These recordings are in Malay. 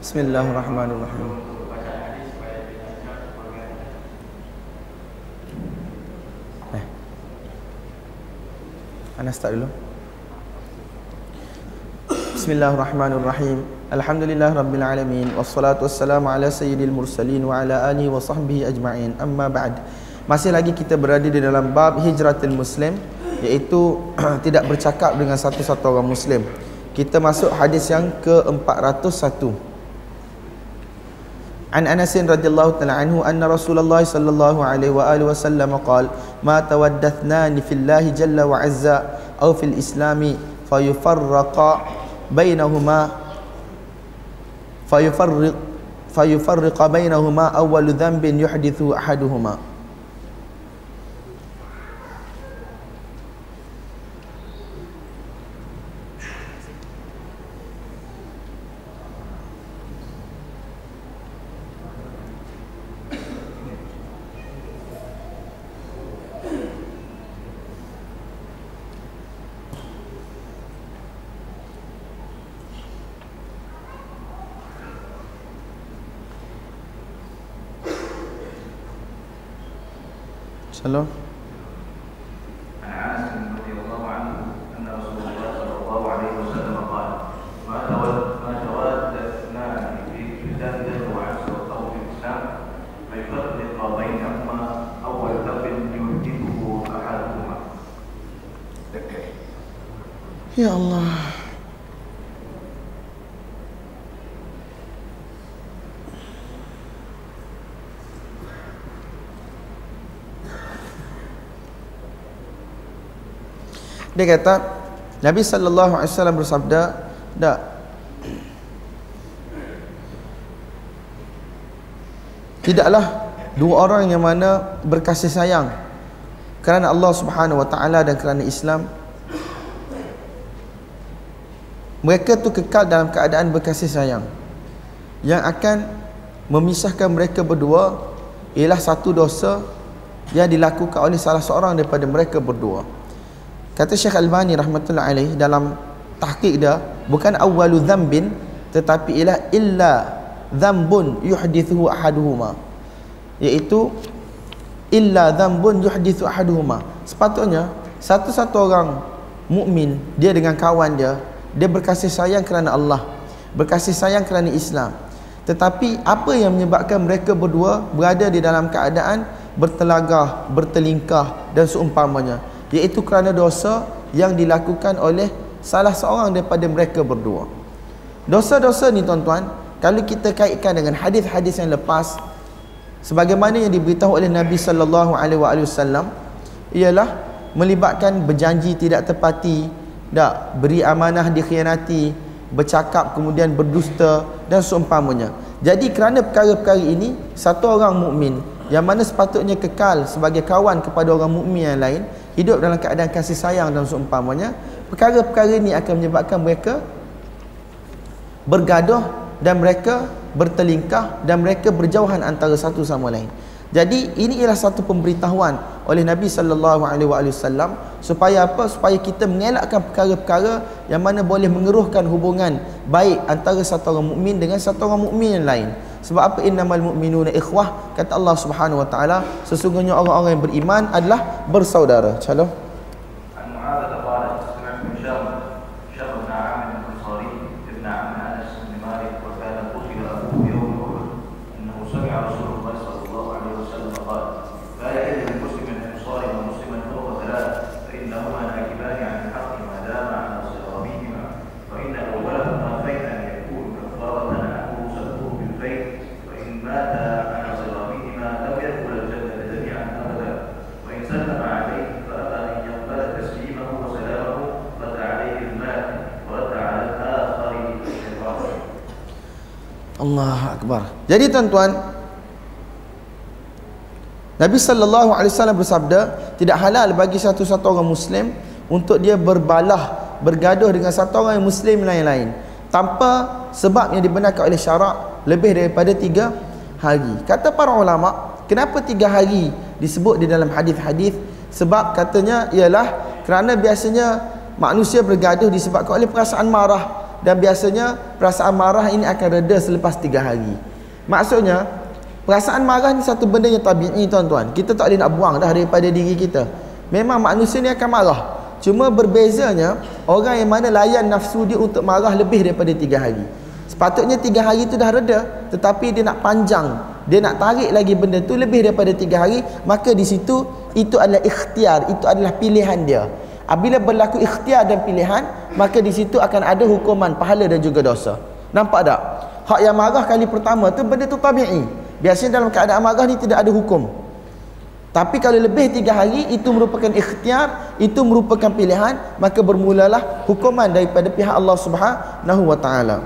Bismillahirrahmanirrahim. Eh. Anas start dulu. Bismillahirrahmanirrahim. Alhamdulillah rabbil alamin wassalatu wassalamu ala sayyidil mursalin wa ala alihi wa sahbihi ajma'in. Amma ba'd. Masih lagi kita berada di dalam bab hijratul muslim iaitu tidak bercakap dengan satu-satu orang muslim. Kita masuk hadis yang ke-401. عن انس رضي الله تعالى عنه ان رسول الله صلى الله عليه واله وسلم قال ما تودثنان في الله جل وعز او في الاسلام فيفرق بينهما فيفرق فيفرق بينهما اول ذنب يحدث احدهما Shalom. Dia kata Nabi sallallahu alaihi wasallam bersabda, "Tak. Tidaklah dua orang yang mana berkasih sayang kerana Allah Subhanahu wa taala dan kerana Islam mereka tu kekal dalam keadaan berkasih sayang yang akan memisahkan mereka berdua ialah satu dosa yang dilakukan oleh salah seorang daripada mereka berdua kata Syekh Albani rahmatullah alaih dalam tahqiq dia bukan awwalu dhanbin tetapi ialah illa dhanbun yuhdithu ahaduhuma. Iaitu illa dhanbun yuhdithu ahaduhuma. Sepatutnya satu-satu orang mukmin dia dengan kawan dia dia berkasih sayang kerana Allah berkasih sayang kerana Islam. Tetapi apa yang menyebabkan mereka berdua berada di dalam keadaan bertelagah bertelingkah dan seumpamanya iaitu kerana dosa yang dilakukan oleh salah seorang daripada mereka berdua. Dosa-dosa ni tuan-tuan kalau kita kaitkan dengan hadis-hadis yang lepas sebagaimana yang diberitahu oleh Nabi sallallahu alaihi wasallam ialah melibatkan berjanji tidak tepati tak beri amanah dikhianati bercakap kemudian berdusta dan seumpamanya. Jadi kerana perkara-perkara ini satu orang mukmin yang mana sepatutnya kekal sebagai kawan kepada orang mukmin yang lain hidup dalam keadaan kasih sayang dan seumpamanya perkara-perkara ini akan menyebabkan mereka bergaduh dan mereka bertelingkah dan mereka berjauhan antara satu sama lain jadi ini ialah satu pemberitahuan oleh Nabi sallallahu alaihi wasallam supaya apa? Supaya kita mengelakkan perkara-perkara yang mana boleh mengeruhkan hubungan baik antara satu orang mukmin dengan satu orang mukmin yang lain. Sebab apa innamal mu'minuna ikhwah kata Allah Subhanahu wa taala sesungguhnya orang-orang yang beriman adalah bersaudara. Calon. عن Allah Akbar. Jadi tuan-tuan, Nabi sallallahu alaihi wasallam bersabda, tidak halal bagi satu-satu orang muslim untuk dia berbalah, bergaduh dengan satu orang yang muslim lain-lain tanpa sebab yang dibenarkan oleh syarak lebih daripada tiga hari. Kata para ulama, kenapa tiga hari disebut di dalam hadis-hadis? Sebab katanya ialah kerana biasanya manusia bergaduh disebabkan oleh perasaan marah dan biasanya perasaan marah ini akan reda selepas tiga hari. Maksudnya perasaan marah ni satu benda yang tabi'i tuan-tuan. Kita tak boleh nak buang dah daripada diri kita. Memang manusia ni akan marah. Cuma berbezanya orang yang mana layan nafsu dia untuk marah lebih daripada tiga hari. Sepatutnya tiga hari tu dah reda tetapi dia nak panjang. Dia nak tarik lagi benda tu lebih daripada tiga hari maka di situ itu adalah ikhtiar itu adalah pilihan dia apabila berlaku ikhtiar dan pilihan maka di situ akan ada hukuman pahala dan juga dosa. Nampak tak? Hak yang marah kali pertama tu benda tu tabi'i. Biasanya dalam keadaan marah ni tidak ada hukum. Tapi kalau lebih tiga hari itu merupakan ikhtiar itu merupakan pilihan maka bermulalah hukuman daripada pihak Allah Subhanahu wa taala.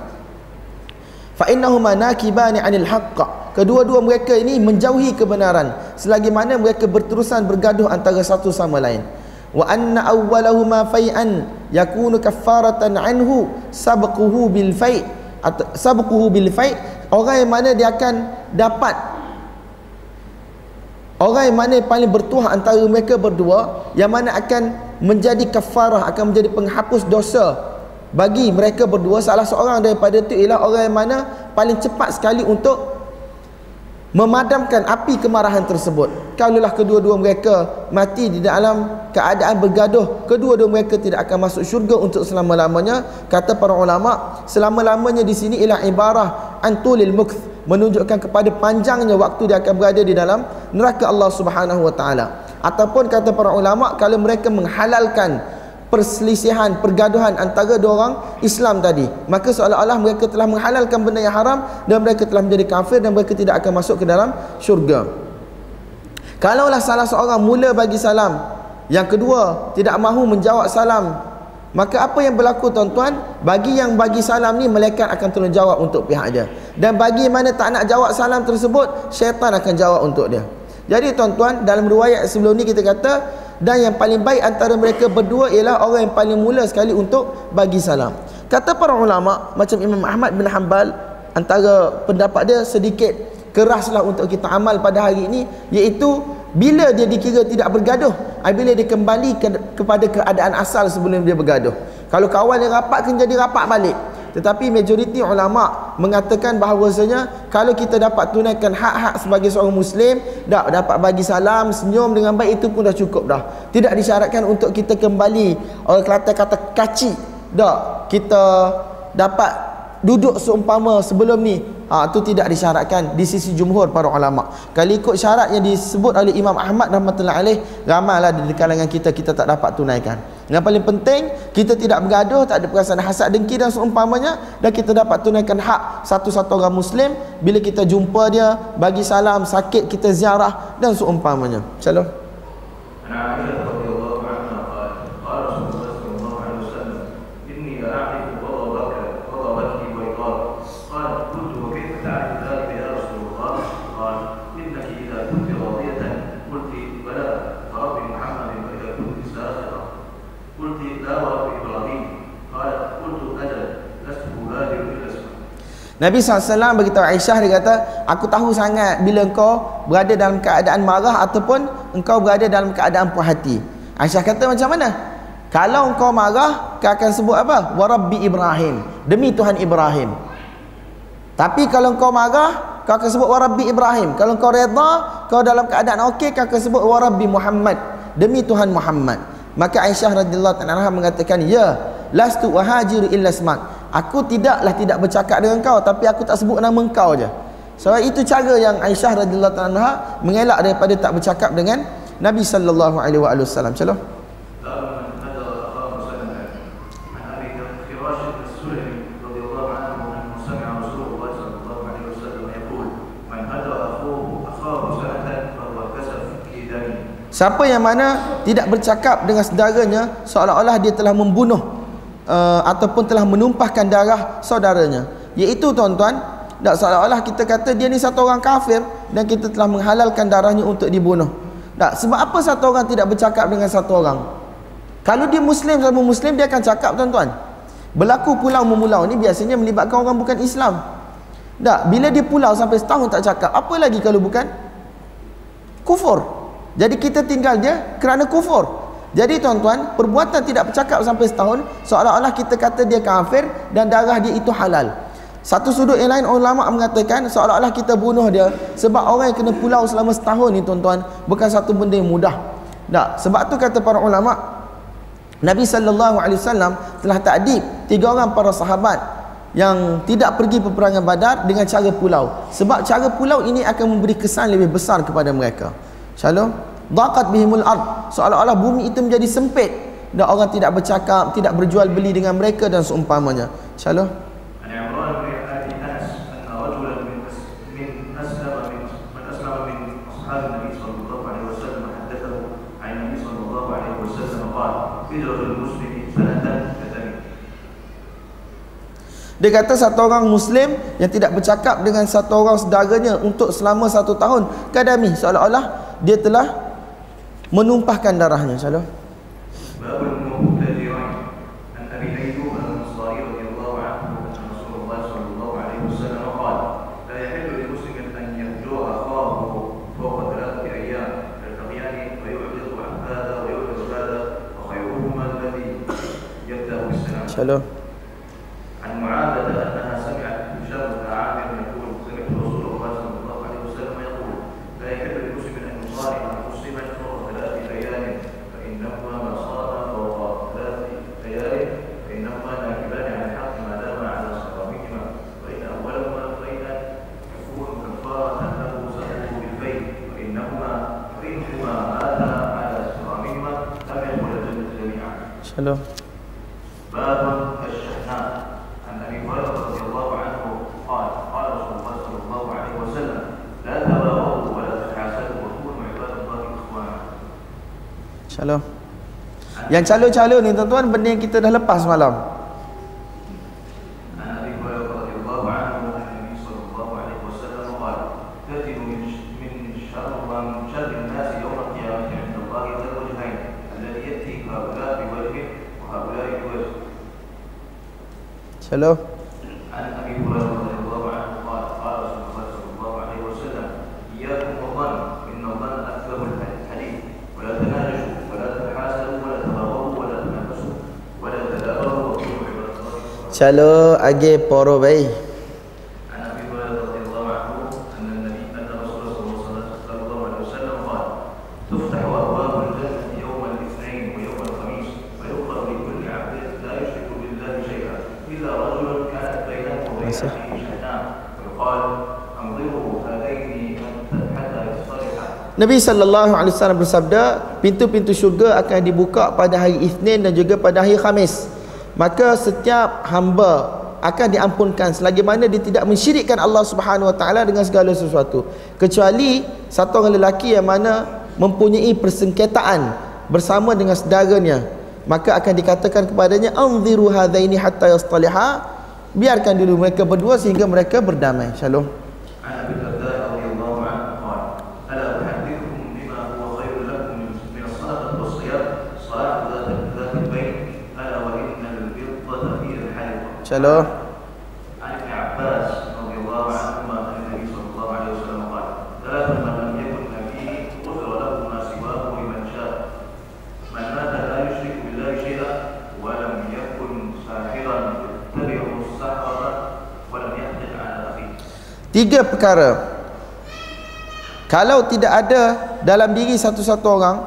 Fa innahuma 'anil haqq. Kedua-dua mereka ini menjauhi kebenaran selagi mana mereka berterusan bergaduh antara satu sama lain wa anna awwalahuma fai'an yakunu kaffaratan anhu sabquhu bil fai' atau sabquhu bil fai' orang yang mana dia akan dapat orang yang mana paling bertuah antara mereka berdua yang mana akan menjadi kafarah akan menjadi penghapus dosa bagi mereka berdua. Salah seorang daripada itu ialah orang yang mana paling cepat sekali untuk memadamkan api kemarahan tersebut. Kalaulah kedua-dua mereka mati di dalam keadaan bergaduh kedua-dua mereka tidak akan masuk syurga untuk selama-lamanya. Kata para ulama selama-lamanya di sini ialah ibarah antulil mukth menunjukkan kepada panjangnya waktu dia akan berada di dalam neraka Allah Subhanahu wa taala. Ataupun kata para ulama kalau mereka menghalalkan perselisihan, pergaduhan antara dua orang Islam tadi. Maka seolah-olah mereka telah menghalalkan benda yang haram dan mereka telah menjadi kafir dan mereka tidak akan masuk ke dalam syurga. Kalaulah salah seorang mula bagi salam, yang kedua tidak mahu menjawab salam, maka apa yang berlaku tuan-tuan? Bagi yang bagi salam ni malaikat akan tolong jawab untuk pihak dia. Dan bagi mana tak nak jawab salam tersebut, syaitan akan jawab untuk dia. Jadi tuan-tuan, dalam riwayat sebelum ni kita kata dan yang paling baik antara mereka berdua ialah orang yang paling mula sekali untuk bagi salam. Kata para ulama macam Imam Ahmad bin Hanbal antara pendapat dia sedikit keraslah untuk kita amal pada hari ini iaitu bila dia dikira tidak bergaduh bila dia kembali ke, kepada keadaan asal sebelum dia bergaduh. Kalau kawan yang rapat kan jadi rapat balik tetapi majoriti ulama mengatakan bahawasanya kalau kita dapat tunaikan hak-hak sebagai seorang muslim, dak dapat bagi salam, senyum dengan baik itu pun dah cukup dah. Tidak disyaratkan untuk kita kembali orang Kelantan kata kaci. Dak, kita dapat duduk seumpama sebelum ni ha, itu tidak disyaratkan di sisi jumhur para ulama kalau ikut syarat yang disebut oleh Imam Ahmad rahmatullahi alaih ramailah di kalangan kita kita tak dapat tunaikan yang paling penting kita tidak bergaduh tak ada perasaan hasad dengki dan seumpamanya dan kita dapat tunaikan hak satu-satu orang muslim bila kita jumpa dia bagi salam sakit kita ziarah dan seumpamanya. Shalom Nabi SAW beritahu Aisyah dia kata aku tahu sangat bila engkau berada dalam keadaan marah ataupun engkau berada dalam keadaan puas hati. Aisyah kata macam mana? Kalau engkau marah kau akan sebut apa? Warabbi Ibrahim. Demi Tuhan Ibrahim. Tapi kalau engkau marah kau akan sebut warabbi Ibrahim. Kalau engkau reda kau dalam keadaan okey kau akan sebut warabbi Muhammad. Demi Tuhan Muhammad. Maka Aisyah radhiyallahu anha mengatakan ya lastu wahajiru illa smak Aku tidaklah tidak bercakap dengan kau tapi aku tak sebut nama kau je. Sebab so, itu cara yang Aisyah radhiyallahu anha mengelak daripada tak bercakap dengan Nabi sallallahu alaihi wasallam. Calon. Siapa yang mana tidak bercakap dengan saudaranya seolah-olah dia telah membunuh uh, ataupun telah menumpahkan darah saudaranya. Iaitu tuan-tuan tak seolah-olah kita kata dia ni satu orang kafir dan kita telah menghalalkan darahnya untuk dibunuh. Tak sebab apa satu orang tidak bercakap dengan satu orang? Kalau dia muslim sama muslim dia akan cakap tuan-tuan. Berlaku pulau memulau ni biasanya melibatkan orang bukan Islam. Tak bila dia pulau sampai setahun tak cakap apa lagi kalau bukan? Kufur. Jadi kita tinggal dia kerana kufur Jadi tuan-tuan, perbuatan tidak bercakap sampai setahun seolah-olah kita kata dia kafir dan darah dia itu halal. Satu sudut yang lain ulama mengatakan seolah-olah kita bunuh dia sebab orang yang kena pulau selama setahun ni tuan-tuan bukan satu benda yang mudah. Tak, sebab tu kata para ulama Nabi sallallahu alaihi wasallam telah takdib tiga orang para sahabat yang tidak pergi peperangan Badar dengan cara pulau. Sebab cara pulau ini akan memberi kesan lebih besar kepada mereka. Shalom. Daqat bihimul ard. Seolah-olah bumi itu menjadi sempit dan orang tidak bercakap, tidak berjual beli dengan mereka dan seumpamanya. Shalom. Dia kata satu orang Muslim yang tidak bercakap dengan satu orang saudaranya untuk selama satu tahun. Kadami seolah-olah dia telah menumpahkan darahnya. Salah. Shalom. Yang calon-calon ni tuan-tuan benda yang kita dah lepas malam. Hello. Chalo age poro bai. Nabi sallallahu alaihi wasallam bersabda, pintu-pintu syurga akan dibuka pada hari Isnin dan juga pada hari Khamis. Maka setiap hamba akan diampunkan selagi mana dia tidak mensyirikkan Allah Subhanahu wa taala dengan segala sesuatu. Kecuali satu orang lelaki yang mana mempunyai persengketaan bersama dengan saudaranya, maka akan dikatakan kepadanya anziru hadaini hatta yastaliha. Biarkan dulu mereka berdua sehingga mereka berdamai. Shalom. Shalom. Tiga perkara Kalau tidak ada dalam diri satu-satu orang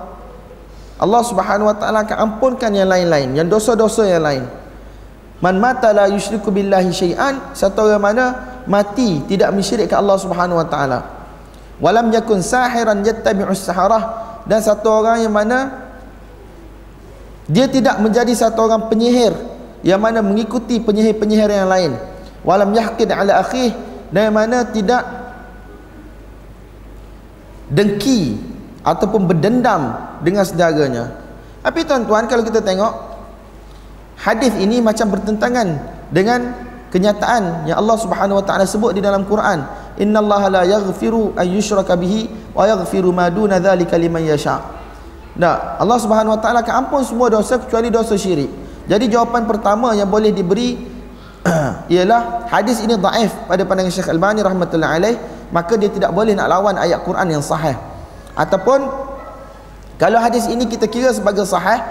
Allah subhanahu wa ta'ala akan ampunkan yang lain-lain Yang dosa-dosa yang lain Man mata la yusyriku billahi syai'an satu orang mana mati tidak mensyirikkan Allah Subhanahu wa taala. Walam yakun sahiran yattabi'us saharah dan satu orang yang mana dia tidak menjadi satu orang penyihir yang mana mengikuti penyihir-penyihir yang lain. Walam yahqid ala akhih dan yang mana tidak dengki ataupun berdendam dengan saudaranya. Tapi tuan-tuan kalau kita tengok hadis ini macam bertentangan dengan kenyataan yang Allah Subhanahu wa taala sebut di dalam Quran. Innallaha la yaghfiru ay yushraka bihi wa yaghfiru ma duna dzalika liman yasha. Nah Allah Subhanahu wa taala akan ampun semua dosa kecuali dosa syirik. Jadi jawapan pertama yang boleh diberi ialah hadis ini dhaif pada pandangan Syekh Albani rahmatullahi alaih maka dia tidak boleh nak lawan ayat Quran yang sahih. Ataupun kalau hadis ini kita kira sebagai sahih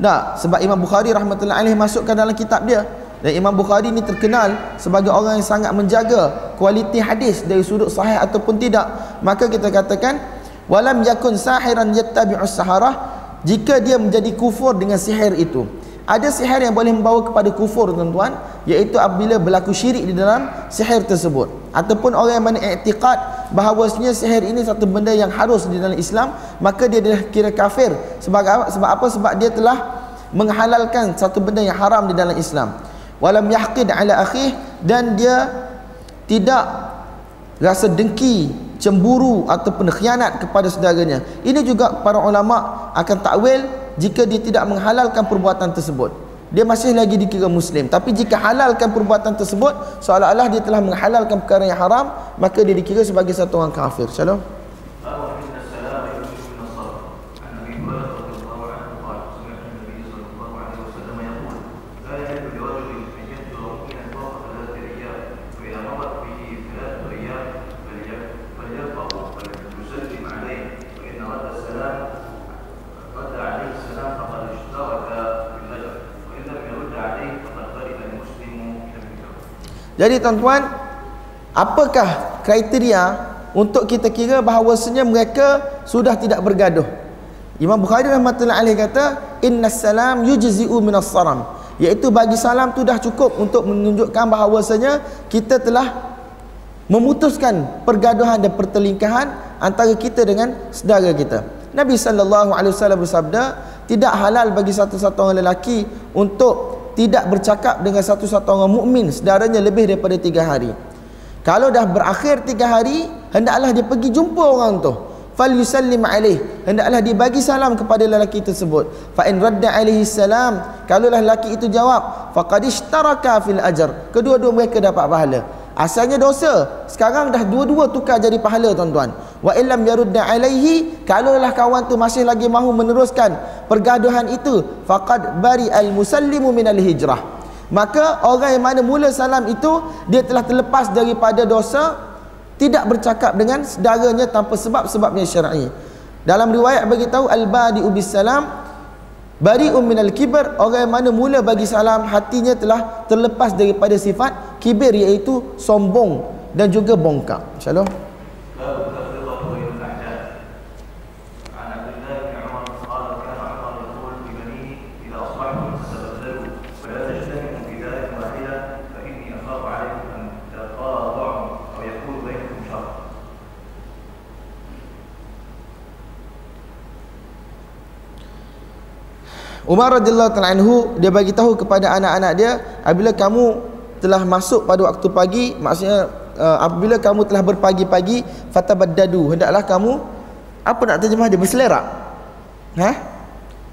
tak sebab Imam Bukhari rahmatullahi alaih masukkan dalam kitab dia. Dan Imam Bukhari ni terkenal sebagai orang yang sangat menjaga kualiti hadis dari sudut sahih ataupun tidak. Maka kita katakan walam yakun sahiran yattabi'us saharah jika dia menjadi kufur dengan sihir itu. Ada sihir yang boleh membawa kepada kufur tuan-tuan iaitu apabila berlaku syirik di dalam sihir tersebut ataupun orang yang mana i'tiqad bahawasanya sihir ini satu benda yang harus di dalam Islam maka dia dah kira kafir. Sebab apa? Sebab apa? Sebab dia telah menghalalkan satu benda yang haram di dalam Islam. Walam yahqid ala akhih dan dia tidak rasa dengki cemburu ataupun khianat kepada saudaranya. Ini juga para ulama akan takwil jika dia tidak menghalalkan perbuatan tersebut dia masih lagi dikira muslim. Tapi jika halalkan perbuatan tersebut seolah-olah dia telah menghalalkan perkara yang haram maka dia dikira sebagai satu orang kafir. Shalom Jadi tuan-tuan, apakah kriteria untuk kita kira bahawasanya mereka sudah tidak bergaduh? Imam Bukhari rahmatullahi alaih kata, "Innas salam yujzi'u minas saram." Iaitu bagi salam tu dah cukup untuk menunjukkan bahawasanya kita telah memutuskan pergaduhan dan pertelingkahan antara kita dengan saudara kita. Nabi sallallahu alaihi wasallam bersabda, tidak halal bagi satu-satu orang lelaki untuk tidak bercakap dengan satu-satu orang mukmin sedaranya lebih daripada tiga hari. Kalau dah berakhir tiga hari hendaklah dia pergi jumpa orang tu. Fal yusallim alaih. Hendaklah dia bagi salam kepada lelaki tersebut. Fa in radda alaihi salam. Kalau lelaki itu jawab faqad ishtaraka fil ajr. Kedua-dua mereka dapat pahala asalnya dosa. Sekarang dah dua-dua tukar jadi pahala tuan-tuan. Wa illam yarudda alaihi kalaulah kawan tu masih lagi mahu meneruskan pergaduhan itu faqad bari al musallimu min al hijrah. Maka orang yang mana mula salam itu dia telah terlepas daripada dosa tidak bercakap dengan saudaranya tanpa sebab-sebabnya syar'i. Dalam riwayat bagi tahu al badi ubis salam bari min al kibr orang yang mana mula bagi salam hatinya telah terlepas daripada sifat kibir iaitu sombong dan juga bongkak. Insyaallah Umar radhiyallahu taala anhu dia bagi tahu kepada anak-anak dia apabila kamu telah masuk pada waktu pagi maksudnya uh, apabila kamu telah berpagi-pagi fatabaddadu. Hendaklah kamu apa nak terjemah dia? Berselerak. Ha?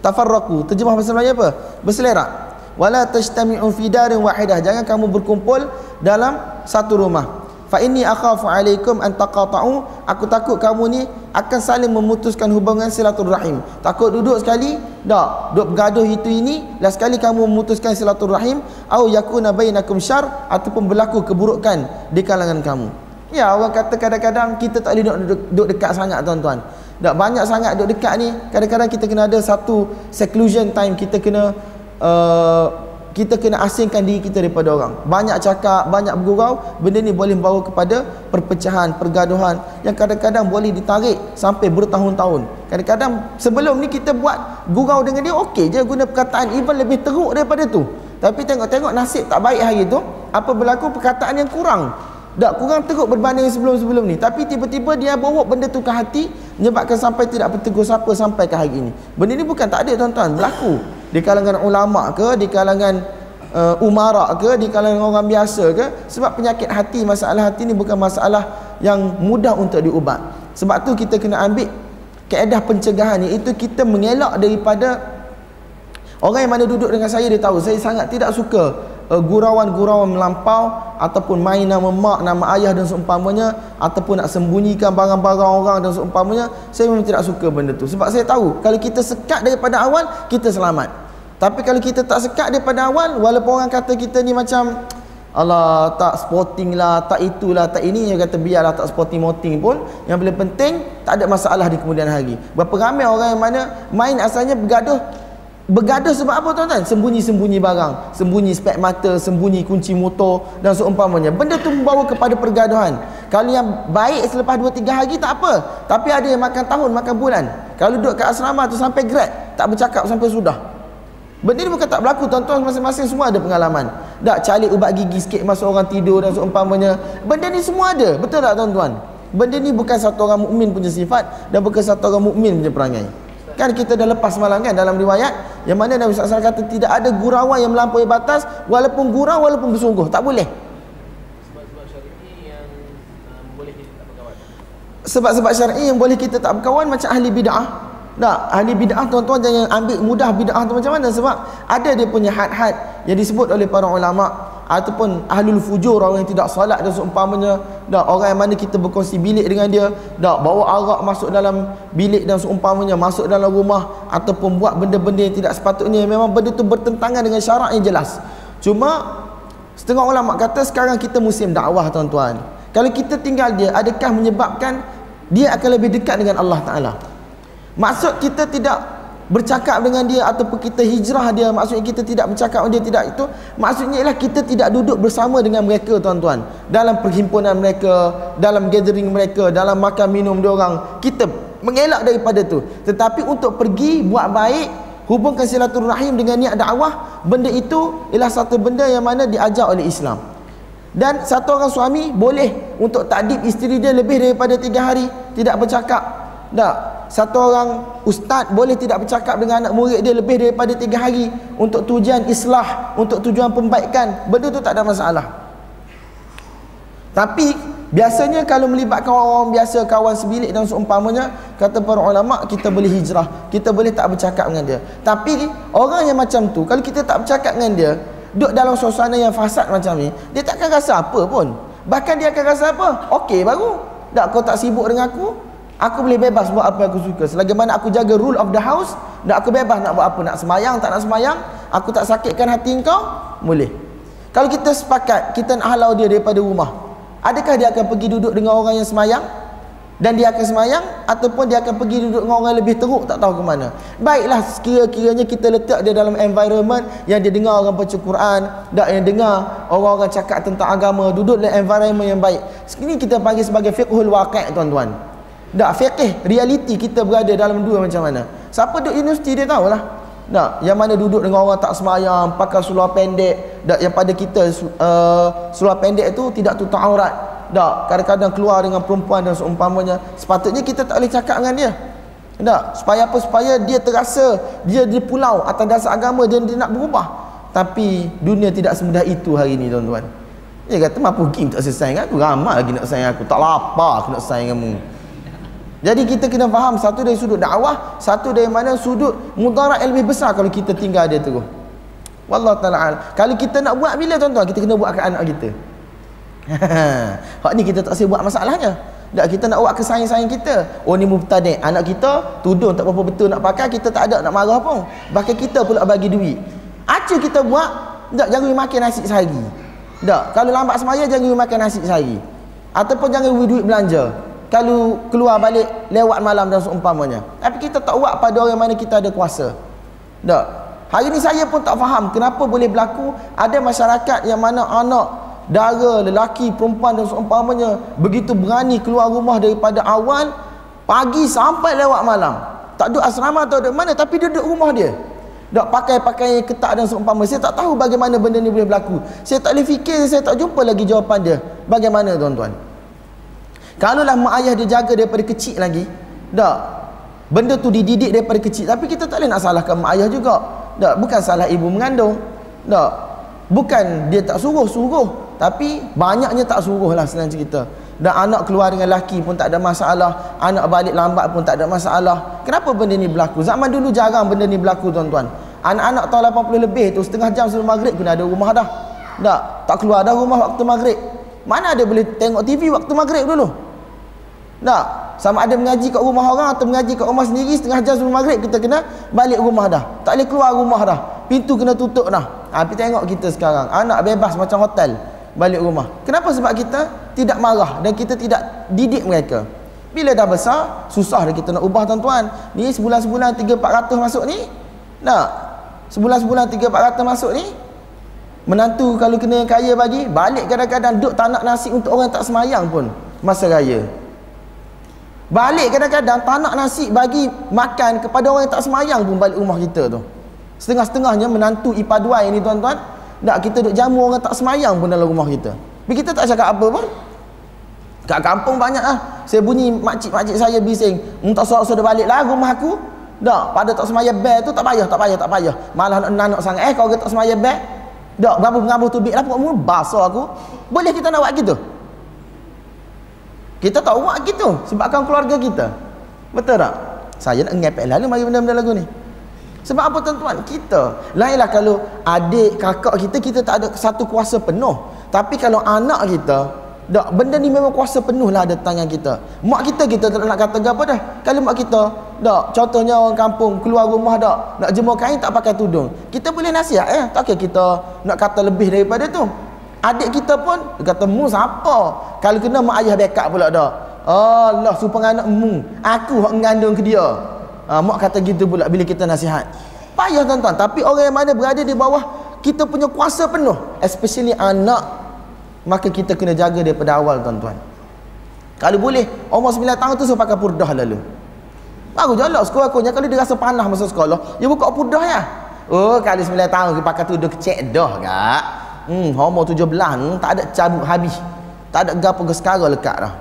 Tafarraqu. Terjemah bahasa Melayu apa? Berselerak. Wala tajtami'u fi darin wahidah. Jangan kamu berkumpul dalam satu rumah fa inni akhafu alaikum an taqata'u. Aku takut kamu ni akan saling memutuskan hubungan silaturahim. Takut duduk sekali? Dak duduk bergaduh itu ini last sekali kamu memutuskan silaturahim au yakuna bainakum syar ataupun berlaku keburukan di kalangan kamu. Ya orang kata kadang-kadang kita tak boleh duduk, duduk, duduk dekat sangat tuan-tuan. Tak banyak sangat duduk dekat ni kadang-kadang kita kena ada satu seclusion time kita kena uh, kita kena asingkan diri kita daripada orang. Banyak cakap, banyak bergurau benda ni boleh membawa kepada perpecahan, pergaduhan yang kadang-kadang boleh ditarik sampai bertahun-tahun. Kadang-kadang sebelum ni kita buat gurau dengan dia okey je guna perkataan even lebih teruk daripada tu. Tapi tengok-tengok nasib tak baik hari tu apa berlaku perkataan yang kurang. Tak kurang teruk berbanding sebelum-sebelum ni. Tapi tiba-tiba dia bawa benda tu ke hati menyebabkan sampai tidak bertegur siapa sampai ke hari ini. Benda ni bukan tak ada tuan-tuan. Berlaku di kalangan ulama ke di kalangan uh, umara ke di kalangan orang biasa ke sebab penyakit hati masalah hati ni bukan masalah yang mudah untuk diubat. Sebab tu kita kena ambil keedah pencegahan ni itu kita mengelak daripada orang yang mana duduk dengan saya dia tahu. Saya sangat tidak suka uh, gurauan-gurauan melampau ataupun main nama mak nama ayah dan seumpamanya ataupun nak sembunyikan barang-barang orang dan seumpamanya. Saya memang tidak suka benda tu. Sebab saya tahu kalau kita sekat daripada awal kita selamat tapi kalau kita tak sekat daripada awal walaupun orang kata kita ni macam Allah tak sporting lah, tak itulah, tak ini yang kata biarlah tak sporting moting pun yang paling penting tak ada masalah di kemudian hari. Berapa ramai orang yang mana main asalnya bergaduh Bergaduh sebab apa tuan-tuan? Sembunyi-sembunyi barang, sembunyi spek mata, sembunyi kunci motor dan seumpamanya. Benda tu membawa kepada pergaduhan. Kalau yang baik selepas 2 3 hari tak apa. Tapi ada yang makan tahun, makan bulan. Kalau duduk kat asrama tu sampai grad, tak bercakap sampai sudah. Benda ni bukan tak berlaku tuan-tuan masing-masing semua ada pengalaman. Tak calik ubat gigi sikit masa orang tidur dan seumpamanya. Benda ni semua ada. Betul tak tuan-tuan? Benda ni bukan satu orang mukmin punya sifat dan bukan satu orang mukmin punya perangai. Kan kita dah lepas malam kan dalam riwayat yang mana Nabi SAW kata tidak ada gurauan yang melampaui batas walaupun gurau walaupun bersungguh. Tak boleh. Sebab-sebab syar'i yang um, boleh kita tak berkawan. Sebab-sebab syar'i yang boleh kita tak berkawan macam ahli bid'ah tak, ahli bid'ah tuan-tuan jangan ambil mudah bid'ah tu macam mana? Sebab ada dia punya had-had yang disebut oleh para ulama ataupun ahlul fujur orang yang tidak salat dan seumpamanya. Dak orang yang mana kita berkongsi bilik dengan dia dak bawa arak masuk dalam bilik dan seumpamanya masuk dalam rumah ataupun buat benda-benda yang tidak sepatutnya. Memang benda tu bertentangan dengan syarak yang jelas. Cuma setengah ulama kata sekarang kita musim dakwah tuan-tuan. Kalau kita tinggal dia adakah menyebabkan dia akan lebih dekat dengan Allah Taala Maksud kita tidak bercakap dengan dia ataupun kita hijrah dia maksudnya kita tidak bercakap dengan dia tidak itu maksudnya ialah kita tidak duduk bersama dengan mereka tuan-tuan. Dalam perhimpunan mereka dalam gathering mereka dalam makan minum dia orang kita mengelak daripada tu. Tetapi untuk pergi buat baik hubungkan silaturahim dengan niat dakwah benda itu ialah satu benda yang mana diajar oleh Islam. Dan satu orang suami boleh untuk takdib isteri dia lebih daripada tiga hari tidak bercakap tak satu orang ustaz boleh tidak bercakap dengan anak murid dia lebih daripada tiga hari untuk tujuan islah, untuk tujuan pembaikan. Benda tu tak ada masalah. Tapi biasanya kalau melibatkan orang-orang biasa, kawan sebilik dan seumpamanya, kata para ulama kita boleh hijrah, kita boleh tak bercakap dengan dia. Tapi orang yang macam tu, kalau kita tak bercakap dengan dia, duduk dalam suasana yang fasad macam ni, dia takkan rasa apa pun. Bahkan dia akan rasa apa? Okey baru. Tak kau tak sibuk dengan aku, Aku boleh bebas buat apa yang aku suka. Selagi mana aku jaga rule of the house, dan aku bebas nak buat apa. Nak semayang, tak nak semayang. Aku tak sakitkan hati kau, boleh. Kalau kita sepakat, kita nak halau dia daripada rumah. Adakah dia akan pergi duduk dengan orang yang semayang? Dan dia akan semayang? Ataupun dia akan pergi duduk dengan orang yang lebih teruk, tak tahu ke mana. Baiklah, sekira-kiranya kita letak dia dalam environment yang dia dengar orang baca Quran, tak yang dengar orang-orang cakap tentang agama, duduk dalam environment yang baik. Ini kita panggil sebagai fiqhul waqi' tuan-tuan. Tak fikih realiti kita berada dalam dua macam mana. Siapa duduk universiti dia tahulah. Tak, yang mana duduk dengan orang tak semayang, pakai seluar pendek, tak yang pada kita uh, seluar pendek tu tidak tutup aurat. Tak, kadang-kadang keluar dengan perempuan dan seumpamanya. Sepatutnya kita tak boleh cakap dengan dia. Tak, supaya apa? Supaya dia terasa dia di pulau atas dasar agama dan dia nak berubah. Tapi dunia tidak semudah itu hari ini tuan-tuan. Dia kata, mampu game tak selesai dengan aku. Ramai lagi nak sayang aku. Tak lapar aku nak sayang kamu. Jadi kita kena faham satu dari sudut dakwah, satu dari mana sudut mudarat yang lebih besar kalau kita tinggal dia terus. Wallahu taala. Kalau kita nak buat bila tuan-tuan, kita kena buat ke anak kita. Hak ni kita tak boleh buat masalahnya. Tak kita nak buat ke sayang-sayang kita. Oh ni mubtadi. Anak kita tudung tak apa betul nak pakai, kita tak ada nak marah pun. Bahkan kita pula bagi duit. Acu kita buat, tak jangan makan nasi sehari. Tak, kalau lambat semaya jangan makan nasi sehari. Ataupun jangan duit belanja kalau keluar balik lewat malam dan seumpamanya. Tapi kita tak buat pada orang mana kita ada kuasa. Tak. Hari ni saya pun tak faham kenapa boleh berlaku ada masyarakat yang mana anak, dara, lelaki, perempuan dan seumpamanya begitu berani keluar rumah daripada awal pagi sampai lewat malam. Tak duduk asrama atau duduk mana tapi dia duduk rumah dia. Tak pakai pakaian yang ketat dan seumpama. Saya tak tahu bagaimana benda ni boleh berlaku. Saya tak boleh fikir, saya tak jumpa lagi jawapan dia. Bagaimana tuan-tuan? Kalaulah mak ayah dia jaga daripada kecil lagi, tak. Benda tu dididik daripada kecil. Tapi kita tak boleh nak salahkan mak ayah juga. Tak. Bukan salah ibu mengandung. Tak. Bukan dia tak suruh-suruh. Tapi banyaknya tak suruh lah senang cerita. Dan anak keluar dengan laki pun tak ada masalah. Anak balik lambat pun tak ada masalah. Kenapa benda ni berlaku? Zaman dulu jarang benda ni berlaku tuan-tuan. Anak-anak tahun 80 lebih tu setengah jam sebelum maghrib pun ada rumah dah. Tak. Tak keluar dah rumah waktu maghrib. Mana ada boleh tengok TV waktu maghrib dulu? Tak. Sama ada mengaji kat rumah orang atau mengaji kat rumah sendiri setengah jam sebelum maghrib kita kena balik rumah dah. Tak boleh keluar rumah dah. Pintu kena tutup dah. Ha, tapi tengok kita sekarang. Anak bebas macam hotel. balik rumah kenapa sebab kita tidak marah dan kita tidak didik mereka bila dah besar susah dah kita nak ubah tuan-tuan ni sebulan-sebulan 3-400 masuk ni nak sebulan-sebulan 3-400 masuk ni menantu kalau kena yang kaya bagi balik kadang-kadang duk tak nak nasi untuk orang tak semayang pun masa raya balik kadang-kadang tak nak nasi bagi makan kepada orang yang tak semayang pun balik rumah kita tu. Setengah-setengahnya menantu ipaduai ni tuan-tuan. Nak kita duk jamu orang tak semayang pun dalam rumah kita. Tapi kita tak cakap apa pun. Kat kampung banyak lah saya bunyi makcik-makcik saya bising. Hmm, tak suara-suara balik lah rumah aku. Tak pada tak semaya bel tu tak payah tak payah tak payah. Malah nak nak sangat. Eh kalau tak semaya bel tak ngabuh-ngabuh tu lah pokok mulu basah aku. Boleh kita nak buat gitu kita tak buat gitu. Sebabkan keluarga kita. Betul tak? Saya nak ngepek lalu mari benda-benda lagu ni. Sebab apa tuan-tuan? Kita. Lainlah kalau adik kakak kita kita tak ada satu kuasa penuh. Tapi kalau anak kita tak, benda ni memang kuasa penuh lah ada tangan kita. Mak kita kita tak nak kata apa dah. Kalau mak kita, tak, contohnya orang kampung keluar rumah tak, nak jemur kain tak pakai tudung. Kita boleh nasihat eh, tak kira kita nak kata lebih daripada tu. Adik kita pun dia kata mu siapa? Kalau kena mak ayah backup pula dah. Allah supaya anak mu, aku hak mengandung ke dia. Ha, mak kata gitu pula bila kita nasihat. Payah tuan-tuan, tapi orang yang mana berada di bawah kita punya kuasa penuh, especially anak maka kita kena jaga daripada awal tuan-tuan kalau boleh umur 9 tahun tu saya pakai purdah lalu baru jalan sekolah aku kalau dia rasa panah masa sekolah dia buka purdah ya oh kali 9 tahun dia pakai tu dia kecek dah kak hmm umur 17 hmm, tak ada cabut habis. Tak ada gapo ke sekarang lekat dah.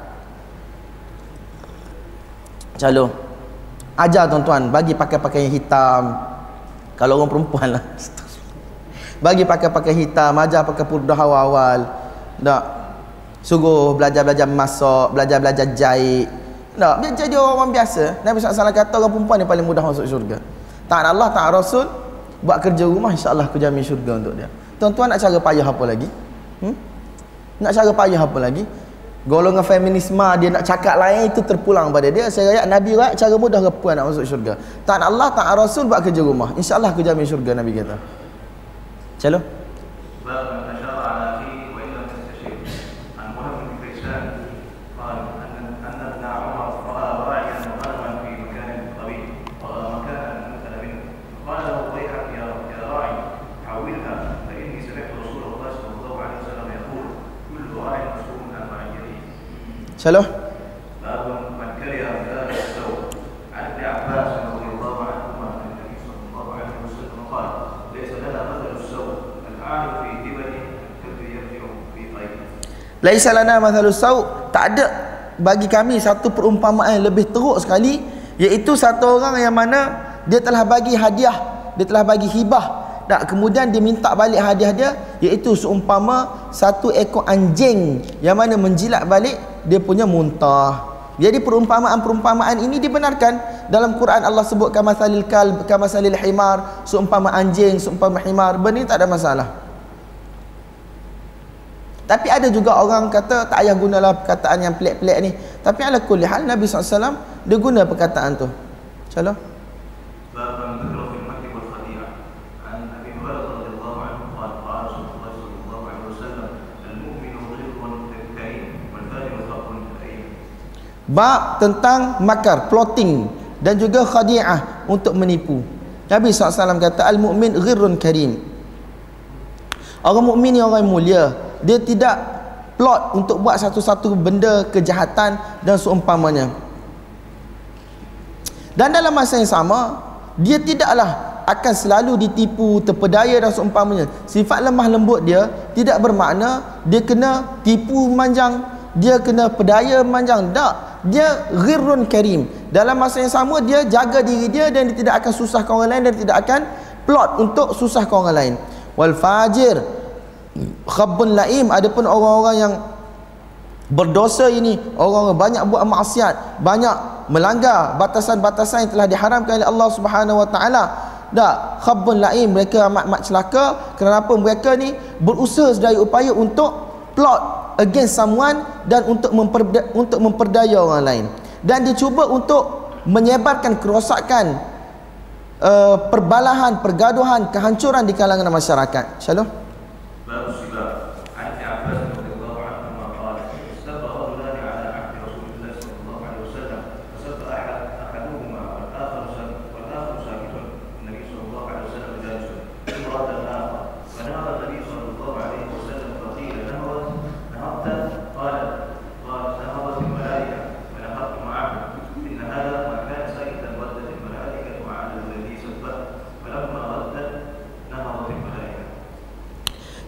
Calo. Ajar tuan-tuan bagi pakai pakaian hitam. Kalau orang perempuan lah. Bagi pakai pakaian hitam ajar pakai purdah awal-awal. Tak. Suruh belajar-belajar masak belajar-belajar jahit. Tak biar jadi orang biasa. Nabi SAW kata orang perempuan yang paling mudah masuk syurga. Tak Allah tak Rasul buat kerja rumah insyaAllah aku jamin syurga untuk dia tuan-tuan nak cara payah apa lagi? Hmm? nak cara payah apa lagi? Golongan feminisme dia nak cakap lain itu terpulang pada dia. Saya raya Nabi raya cara mudah ke puan nak masuk syurga. Tak Allah tak Rasul buat kerja rumah. insyaAllah aku jamin syurga Nabi kata. Calo. Salah? Laisa lana mathalus sau tak ada bagi kami satu perumpamaan yang lebih teruk sekali iaitu satu orang yang mana dia telah bagi hadiah dia telah bagi hibah tak kemudian dia minta balik hadiah dia iaitu seumpama satu ekor anjing yang mana menjilat balik dia punya muntah. Jadi perumpamaan-perumpamaan ini dibenarkan dalam Quran Allah sebut kamasalil kalb kamasalil himar seumpama anjing seumpama himar benda ini tak ada masalah. Tapi ada juga orang kata tak payah gunalah perkataan yang pelik-pelik ni. Tapi ala kulli hal Nabi SAW dia guna perkataan tu. insyaAllah bab tentang makar plotting dan juga khadi'ah untuk menipu. Nabi SAW kata al-mu'min ghirrun karim. Orang mukmin ni orang mulia. Dia tidak plot untuk buat satu-satu benda kejahatan dan seumpamanya. Dan dalam masa yang sama dia tidaklah akan selalu ditipu terpedaya dan seumpamanya. Sifat lemah lembut dia tidak bermakna dia kena tipu manjang dia kena pedaya manjang tak dia ghirrun karim. Dalam masa yang sama dia jaga diri dia dan dia tidak akan susahkan orang lain dan tidak akan plot untuk susahkan orang lain. Wal fajir khabbun laim. Adapun orang-orang yang berdosa ini orang-orang banyak buat maksiat banyak melanggar batasan-batasan yang telah diharamkan oleh Allah Subhanahu wa taala. Dak khabbun laim. Mereka amat-amat celaka. Kenapa mereka ni berusaha sedaya upaya untuk plot against someone dan untuk memperda, untuk memperdaya orang lain. Dan dia cuba untuk menyebarkan kerosakan uh, perbalahan pergaduhan kehancuran di kalangan masyarakat. Shalom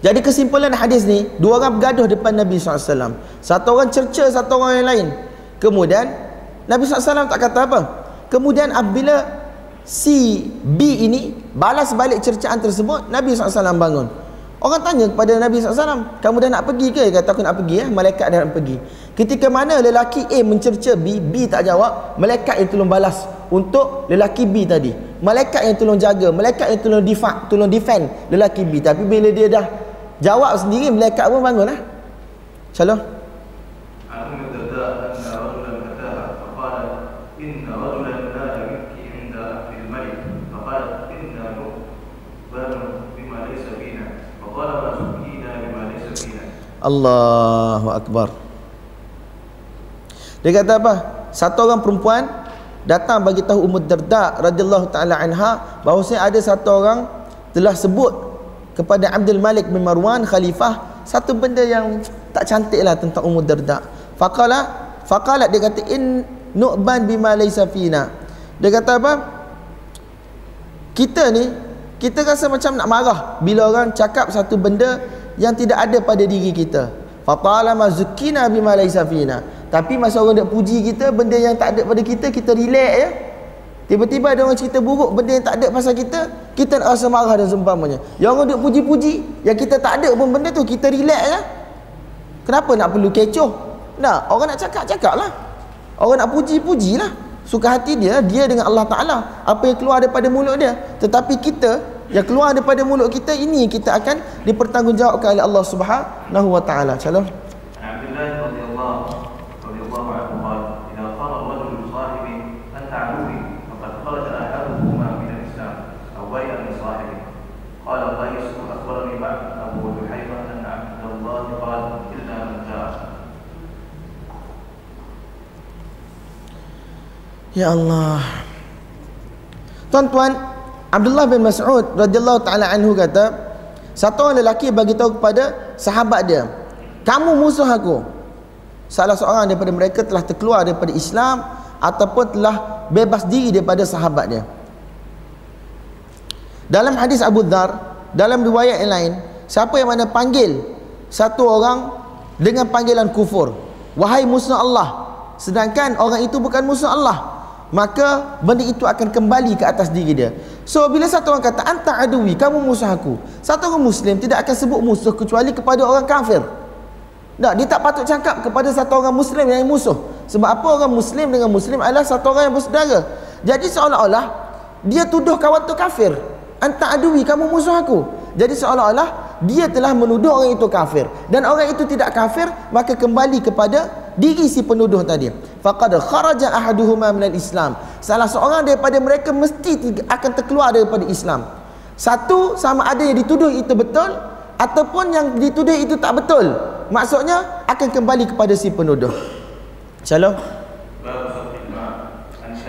Jadi kesimpulan hadis ni, dua orang bergaduh depan Nabi SAW. Satu orang cerca satu orang yang lain. Kemudian, Nabi SAW tak kata apa. Kemudian apabila si B ini balas balik cercaan tersebut, Nabi SAW bangun. Orang tanya kepada Nabi SAW, kamu dah nak pergi ke? Dia kata aku nak pergi ya. Malaikat dah nak pergi. Ketika mana lelaki A mencerca B, B tak jawab, malaikat yang tolong balas untuk lelaki B tadi. Malaikat yang tolong jaga, malaikat yang tolong defend, lelaki B. Tapi bila dia dah Jawab sendiri malaikat pun bangunlah. eh. Allahu Akbar Dia kata apa? Satu orang perempuan Datang bagi tahu Umud Darda radhiyallahu ta'ala anha Bahawa ada satu orang Telah sebut kepada Abdul Malik bin Marwan khalifah satu benda yang tak cantik lah tentang Ummu Darda. Faqala faqala dia kata in nu'ban bima laysa fina. Dia kata apa? Kita ni kita rasa macam nak marah bila orang cakap satu benda yang tidak ada pada diri kita. Fatalama zukina bima laysa fina. Tapi masa orang nak puji kita benda yang tak ada pada kita kita relax ya. Tiba-tiba ada orang cerita buruk benda yang tak ada pasal kita, kita nak rasa marah dan seumpamanya. Yang orang duk puji-puji, yang kita tak ada pun benda tu kita relax ya. Kenapa nak perlu kecoh? Nah, orang nak cakap cakaplah. Orang nak puji pujilah. Suka hati dia dia dengan Allah Taala. Apa yang keluar daripada mulut dia. Tetapi kita yang keluar daripada mulut kita ini kita akan dipertanggungjawabkan oleh Allah Subhanahu wa taala. Calon. Ya Allah. Tuan-tuan, Abdullah bin Mas'ud radhiyallahu taala anhu kata, satu orang lelaki bagi tahu kepada sahabat dia, "Kamu musuh aku." Salah seorang daripada mereka telah terkeluar daripada Islam ataupun telah bebas diri daripada sahabat dia. Dalam hadis Abu Dhar, dalam riwayat yang lain, siapa yang mana panggil satu orang dengan panggilan kufur, wahai musuh Allah, sedangkan orang itu bukan musuh Allah, maka benda itu akan kembali ke atas diri dia. So bila satu orang kata anta adui, kamu musuh aku. Satu orang muslim tidak akan sebut musuh kecuali kepada orang kafir. Tak, dia tak patut cakap kepada satu orang muslim yang musuh. Sebab apa orang muslim dengan muslim adalah satu orang yang bersaudara. Jadi seolah-olah dia tuduh kawan tu kafir. Anta adui, kamu musuh aku. Jadi seolah-olah dia telah menuduh orang itu kafir dan orang itu tidak kafir maka kembali kepada diri si penuduh tadi. Faqad kharaja ahaduhuma minal islam. Salah seorang daripada mereka mesti akan terkeluar daripada islam. Satu sama ada yang dituduh itu betul ataupun yang dituduh itu tak betul. Maksudnya akan kembali kepada si penuduh. Salah?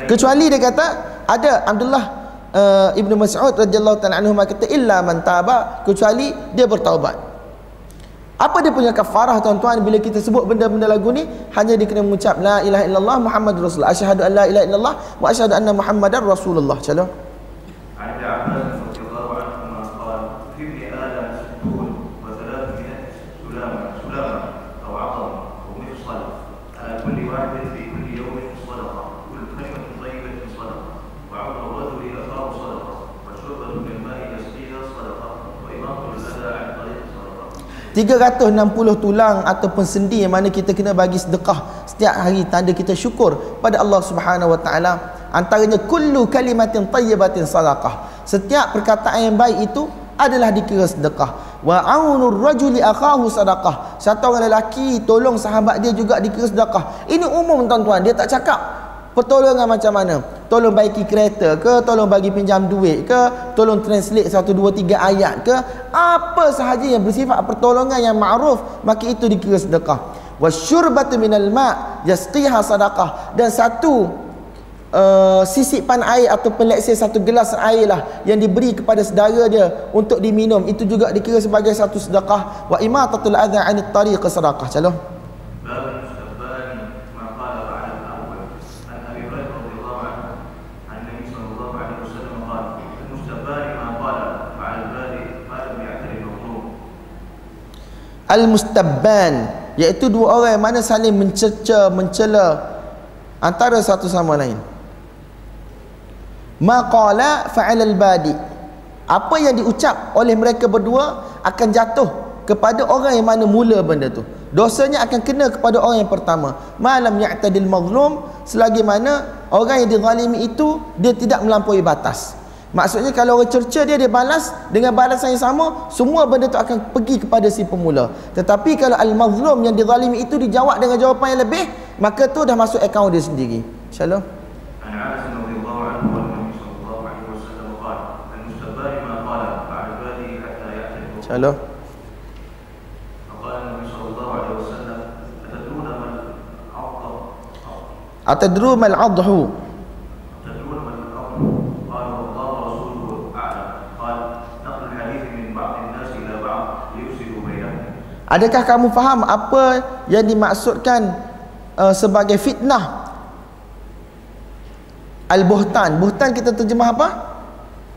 kecuali dia kata ada Abdullah uh, Ibnu Mas'ud radhiyallahu taala anhu kata illa man taba. Kecuali dia bertaubat. Apa dia punya kafarah tuan-tuan bila kita sebut benda-benda lagu ni hanya dia kena mengucap la ilaha illallah Muhammadur Rasulullah asyhadu an la ilaha illallah wa asyhadu anna Muhammadar Rasulullah. Shalom. عن 360 tulang ataupun sendi yang mana kita kena bagi sedekah setiap hari tanda kita syukur pada Allah Subhanahu wa taala. Antaranya kullu kalimatin tayyibatin sadaqah. Setiap perkataan yang baik itu adalah dikira sedekah. Wa aunur rajuli akahu sadaqah. Satu orang lelaki tolong sahabat dia juga dikira sedekah. Ini umum tuan-tuan. Dia tak cakap pertolongan macam mana? Tolong baiki kereta ke? Tolong bagi pinjam duit ke? Tolong translate satu dua tiga ayat ke? Apa sahaja yang bersifat pertolongan yang ma'ruf maka itu dikira sedekah. Wasyurbatu minal ma' yasqiha sadaqah. Dan satu uh, sisipan air atau peleksir satu gelas air lah yang diberi kepada saudara dia untuk diminum. Itu juga dikira sebagai satu sedekah. Wa imatatul adha anit tariq sadaqah. Calon Baik al-mustabban iaitu dua orang yang mana saling mencerca mencela antara satu sama lain. Maqala fa'al al-badi. Apa yang diucap oleh mereka berdua akan jatuh kepada orang yang mana mula benda tu. Dosanya akan kena kepada orang yang pertama. Malam ya'tadil mazlum selagi mana orang yang dizalimi itu dia tidak melampaui batas Maksudnya kalau orang cerca dia dia balas dengan balasan yang sama, semua benda tu akan pergi kepada si pemula. Tetapi kalau al-mazlum yang dizalimi itu dijawab dengan jawapan yang lebih, maka tu dah masuk akaun dia sendiri. Shalom. Shalom. Atadru mal adhu Adakah kamu faham apa yang dimaksudkan uh, sebagai fitnah? Al-buhtan. Buhtan kita terjemah apa?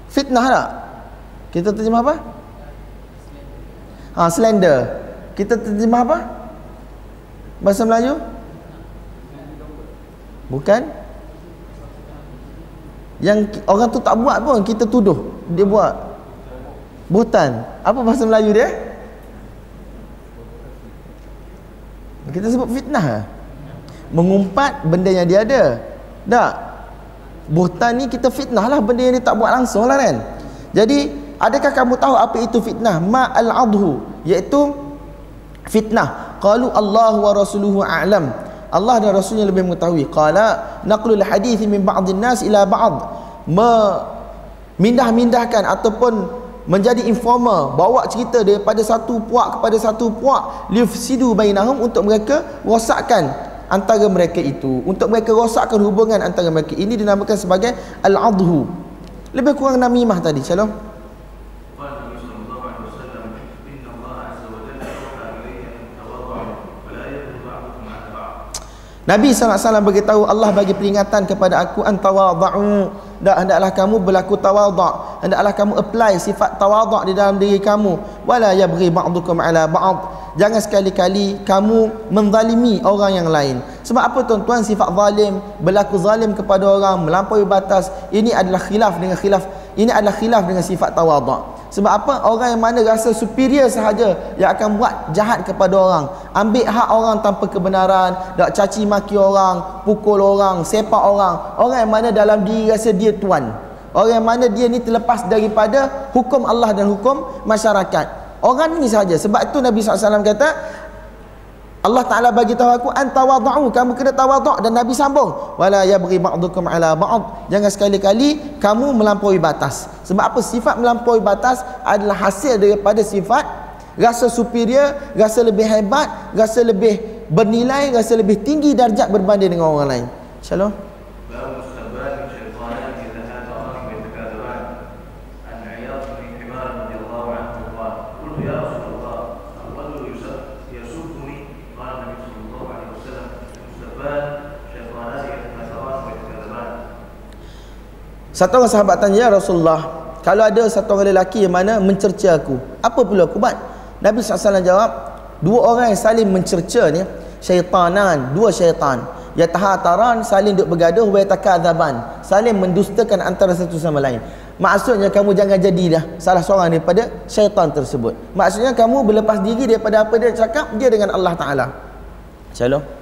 Fitnah tak? Kita terjemah apa? Ha, slender. Kita terjemah apa? Bahasa Melayu? Bukan? Yang orang tu tak buat pun kita tuduh dia buat. Buhtan. Apa bahasa Melayu dia? Kita sebut fitnah. Mengumpat benda yang dia ada. Tak. Buhtan ni kita fitnah lah benda yang dia tak buat langsung lah kan? Jadi adakah kamu tahu apa itu fitnah? Ma al-adhu iaitu fitnah. Qalu Allah wa rasuluhu a'lam. Allah dan rasulnya lebih mengetahui. Qala naqlul hadith min ba'dhin nas ila ba'd. Memindah-mindahkan ataupun menjadi informer bawa cerita daripada satu puak kepada satu puak lifsidu bainahum untuk mereka rosakkan antara mereka itu. Untuk mereka rosakkan hubungan antara mereka ini dinamakan sebagai al-adhu. Lebih kurang namimah tadi shalom Nabi SAW beritahu Allah bagi peringatan kepada aku antawadha'u dan hendaklah kamu berlaku tawadha' hendaklah kamu apply sifat tawadha' di dalam diri kamu. Wala yabghi ba'dukum ala ba'd. Jangan sekali-kali kamu menzalimi orang yang lain. Sebab apa tuan-tuan? Sifat zalim berlaku zalim kepada orang melampaui batas. Ini adalah khilaf dengan khilaf. Ini adalah khilaf dengan sifat tawadha' Sebab apa? Orang yang mana rasa superior sahaja yang akan buat jahat kepada orang. Ambil hak orang tanpa kebenaran, tak caci maki orang, pukul orang, sepak orang. Orang yang mana dalam diri rasa dia tuan. Orang yang mana dia ni terlepas daripada hukum Allah dan hukum masyarakat. Orang ni sahaja. Sebab itu Nabi SAW kata, Allah Taala bagi tahu aku antawadhu kamu kena tawadhu dan Nabi sambung. Wala yabghi ba'dukum ala ba'd. Jangan sekali-kali kamu melampaui batas. Sebab apa? Sifat melampaui batas adalah hasil daripada sifat rasa superior rasa lebih hebat rasa lebih bernilai rasa lebih tinggi darjat berbanding dengan orang lain. Insyaallah Satu orang sahabat tanya, Ya Rasulullah, kalau ada satu orang lelaki yang mana mencerca aku, apa perlu aku buat? Nabi SAW jawab, dua orang yang saling mencerca ni, syaitanan, dua syaitan. Ya tahataran, saling duk bergaduh, wa takadzaban, saling mendustakan antara satu sama lain. Maksudnya kamu jangan jadilah salah seorang daripada syaitan tersebut. Maksudnya kamu berlepas diri daripada apa dia cakap, dia dengan Allah Ta'ala. Shalom.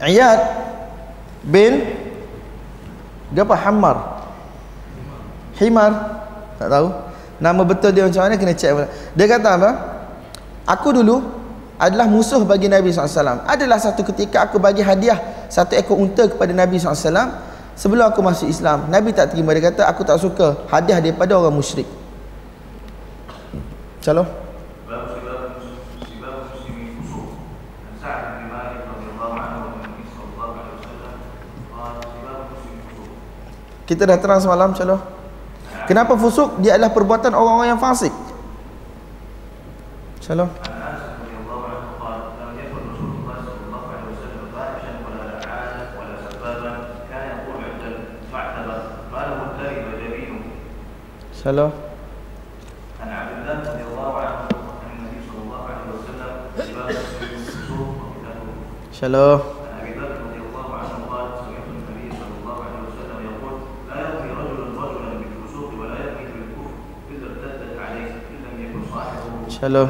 Iyad bin dia apa Hammar. Himar? Tak tahu. Nama betul dia macam mana kena cek pula. dia kata apa? Aku dulu adalah musuh bagi Nabi SAW adalah satu ketika aku bagi hadiah satu ekor unta kepada Nabi SAW sebelum aku masuk Islam. Nabi tak terima. Dia kata aku tak suka hadiah daripada orang musyrik. Calon kita dah terang semalam insyaAllah kenapa fusuk dia adalah perbuatan orang-orang yang fasik insyaAllah Hello. Shalom. Shalom.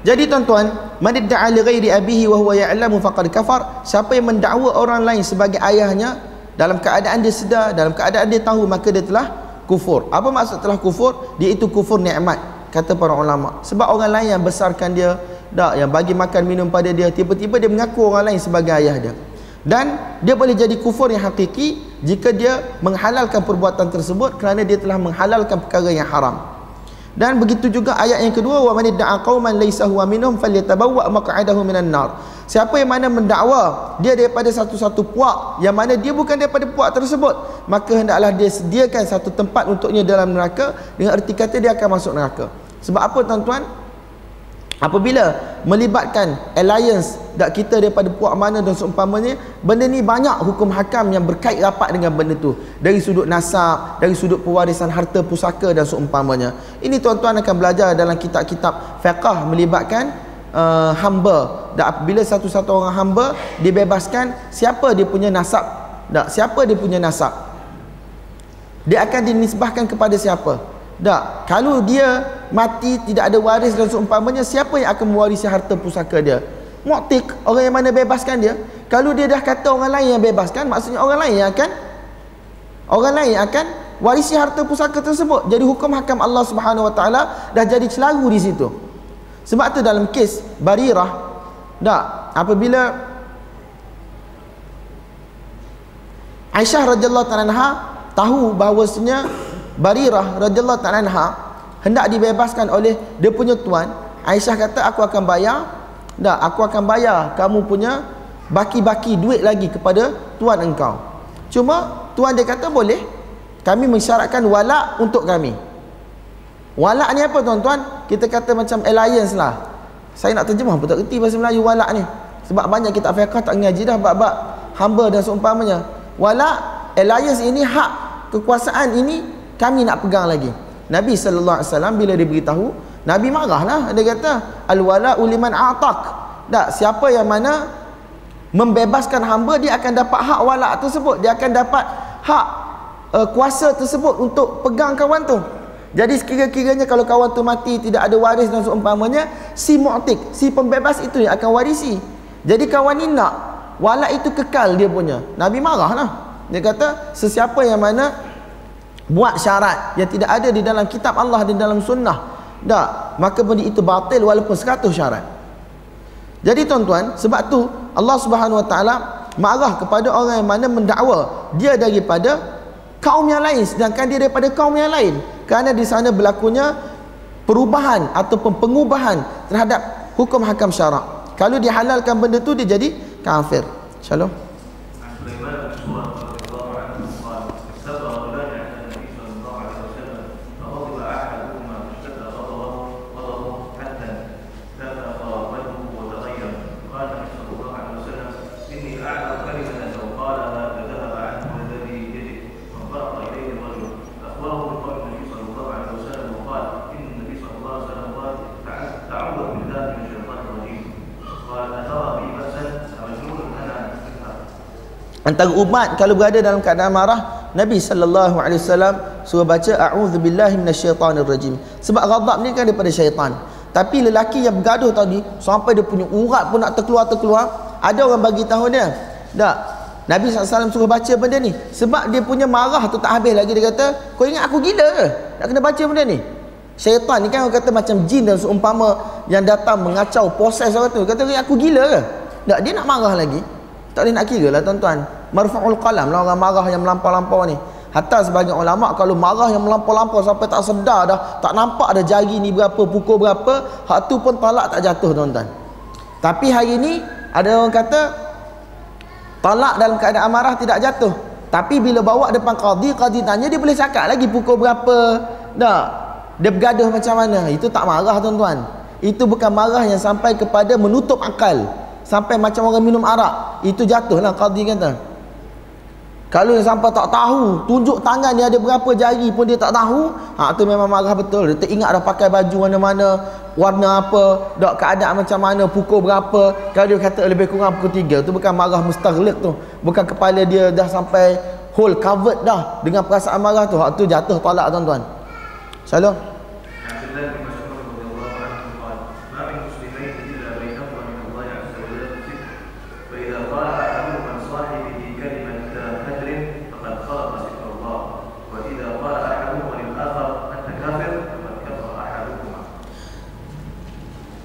Jadi tuan-tuan, man da'a li ghairi abihi wa huwa ya'lamu faqad kafar. Siapa yang mendakwa orang lain sebagai ayahnya dalam keadaan dia sedar, dalam keadaan dia tahu maka dia telah kufur. Apa maksud telah kufur? Dia itu kufur nikmat kata para ulama. Sebab orang lain yang besarkan dia, dak yang bagi makan minum pada dia, tiba-tiba dia mengaku orang lain sebagai ayah dia. Dan dia boleh jadi kufur yang hakiki jika dia menghalalkan perbuatan tersebut kerana dia telah menghalalkan perkara yang haram. Dan begitu juga ayat yang kedua wa man da'a qauman laysa huwa minhum falyatabawwa maq'adahu minan nar. Siapa yang mana mendakwa dia daripada satu-satu puak yang mana dia bukan daripada puak tersebut, maka hendaklah dia sediakan satu tempat untuknya dalam neraka dengan erti kata dia akan masuk neraka. Sebab apa tuan-tuan? Apabila melibatkan alliance dak kita daripada puak mana dan seumpamanya, benda ni banyak hukum hakam yang berkait rapat dengan benda tu. Dari sudut nasab, dari sudut pewarisan harta pusaka dan seumpamanya. Ini tuan-tuan akan belajar dalam kitab-kitab fiqah melibatkan uh, hamba. Dan apabila satu-satu orang hamba dibebaskan, siapa dia punya nasab? Tak, siapa dia punya nasab? Dia akan dinisbahkan kepada siapa? Tak, kalau dia mati tidak ada waris dan seumpamanya siapa yang akan mewarisi harta pusaka dia? Mu'tiq, orang yang mana bebaskan dia. Kalau dia dah kata orang lain yang bebaskan, maksudnya orang lain yang akan orang lain yang akan warisi harta pusaka tersebut. Jadi hukum hakam Allah Subhanahu Wa Taala dah jadi celaru di situ. Sebab tu dalam kes Barirah, tak, apabila Aisyah radhiyallahu anha tahu bahawasanya Barirah radhiyallahu ta'ala anha hendak dibebaskan oleh dia punya tuan. Aisyah kata aku akan bayar. Tak aku akan bayar. Kamu punya baki-baki duit lagi kepada tuan engkau. Cuma tuan dia kata boleh. Kami mensyaratkan walak untuk kami. Walak ni apa tuan-tuan? Kita kata macam alliance lah. Saya nak terjemah pun tak kerti bahasa Melayu walak ni? Sebab banyak kita fiqah tak ngaji dah bab-bab hamba dan seumpamanya. Walak alliance ini hak kekuasaan ini kami nak pegang lagi. Nabi sallallahu alaihi wasallam bila dia beritahu Nabi marahlah. Dia kata al wala uliman a'taq. Tak siapa yang mana membebaskan hamba dia akan dapat hak walak tersebut. Dia akan dapat hak uh, kuasa tersebut untuk pegang kawan tu. Jadi sekira-kiranya kalau kawan tu mati tidak ada waris dan seumpamanya si mu'tik si pembebas itu yang akan warisi. Jadi kawan ni nak walak itu kekal dia punya. Nabi marahlah. Dia kata sesiapa yang mana buat syarat yang tidak ada di dalam kitab Allah dan dalam sunnah. Tak. Maka benda itu batil walaupun 100 syarat. Jadi tuan-tuan sebab tu Allah Subhanahu Wa Taala marah kepada orang yang mana mendakwa dia daripada kaum yang lain sedangkan dia daripada kaum yang lain. Kerana di sana berlakunya perubahan ataupun pengubahan terhadap hukum hakam syarak. Kalau dihalalkan benda tu dia jadi kafir. Shalom antara umat kalau berada dalam keadaan marah Nabi sallallahu alaihi wasallam suruh baca a'udzubillahi minasyaitonir rajim. Sebab ghadab ni kan daripada syaitan. Tapi lelaki yang bergaduh tadi sampai dia punya urat pun nak terkeluar terkeluar ada orang bagi tahu dia tak Nabi SAW suruh baca benda ni. Sebab dia punya marah tu tak habis lagi dia kata kau ingat aku gila ke? Nak kena baca benda ni? Syaitan ni kan orang kata macam jin dan seumpama yang datang mengacau proses orang tu. Kata aku gila ke? Tak dia nak marah lagi. Tak boleh nak kira lah tuan-tuan marfa'ul qalam lah orang marah yang melampau-lampau ni Hatta sebagian ulama kalau marah yang melampau-lampau sampai tak sedar dah, tak nampak ada jari ni berapa, pukul berapa, hak tu pun talak tak jatuh tuan-tuan. Tapi hari ni ada orang kata talak dalam keadaan marah tidak jatuh. Tapi bila bawa depan qadi, qadi tanya dia boleh cakap lagi pukul berapa. Tak. Dia bergaduh macam mana? Itu tak marah tuan-tuan. Itu bukan marah yang sampai kepada menutup akal. Sampai macam orang minum arak. Itu jatuhlah qadi kata. Kalau yang sampai tak tahu, tunjuk tangan dia ada berapa jari pun dia tak tahu, ha tu memang marah betul. Dia teringat dah pakai baju mana-mana, warna apa, dak keadaan macam mana, pukul berapa. Kalau dia kata lebih kurang pukul 3, tu bukan marah mustaghliq tu. Bukan kepala dia dah sampai whole covered dah dengan perasaan marah tu. Hak tu jatuh talak tuan-tuan. Salam.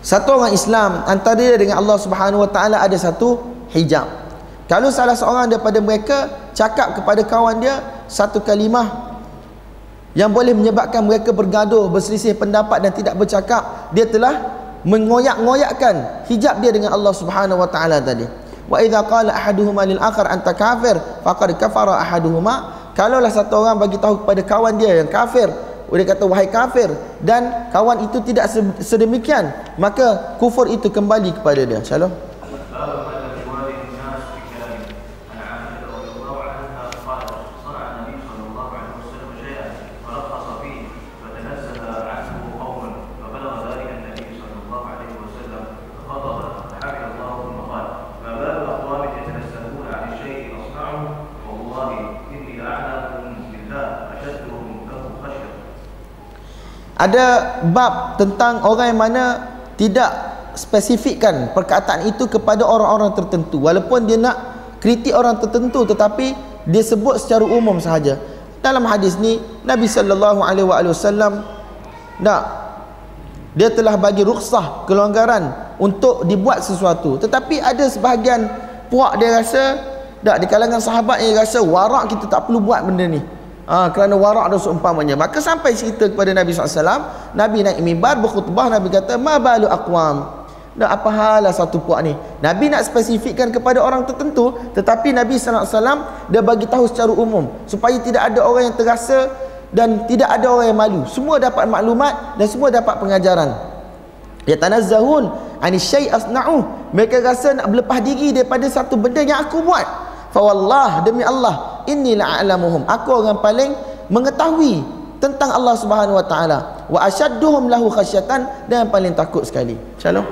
Satu orang Islam antara dia dengan Allah Subhanahu Wa Taala ada satu hijab. Kalau salah seorang daripada mereka cakap kepada kawan dia satu kalimah yang boleh menyebabkan mereka bergaduh, berselisih pendapat dan tidak bercakap, dia telah mengoyak-ngoyakkan hijab dia dengan Allah Subhanahu Wa Taala tadi. Wa idza qala ahaduhuma lil akhar anta kafir faqad kafara ahaduhuma. Kalaulah satu orang bagi tahu kepada kawan dia yang kafir, dia kata wahai kafir dan kawan itu tidak sedemikian maka kufur itu kembali kepada dia. Shalom ada bab tentang orang yang mana tidak spesifikkan perkataan itu kepada orang-orang tertentu. Walaupun dia nak kritik orang tertentu tetapi dia sebut secara umum sahaja. Dalam hadis ni Nabi sallallahu alaihi wasallam nak dia telah bagi rukhsah kelonggaran untuk dibuat sesuatu. Tetapi ada sebahagian puak dia rasa tak di kalangan sahabat yang rasa warak kita tak perlu buat benda ni ha, kerana warak dan seumpamanya. Maka sampai cerita kepada Nabi SAW Nabi naik mimbar berkhutbah Nabi kata ma balu aqwam? Dan apa halah satu puak ni? Nabi nak spesifikkan kepada orang tertentu tetapi Nabi SAW dia bagi tahu secara umum supaya tidak ada orang yang terasa dan tidak ada orang yang malu. Semua dapat maklumat dan semua dapat pengajaran. Ya tanazzahun ani syai asna'u. Mereka rasa nak berlepas diri daripada satu benda yang aku buat. Fa wallah demi Allah inni la'alamuhum aku orang paling mengetahui tentang Allah Subhanahu wa taala. Wa asyadduhum lahu khasyatan. Dan yang paling takut sekali. Shalom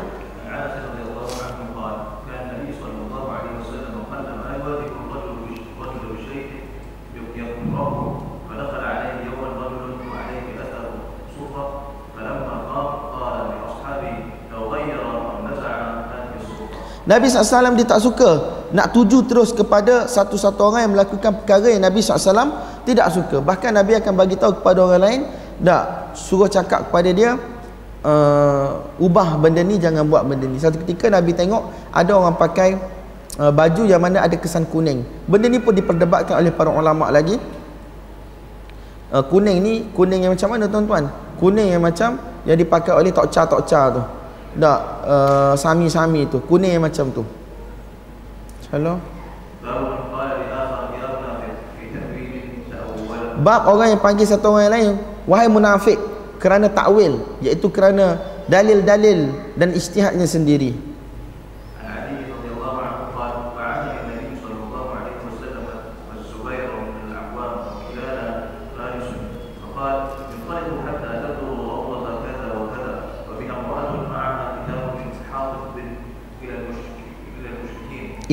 Nabi SAW dia tak suka nak tuju terus kepada satu-satu orang yang melakukan perkara yang Nabi SAW tidak suka. Bahkan Nabi akan bagi tahu kepada orang lain tak suruh cakap kepada dia uh, ubah benda ni jangan buat benda ni. Satu ketika Nabi tengok ada orang pakai uh, baju yang mana ada kesan kuning. Benda ni pun diperdebatkan oleh para ulama lagi. Uh, kuning ni kuning yang macam mana tuan-tuan? Kuning yang macam yang dipakai oleh tokca-tokca tu. Tak uh, sami-sami tu. Kuning yang macam tu Hello. Bab orang yang panggil satu orang yang lain wahai munafik kerana takwil iaitu kerana dalil-dalil dan ijtihadnya sendiri.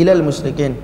Ilal musyrikin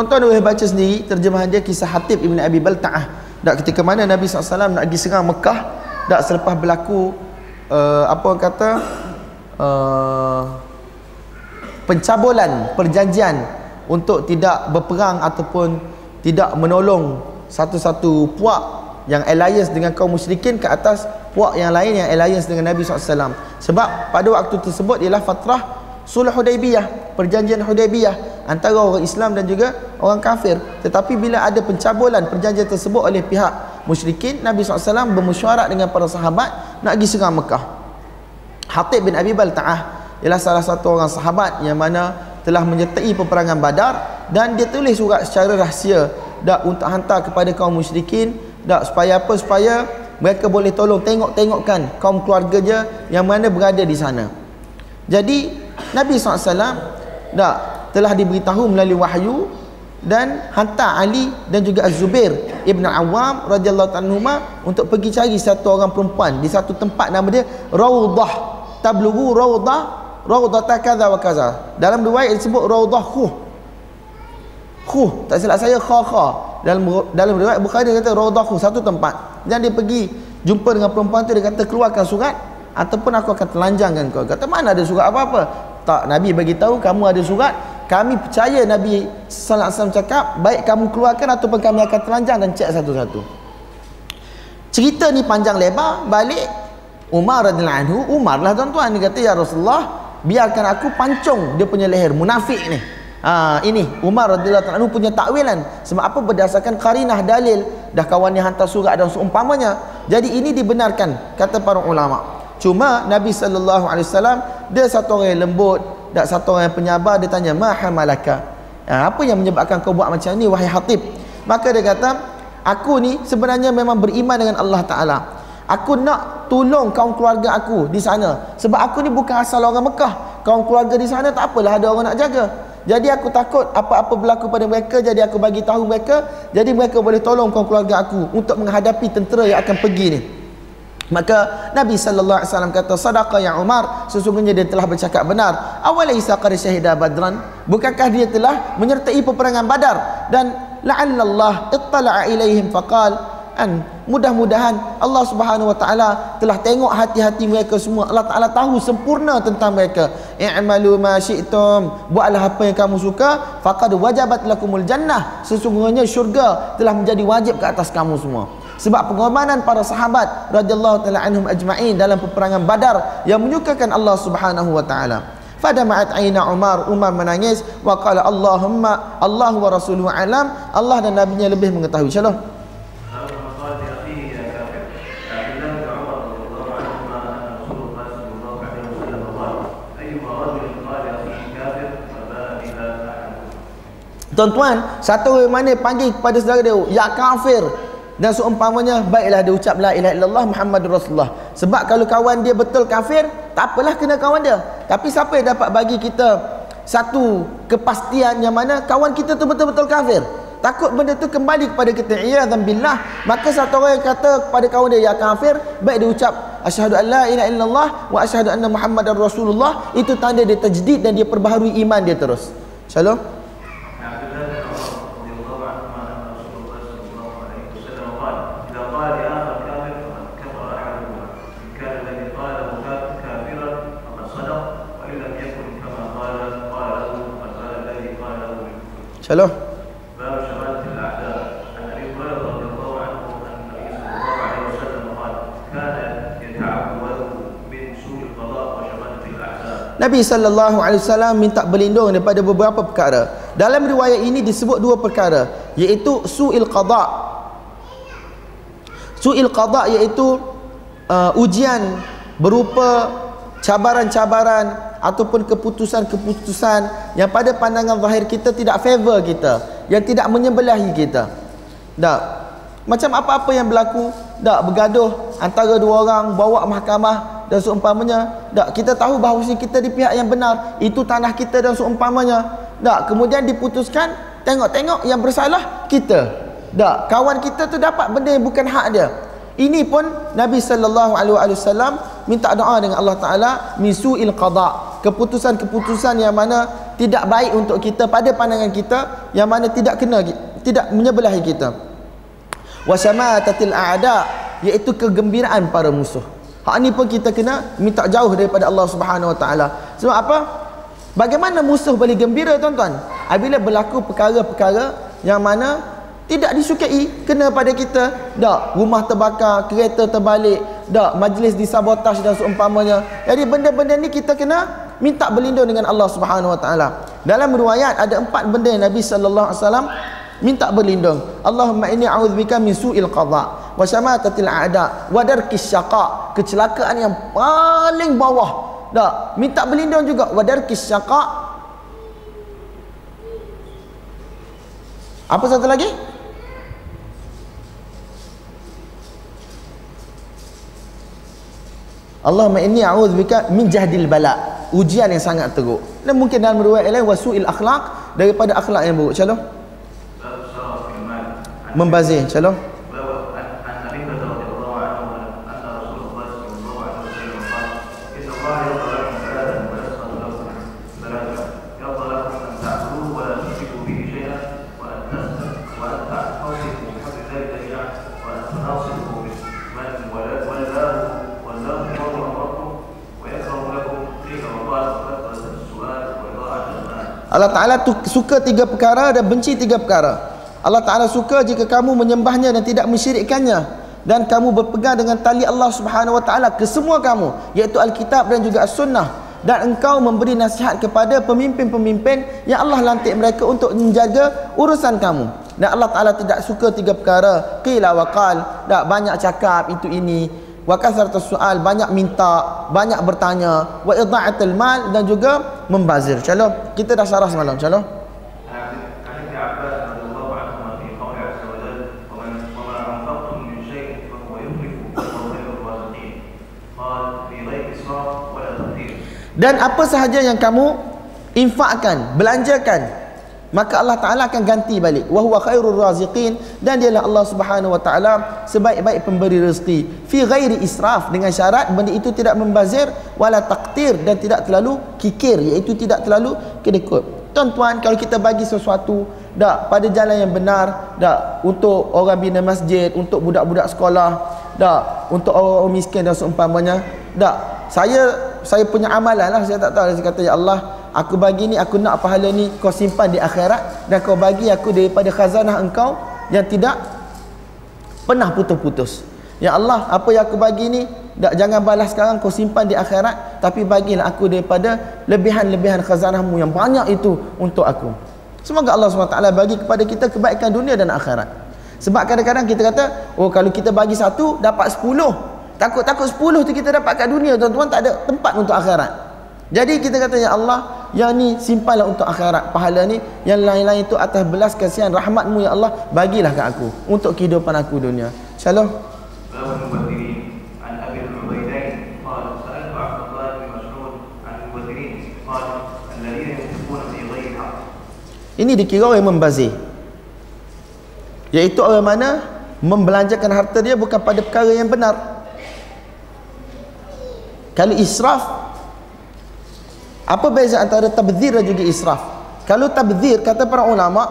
tuan-tuan boleh baca sendiri terjemahan dia kisah Hatib Ibn Abi Balta'ah. Dak ketika mana Nabi SAW nak pergi serang Mekah dak selepas berlaku uh, apa orang kata uh, pencabulan perjanjian untuk tidak berperang ataupun tidak menolong satu-satu puak yang alliance dengan kaum musyrikin ke atas puak yang lain yang alliance dengan Nabi SAW sebab pada waktu tersebut ialah fatrah sulh Hudaybiyah perjanjian Hudaybiyah antara orang Islam dan juga orang kafir. Tetapi bila ada pencabulan perjanjian tersebut oleh pihak musyrikin Nabi SAW bermusyarat dengan para sahabat nak pergi serang Mekah. Hatib bin Abi Balta'ah ialah salah satu orang sahabat yang mana telah menyertai peperangan Badar dan dia tulis surat secara rahsia dak untuk hantar kepada kaum musyrikin dak supaya apa? Supaya mereka boleh tolong tengok-tengokkan kaum keluarga dia yang mana berada di sana. Jadi Nabi SAW dak telah diberitahu melalui wahyu dan hantar Ali dan juga Az-Zubair Ibn Awam radhiyallahu anhu untuk pergi cari satu orang perempuan di satu tempat nama dia Raudah tablughu Raudah Raudah kaza wa kaza. Dalam riwayat disebut Raudah Khuh. Khuh tak silap saya kha kha. Dalam dalam riwayat Bukhari dia kata Raudah Khuh satu tempat. Dan dia pergi jumpa dengan perempuan tu dia kata keluarkan surat ataupun aku akan telanjangkan kau. Kata mana ada surat apa-apa tak Nabi bagi tahu kamu ada surat kami percaya Nabi sallallahu alaihi wasallam cakap baik kamu keluarkan ataupun kami akan telanjang dan cek satu-satu. Cerita ni panjang lebar balik Umar radhiyallahu anhu Umar lah tuan-tuan dia kata ya Rasulullah biarkan aku pancung dia punya leher munafik ni. Ha, ini Umar radhiyallahu anhu punya takwilan. Sebab apa? Berdasarkan karinah dalil dah kawan dia hantar surat dan seumpamanya. Jadi ini dibenarkan kata para ulama. Cuma Nabi sallallahu alaihi wasallam dia satu orang yang lembut tak satu orang yang penyabar dia tanya ma hamalaka? Ha, apa yang menyebabkan kau buat macam ni wahai hatib? Maka dia kata aku ni sebenarnya memang beriman dengan Allah taala. Aku nak tolong kaum keluarga aku di sana. Sebab aku ni bukan asal orang Mekah. Kaum keluarga di sana tak apalah ada orang nak jaga. Jadi aku takut apa-apa berlaku pada mereka jadi aku bagi tahu mereka. Jadi mereka boleh tolong kaum keluarga aku untuk menghadapi tentera yang akan pergi ni Maka Nabi sallallahu alaihi wasallam kata sadaqa ya Umar sesungguhnya dia telah bercakap benar. Awalaysa qad syahida badran? Bukankah dia telah menyertai peperangan Badar? Dan la'alla Allah ittala'a ilaihim faqal. An mudah-mudahan Allah Subhanahu wa taala telah tengok hati-hati mereka semua. Allah taala tahu sempurna tentang mereka. I'malu ma syi'tum. Buatlah apa yang kamu suka. Faqad wajabat lakumul jannah. Sesungguhnya syurga telah menjadi wajib ke atas kamu semua sebab pengorbanan para sahabat radhiyallahu taala anhum ajma'in dalam peperangan Badar yang menyukakan Allah Subhanahu wa taala. Fadama'at aina Umar Umar menangis wa qala Allahumma Allah wa rasuluhu alam Allah dan nabinya lebih mengetahui. Insyaallah. Tuan-tuan, satu orang mana panggil kepada saudara dia, ya kafir dan seumpamanya baiklah dia ucap la ilaha illallah muhammadur rasulullah. Sebab kalau kawan dia betul kafir tak apalah kena kawan dia. Tapi siapa yang dapat bagi kita satu kepastian yang mana kawan kita tu betul-betul kafir? Takut benda tu kembali kepada kita. Iyadzan billah. Maka satu orang yang kata kepada kawan dia ya kafir baik dia ucap asyhadu an la ilaha illallah wa asyhadu anna muhammadar rasulullah. Itu tanda dia tajdid dan dia perbaharui iman dia terus Shalom. Nabi sallallahu alaihi wasallam minta berlindung daripada beberapa perkara. Dalam riwayat ini disebut dua perkara, iaitu su'il qada. Su'il qada iaitu uh, ujian berupa cabaran-cabaran ataupun keputusan-keputusan yang pada pandangan zahir kita tidak favor kita yang tidak menyebelahi kita. Tak. Macam apa-apa yang berlaku tak bergaduh antara dua orang bawa mahkamah dan seumpamanya tak. Kita tahu bahawa kita di pihak yang benar itu tanah kita dan seumpamanya. Tak. Kemudian diputuskan tengok-tengok yang bersalah kita. Tak. Kawan kita tu dapat benda yang bukan hak dia. Ini pun Nabi sallallahu alaihi wasallam minta doa dengan Allah Taala misuil qada keputusan-keputusan yang mana tidak baik untuk kita pada pandangan kita yang mana tidak kena tidak menyebelahi kita. Wa syamatatil a'da iaitu kegembiraan para musuh. Hak ni pun kita kena minta jauh daripada Allah Subhanahu wa taala. Sebab apa? Bagaimana musuh boleh gembira tuan-tuan? Apabila berlaku perkara-perkara yang mana tidak disukai kena pada kita. Tak rumah terbakar kereta terbalik tak majlis disabotaj dan seumpamanya. Jadi benda-benda ni kita kena minta berlindung dengan Allah Subhanahu Wa Taala. Dalam riwayat ada empat benda yang Nabi sallallahu alaihi wasallam minta berlindung. Allahumma inni a'udzubika min su'il qadha wa syamatatil a'da wa darkis syaqa. Kecelakaan yang paling bawah. Tak minta berlindung juga. Wa darkis syaqa. Apa satu lagi Allahumma inni a'udzubika min jahdil bala. Ujian yang sangat teruk. Dan mungkin dalam riwayat lain wasu'il akhlak daripada akhlak yang buruk. Calon. Membazir. Calon. Allah Ta'ala suka tiga perkara dan benci tiga perkara. Allah Ta'ala suka jika kamu menyembahnya dan tidak mensyirikkannya. Dan kamu berpegang dengan tali Allah Subhanahu Wa Ta'ala ke semua kamu iaitu Alkitab dan juga As-Sunnah. Dan engkau memberi nasihat kepada pemimpin-pemimpin yang Allah lantik mereka untuk menjaga urusan kamu. Dan Allah Ta'ala tidak suka tiga perkara. Qila wa qal. Tak banyak cakap itu ini wa kasratus soal banyak minta banyak bertanya. Wa idha'atul mal dan juga membazir. Calon kita dah sarah semalam calon dan apa sahaja yang kamu infakkan belanjakan maka Allah Taala akan ganti balik. Wa huwa khairur raziqin. Dan dialah Allah Subhanahu wa taala sebaik-baik pemberi rezeki. Fi ghairi israf. Dengan syarat benda itu tidak membazir wala taqtir dan tidak terlalu kikir. Iaitu tidak terlalu kedekut. Tuan-tuan kalau kita bagi sesuatu dak pada jalan yang benar dak untuk orang bina masjid untuk budak-budak sekolah dak untuk orang-orang miskin dan seumpamanya dak saya saya punya amalan lah. Saya tak tahu saya kata ya Allah aku bagi ni aku nak pahala ni kau simpan di akhirat dan kau bagi aku daripada khazanah engkau yang tidak pernah putus-putus. Ya Allah apa yang aku bagi ni tak jangan balas sekarang kau simpan di akhirat. Tapi bagilah aku daripada lebihan-lebihan khazanahmu yang banyak itu untuk aku. Semoga Allah SWT bagi kepada kita kebaikan dunia dan akhirat. Sebab kadang-kadang kita kata oh kalau kita bagi satu dapat sepuluh. Takut-takut sepuluh tu kita dapat kat dunia tuan-tuan tak ada tempat untuk akhirat jadi kita kata ya Allah, yang ni simpanlah untuk akhirat pahala ni, yang lain-lain itu atas belas kasihan rahmatmu ya Allah, bagilah ke aku untuk kehidupan aku dunia. Shalom. Ini dikira orang membazir. Iaitu orang mana membelanjakan harta dia bukan pada perkara yang benar. Kalau israf apa beza antara tabdzir dan juga israf? Kalau tabdzir kata para ulama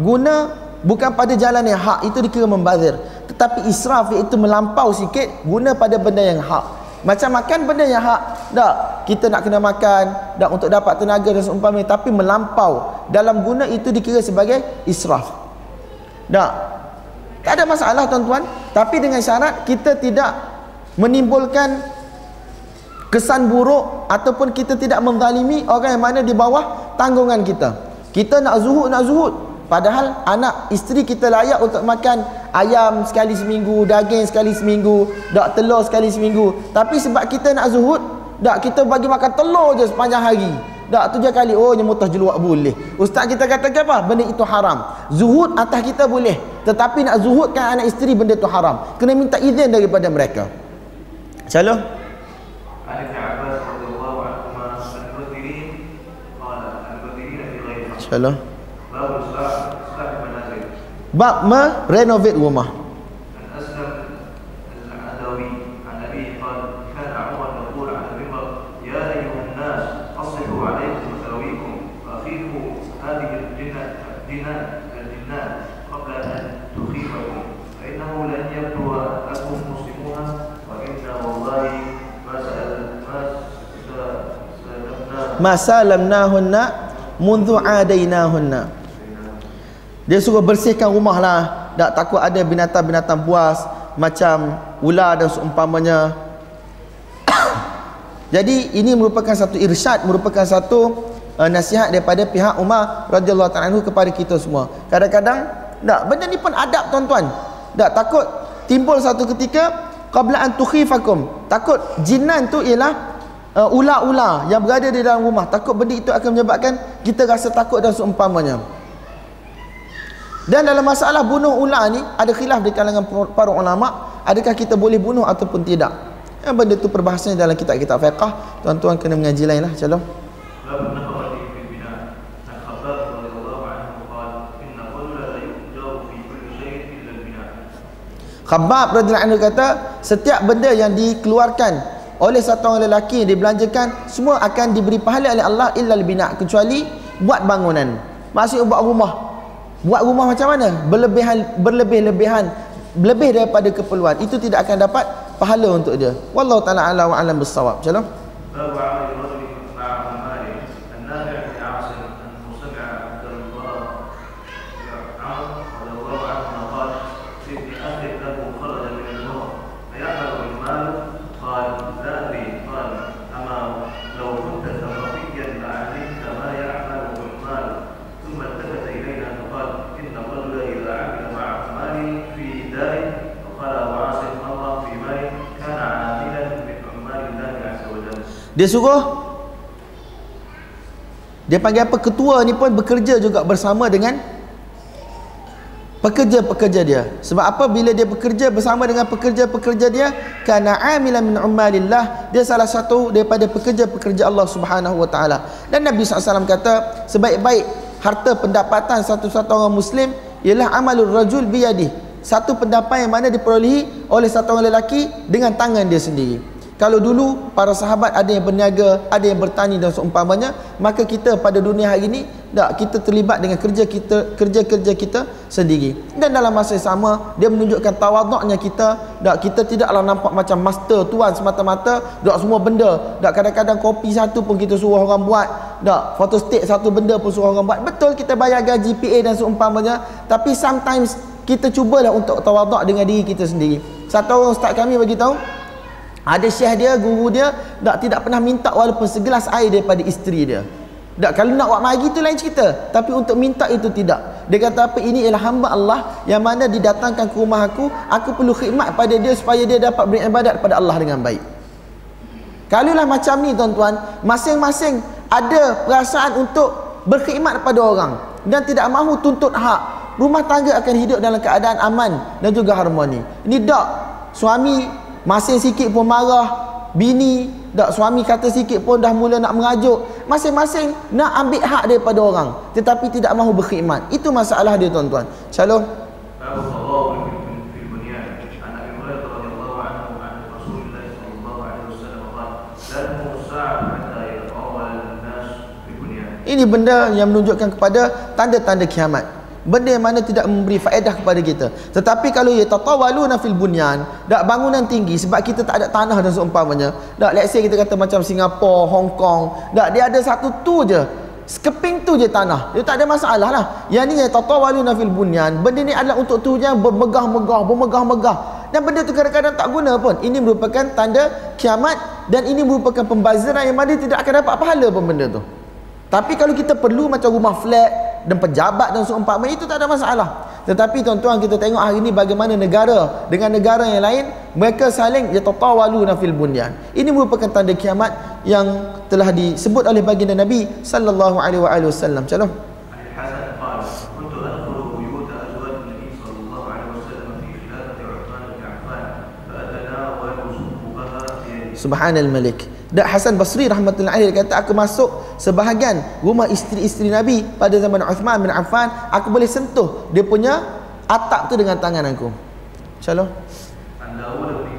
guna bukan pada jalan yang hak itu dikira membazir. Tetapi israf iaitu melampau sikit guna pada benda yang hak. Macam makan benda yang hak. Tak, kita nak kena makan tak untuk dapat tenaga dan seumpamanya tapi melampau dalam guna itu dikira sebagai israf. Tak. Tak ada masalah tuan-tuan, tapi dengan syarat kita tidak menimbulkan kesan buruk ataupun kita tidak menzalimi orang yang mana di bawah tanggungan kita. Kita nak zuhud nak zuhud. Padahal anak isteri kita layak untuk makan ayam sekali seminggu daging sekali seminggu dak telur sekali seminggu. Tapi sebab kita nak zuhud dak kita bagi makan telur je sepanjang hari. Dak tujuh kali oh nyemutah jeluak boleh. Ustaz kita kata apa? Benda itu haram. Zuhud atas kita boleh. Tetapi nak zuhudkan anak isteri benda itu haram. Kena minta izin daripada mereka. Shalom. عن ابن عباس رضي الله عنهما المبذرين قال المبذرين في غير حق باب اصلاح اصلاح المنازل باب ما renovate rumah masalamnahunna mundhu adainahunna. Dia suruh bersihkan rumah lah tak takut ada binatang-binatang buas macam ular dan seumpamanya. Jadi ini merupakan satu irsyad merupakan satu uh, nasihat daripada pihak Umar radhiyallahu taala anhu kepada kita semua. Kadang-kadang tak benda ni pun adab tuan-tuan. Tak takut timbul satu ketika qabla an tukhifakum. Takut jinan tu ialah uh, ular-ular yang berada di dalam rumah takut benda itu akan menyebabkan kita rasa takut dan seumpamanya. Dan dalam masalah bunuh ular ni ada khilaf di kalangan para ulama adakah kita boleh bunuh ataupun tidak? Ya, benda tu perbahasannya dalam kitab-kitab fiqah. Tuan-tuan kena mengaji lain lah calon Khabab radhiyallahu anhu kata setiap benda yang dikeluarkan oleh satu orang lelaki yang dibelanjakan semua akan diberi pahala oleh Allah illa bina kecuali buat bangunan. Maksudnya buat rumah. Buat rumah macam mana? Berlebihan berlebih-lebihan lebih daripada keperluan. Itu tidak akan dapat pahala untuk dia. Wallahu taala alam bissawab. Calon dia suruh. Dia panggil apa? Ketua ni pun bekerja juga bersama dengan pekerja-pekerja dia. Sebab apa? Bila dia bekerja bersama dengan pekerja-pekerja dia kana amilan min umalillah dia salah satu daripada pekerja-pekerja Allah Subhanahu wa taala. Dan Nabi SAW kata sebaik-baik harta pendapatan satu-satu orang muslim ialah amalul rajul biyadih. Satu pendapatan yang mana diperolehi oleh satu orang lelaki dengan tangan dia sendiri kalau dulu para sahabat ada yang berniaga, ada yang bertani dan seumpamanya, maka kita pada dunia hari ini tak kita terlibat dengan kerja kita kerja-kerja kita sendiri. Dan dalam masa yang sama, dia menunjukkan tawaduknya kita, tak kita tidaklah nampak macam master tuan semata-mata, tak semua benda, tak kadang-kadang kopi satu pun kita suruh orang buat, tak photostat satu benda pun suruh orang buat. Betul kita bayar gaji PA dan seumpamanya, tapi sometimes kita cubalah untuk tawaduk dengan diri kita sendiri. Satu orang ustaz kami bagi tahu, ada syekh dia, guru dia tak tidak pernah minta walaupun segelas air daripada isteri dia. Tak kalau nak buat magi tu lain cerita, tapi untuk minta itu tidak. Dia kata apa ini ialah hamba Allah yang mana didatangkan ke rumah aku, aku perlu khidmat pada dia supaya dia dapat beribadat pada Allah dengan baik. Kalaulah macam ni tuan-tuan, masing-masing ada perasaan untuk berkhidmat pada orang dan tidak mahu tuntut hak. Rumah tangga akan hidup dalam keadaan aman dan juga harmoni. Ini tak suami Masing sikit pun marah Bini tak suami kata sikit pun dah mula nak mengajuk Masing-masing nak ambil hak daripada orang Tetapi tidak mahu berkhidmat. Itu masalah dia tuan-tuan. Shalom. Ini benda yang menunjukkan kepada tanda-tanda kiamat. Benda yang mana tidak memberi faedah kepada kita. Tetapi kalau ia tatawaluna fil bunyan Tak bangunan tinggi Sebab kita tak ada tanah dan seumpamanya Tak let's say kita kata macam Singapura, Hong Kong Tak dia ada satu tu je. Sekeping tu je tanah. Dia tak ada masalah lah. Yang ni tatawaluna fil bunyan Benda ni adalah untuk tu yang bermegah-megah Bermegah-megah. Dan benda tu kadang-kadang tak guna pun. Ini merupakan tanda kiamat Dan ini merupakan pembaziran yang mana tidak akan dapat pahala pun benda tu. Tapi kalau kita perlu macam rumah flat dan pejabat dan seumpama itu tak ada masalah. Tetapi tuan-tuan kita tengok hari ini bagaimana negara dengan negara yang lain mereka saling yatatawalu nafil bunyan. Ini merupakan tanda kiamat yang telah disebut oleh baginda Nabi sallallahu alaihi wasallam. Calon Subhanal Malik. Dan Hasan Basri rahmatullahi alaih kata aku masuk sebahagian rumah isteri-isteri Nabi pada zaman Uthman bin Affan, aku boleh sentuh dia punya atap tu dengan tangan aku. Shalom. عن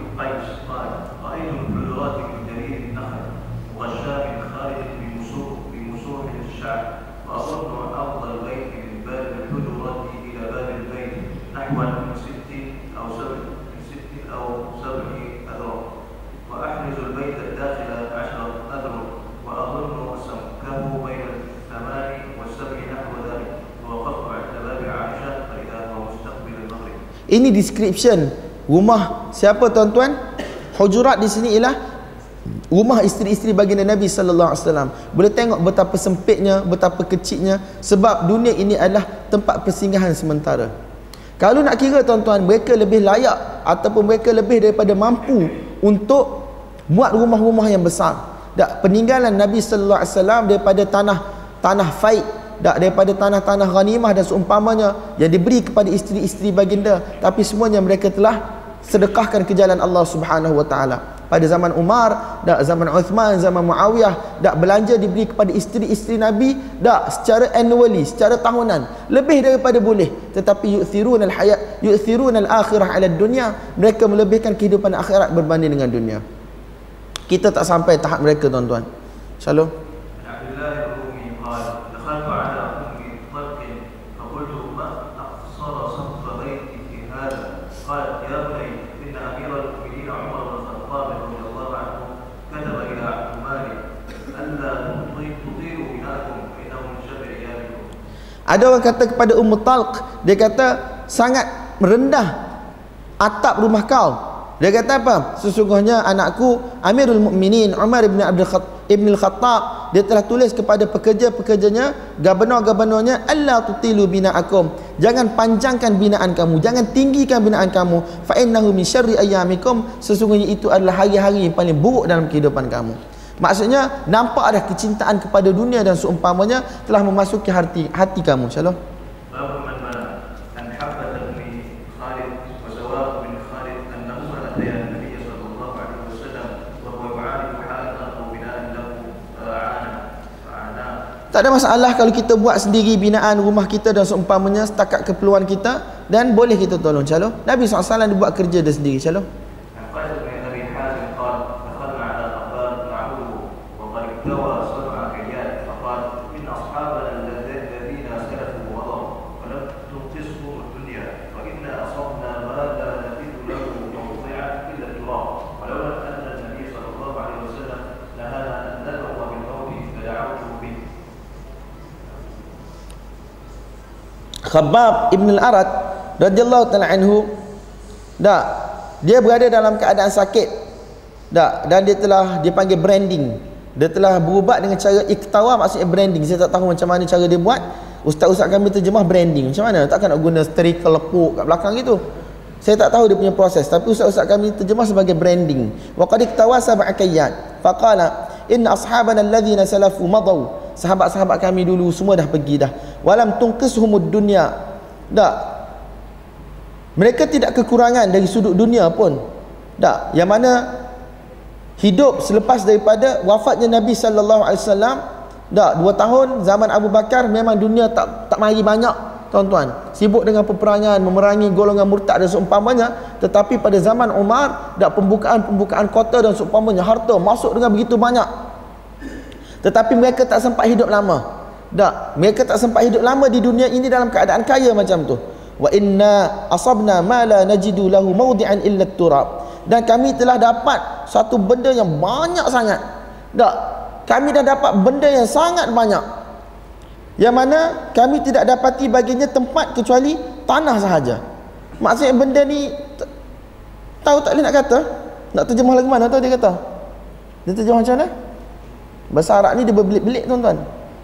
Ini description rumah siapa tuan-tuan? Hujurat di sini ialah rumah isteri-isteri baginda Nabi sallallahu alaihi wasallam. Boleh tengok betapa sempitnya, betapa kecilnya sebab dunia ini adalah tempat persinggahan sementara. Kalau nak kira tuan-tuan, mereka lebih layak ataupun mereka lebih daripada mampu untuk buat rumah-rumah yang besar. Tak peninggalan Nabi sallallahu alaihi wasallam daripada tanah tanah faid tak daripada tanah-tanah ghanimah dan seumpamanya yang diberi kepada isteri-isteri baginda tapi semuanya mereka telah sedekahkan ke jalan Allah Subhanahu wa taala. Pada zaman Umar dak zaman Uthman zaman Muawiyah dak belanja diberi kepada isteri-isteri Nabi dak secara annually secara tahunan lebih daripada boleh. Tetapi yu'thirun al-hayat yu'thirun al-akhirah 'ala dunya mereka melebihkan kehidupan akhirat berbanding dengan dunia. Kita tak sampai tahap mereka tuan-tuan. Shalom Ada orang kata kepada Ummu Talq, dia kata sangat merendah atap rumah kau. Dia kata apa? Sesungguhnya anakku Amirul Mukminin Umar bin Abdul Khattab Ibn Al-Khattab dia telah tulis kepada pekerja-pekerjanya gubernur-gubernurnya Allah tutilu bina'akum jangan panjangkan binaan kamu jangan tinggikan binaan kamu fa innahu min syarri sesungguhnya itu adalah hari-hari yang paling buruk dalam kehidupan kamu Maksudnya nampak ada kecintaan kepada dunia dan seumpamanya telah memasuki hati hati kamu. Shalom. Tak ada masalah kalau kita buat sendiri binaan rumah kita dan seumpamanya setakat keperluan kita dan boleh kita tolong calon. Nabi SAW dia buat kerja dia sendiri calon. Khabbab Ibn Al-Arad radhiyallahu taala anhu dak dia berada dalam keadaan sakit dak dan dia telah dipanggil branding. Dia telah berubat dengan cara iktawa maksudnya branding. Saya tak tahu macam mana cara dia buat. Ustaz-ustaz kami terjemah branding. Macam mana? Takkan nak guna sterikal lepuk kat belakang gitu saya tak tahu dia punya proses tapi ustaz-ustaz kami terjemah sebagai branding. Wa qad iktawa sab'a kayyat. Faqala inna ashabana alladhina salafu madaw sahabat-sahabat kami dulu semua dah pergi dah walam tungkishumud dunya tak. Mereka tidak kekurangan dari sudut dunia pun. Tak. Yang mana hidup selepas daripada wafatnya Nabi sallallahu alaihi wasallam tak. Dua tahun zaman Abu Bakar memang dunia tak tak mari banyak tuan-tuan. Sibuk dengan peperangan memerangi golongan murtad dan seumpamanya tetapi pada zaman Umar tak. Pembukaan-pembukaan kota dan seumpamanya harta masuk dengan begitu banyak. Tetapi mereka tak sempat hidup lama tak. Mereka tak sempat hidup lama di dunia ini dalam keadaan kaya macam tu. Wa inna asabna ma la najidu lahu mawdi'an illa turab. Dan kami telah dapat satu benda yang banyak sangat. Tak. Kami dah dapat benda yang sangat banyak. Yang mana kami tidak dapati baginya tempat kecuali tanah sahaja. Maksudnya benda ni tahu tak boleh nak kata? Nak terjemah lagu mana? Tahu dia kata? Dia terjemah macam mana? Bahasa Arab ni dia berbelit-belit tuan-tuan.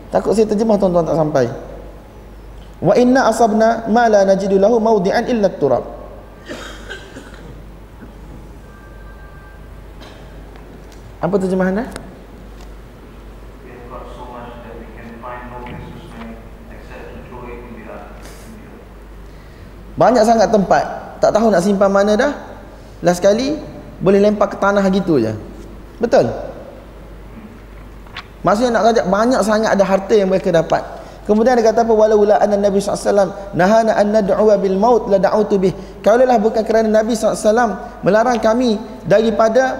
Takut saya terjemah tuan-tuan tak sampai. Wa inna asabna ma la najidu lahu mawdi'an illa turab. Apa terjemahan dah? Banyak sangat tempat Tak tahu nak simpan mana dah Last sekali Boleh lempar ke tanah gitu je Betul? Maksudnya nak kata banyak sangat ada harta yang mereka dapat. Kemudian dia kata apa walau la anna nabi SAW nahana an nad'u bil maut la da'utu bih. Kalaulah bukan kerana nabi SAW melarang kami daripada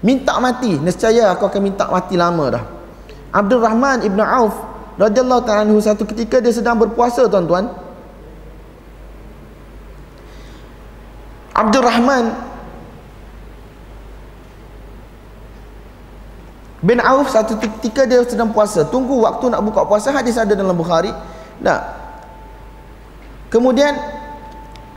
minta mati, nescaya aku akan minta mati lama dah. Abdul Rahman Ibn Auf radhiyallahu ta'ala anhu satu ketika dia sedang berpuasa tuan-tuan. Abdul Rahman Bin Auf satu ketika dia sedang puasa tunggu waktu nak buka puasa hadis ada dalam Bukhari. Nah. Kemudian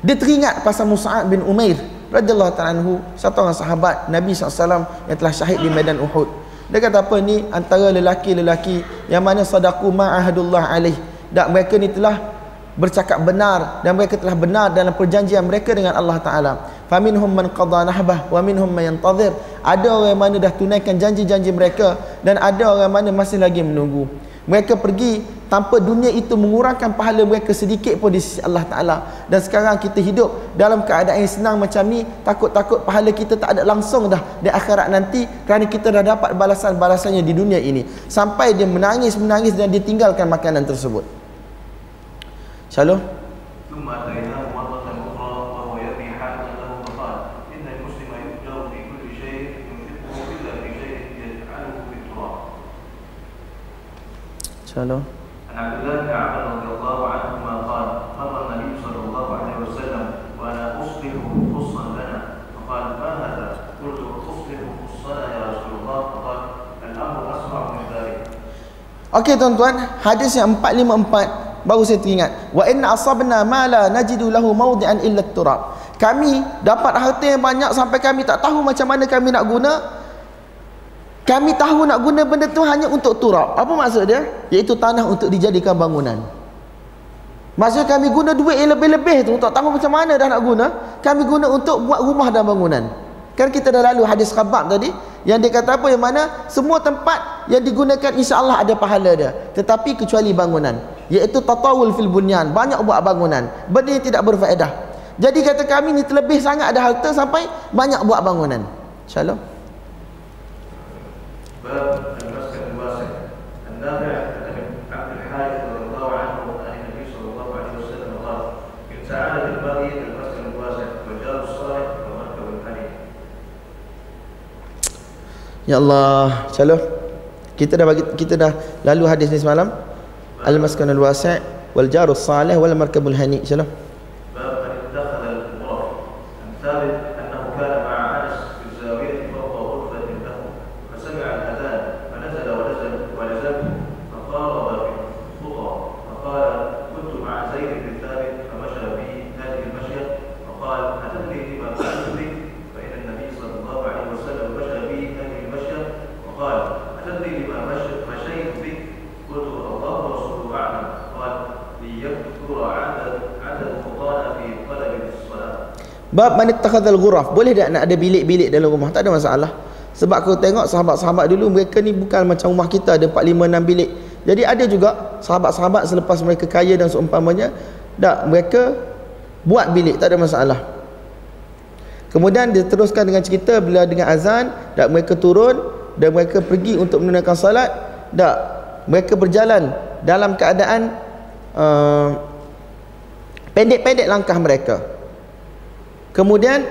dia teringat pasal Mus'ab bin Umair radhiyallahu ta'ala anhu satu orang sahabat Nabi SAW yang telah syahid di medan Uhud. Dia kata apa ni? Antara lelaki-lelaki yang mana sadaku ma'ahadullah alaih. Dan mereka ni telah bercakap benar dan mereka telah benar dalam perjanjian mereka dengan Allah Ta'ala. Faminhum man qadha nahbah wa minhum man yantazir. Ada orang mana dah tunaikan janji-janji mereka dan ada orang mana masih lagi menunggu. Mereka pergi tanpa dunia itu mengurangkan pahala mereka sedikit pun di sisi Allah Ta'ala. Dan sekarang kita hidup dalam keadaan yang senang macam ni takut-takut pahala kita tak ada langsung dah di akhirat nanti kerana kita dah dapat balasan-balasannya di dunia ini. Sampai dia menangis-menangis dan dia tinggalkan makanan tersebut Shalom ثم أتيناه مرة أخرى وهو يبني حاجة له فقال إن المسلم يؤجر في كل شيء ينفقه إلا في شيء يجعله في التراب. Shalom عن عبد الله بن عمر رضي الله عنهما قال مر النبي صلى الله عليه وسلم وأنا اصلح خصا لنا. فقال ما هذا؟ قلت اصلح خصنا يا رسول الله. فقال الأمر أسرع من ذلك. Okey tuan-tuan, hadis yang 454 baru saya teringat. Wa inna asabna ma la najidu lahu mawdi'an illa turab. Kami dapat harta yang banyak sampai kami tak tahu macam mana kami nak guna. Kami tahu nak guna benda tu hanya untuk turab. Apa maksud dia? Iaitu tanah untuk dijadikan bangunan. Maksud kami guna duit yang lebih-lebih tu tak tahu macam mana dah nak guna. Kami guna untuk buat rumah dan bangunan. Kan kita dah lalu hadis khabab tadi yang dia kata apa yang mana semua tempat yang digunakan insya-Allah ada pahala dia tetapi kecuali bangunan iaitu tatawul fil bunyan banyak buat bangunan benda yang tidak berfaedah jadi kata kami ni terlebih sangat ada harta sampai banyak buat bangunan insyaallah باب المسكن الواسع النافع عن عبد الحارث رضي الله عنه عن النبي صلى الله عليه وسلم قال ان سعادة Ya Allah. Insyaallah. Kita dah bagi kita dah lalu hadis ni semalam. Al maskanul wasi' wal jarus salih wal markabul hani. Insyaallah Bab man ittakhadhal ghuraf. Boleh tak nak ada bilik-bilik dalam rumah? Tak ada masalah. Sebab kau tengok sahabat-sahabat dulu mereka ni bukan macam rumah kita ada 4 5 6 bilik. Jadi ada juga sahabat-sahabat selepas mereka kaya dan seumpamanya tak mereka buat bilik tak ada masalah. Kemudian dia teruskan dengan cerita bila dengan azan dan mereka turun dan mereka pergi untuk menunaikan salat tak mereka berjalan dalam keadaan uh, pendek-pendek langkah mereka. Kemudian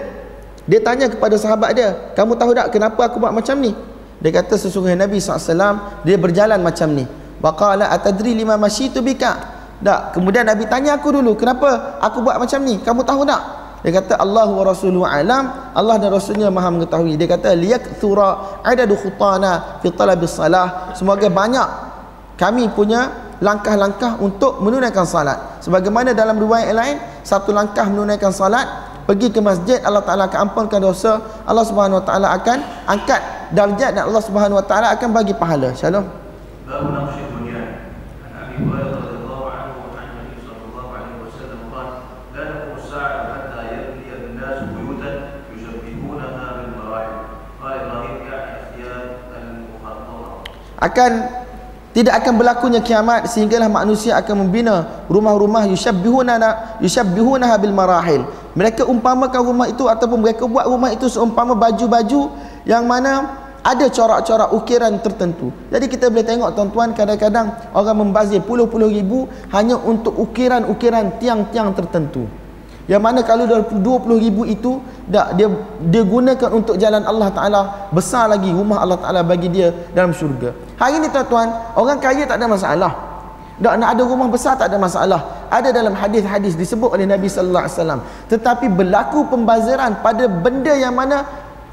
dia tanya kepada sahabat dia, "Kamu tahu tak kenapa aku buat macam ni?" Dia kata sesungguhnya Nabi SAW dia berjalan macam ni. Waqala atadri lima masyitu bika? Tak. Kemudian Nabi tanya aku dulu, "Kenapa aku buat macam ni? Kamu tahu tak?" Dia kata Allah wa rasuluhu alam Allah dan rasulnya maha mengetahui Dia kata liyakthura adadu khutana fi talabis salah Semoga banyak kami punya langkah-langkah untuk menunaikan salat Sebagaimana dalam riwayat lain Satu langkah menunaikan salat pergi ke masjid Allah Taala akan ampunkan dosa. Allah Subhanahu Wa Taala akan angkat darjat dan Allah Subhanahu Wa Taala akan bagi pahala. Shalom. Akan tidak akan berlakunya kiamat sehinggalah manusia akan membina rumah-rumah yushabbihuna yushabbihunaha bil marahil. Mereka umpamakan rumah itu ataupun mereka buat rumah itu seumpama baju-baju yang mana ada corak-corak ukiran tertentu. Jadi kita boleh tengok tuan-tuan kadang-kadang orang membazir puluh-puluh ribu hanya untuk ukiran-ukiran tiang-tiang tertentu yang mana kalau 20 ribu itu tak dia dia gunakan untuk jalan Allah Taala besar lagi rumah Allah Taala bagi dia dalam syurga. Hari ni tuan-tuan, orang kaya tak ada masalah. Tak nak ada rumah besar tak ada masalah. Ada dalam hadis-hadis disebut oleh Nabi sallallahu alaihi wasallam. Tetapi berlaku pembaziran pada benda yang mana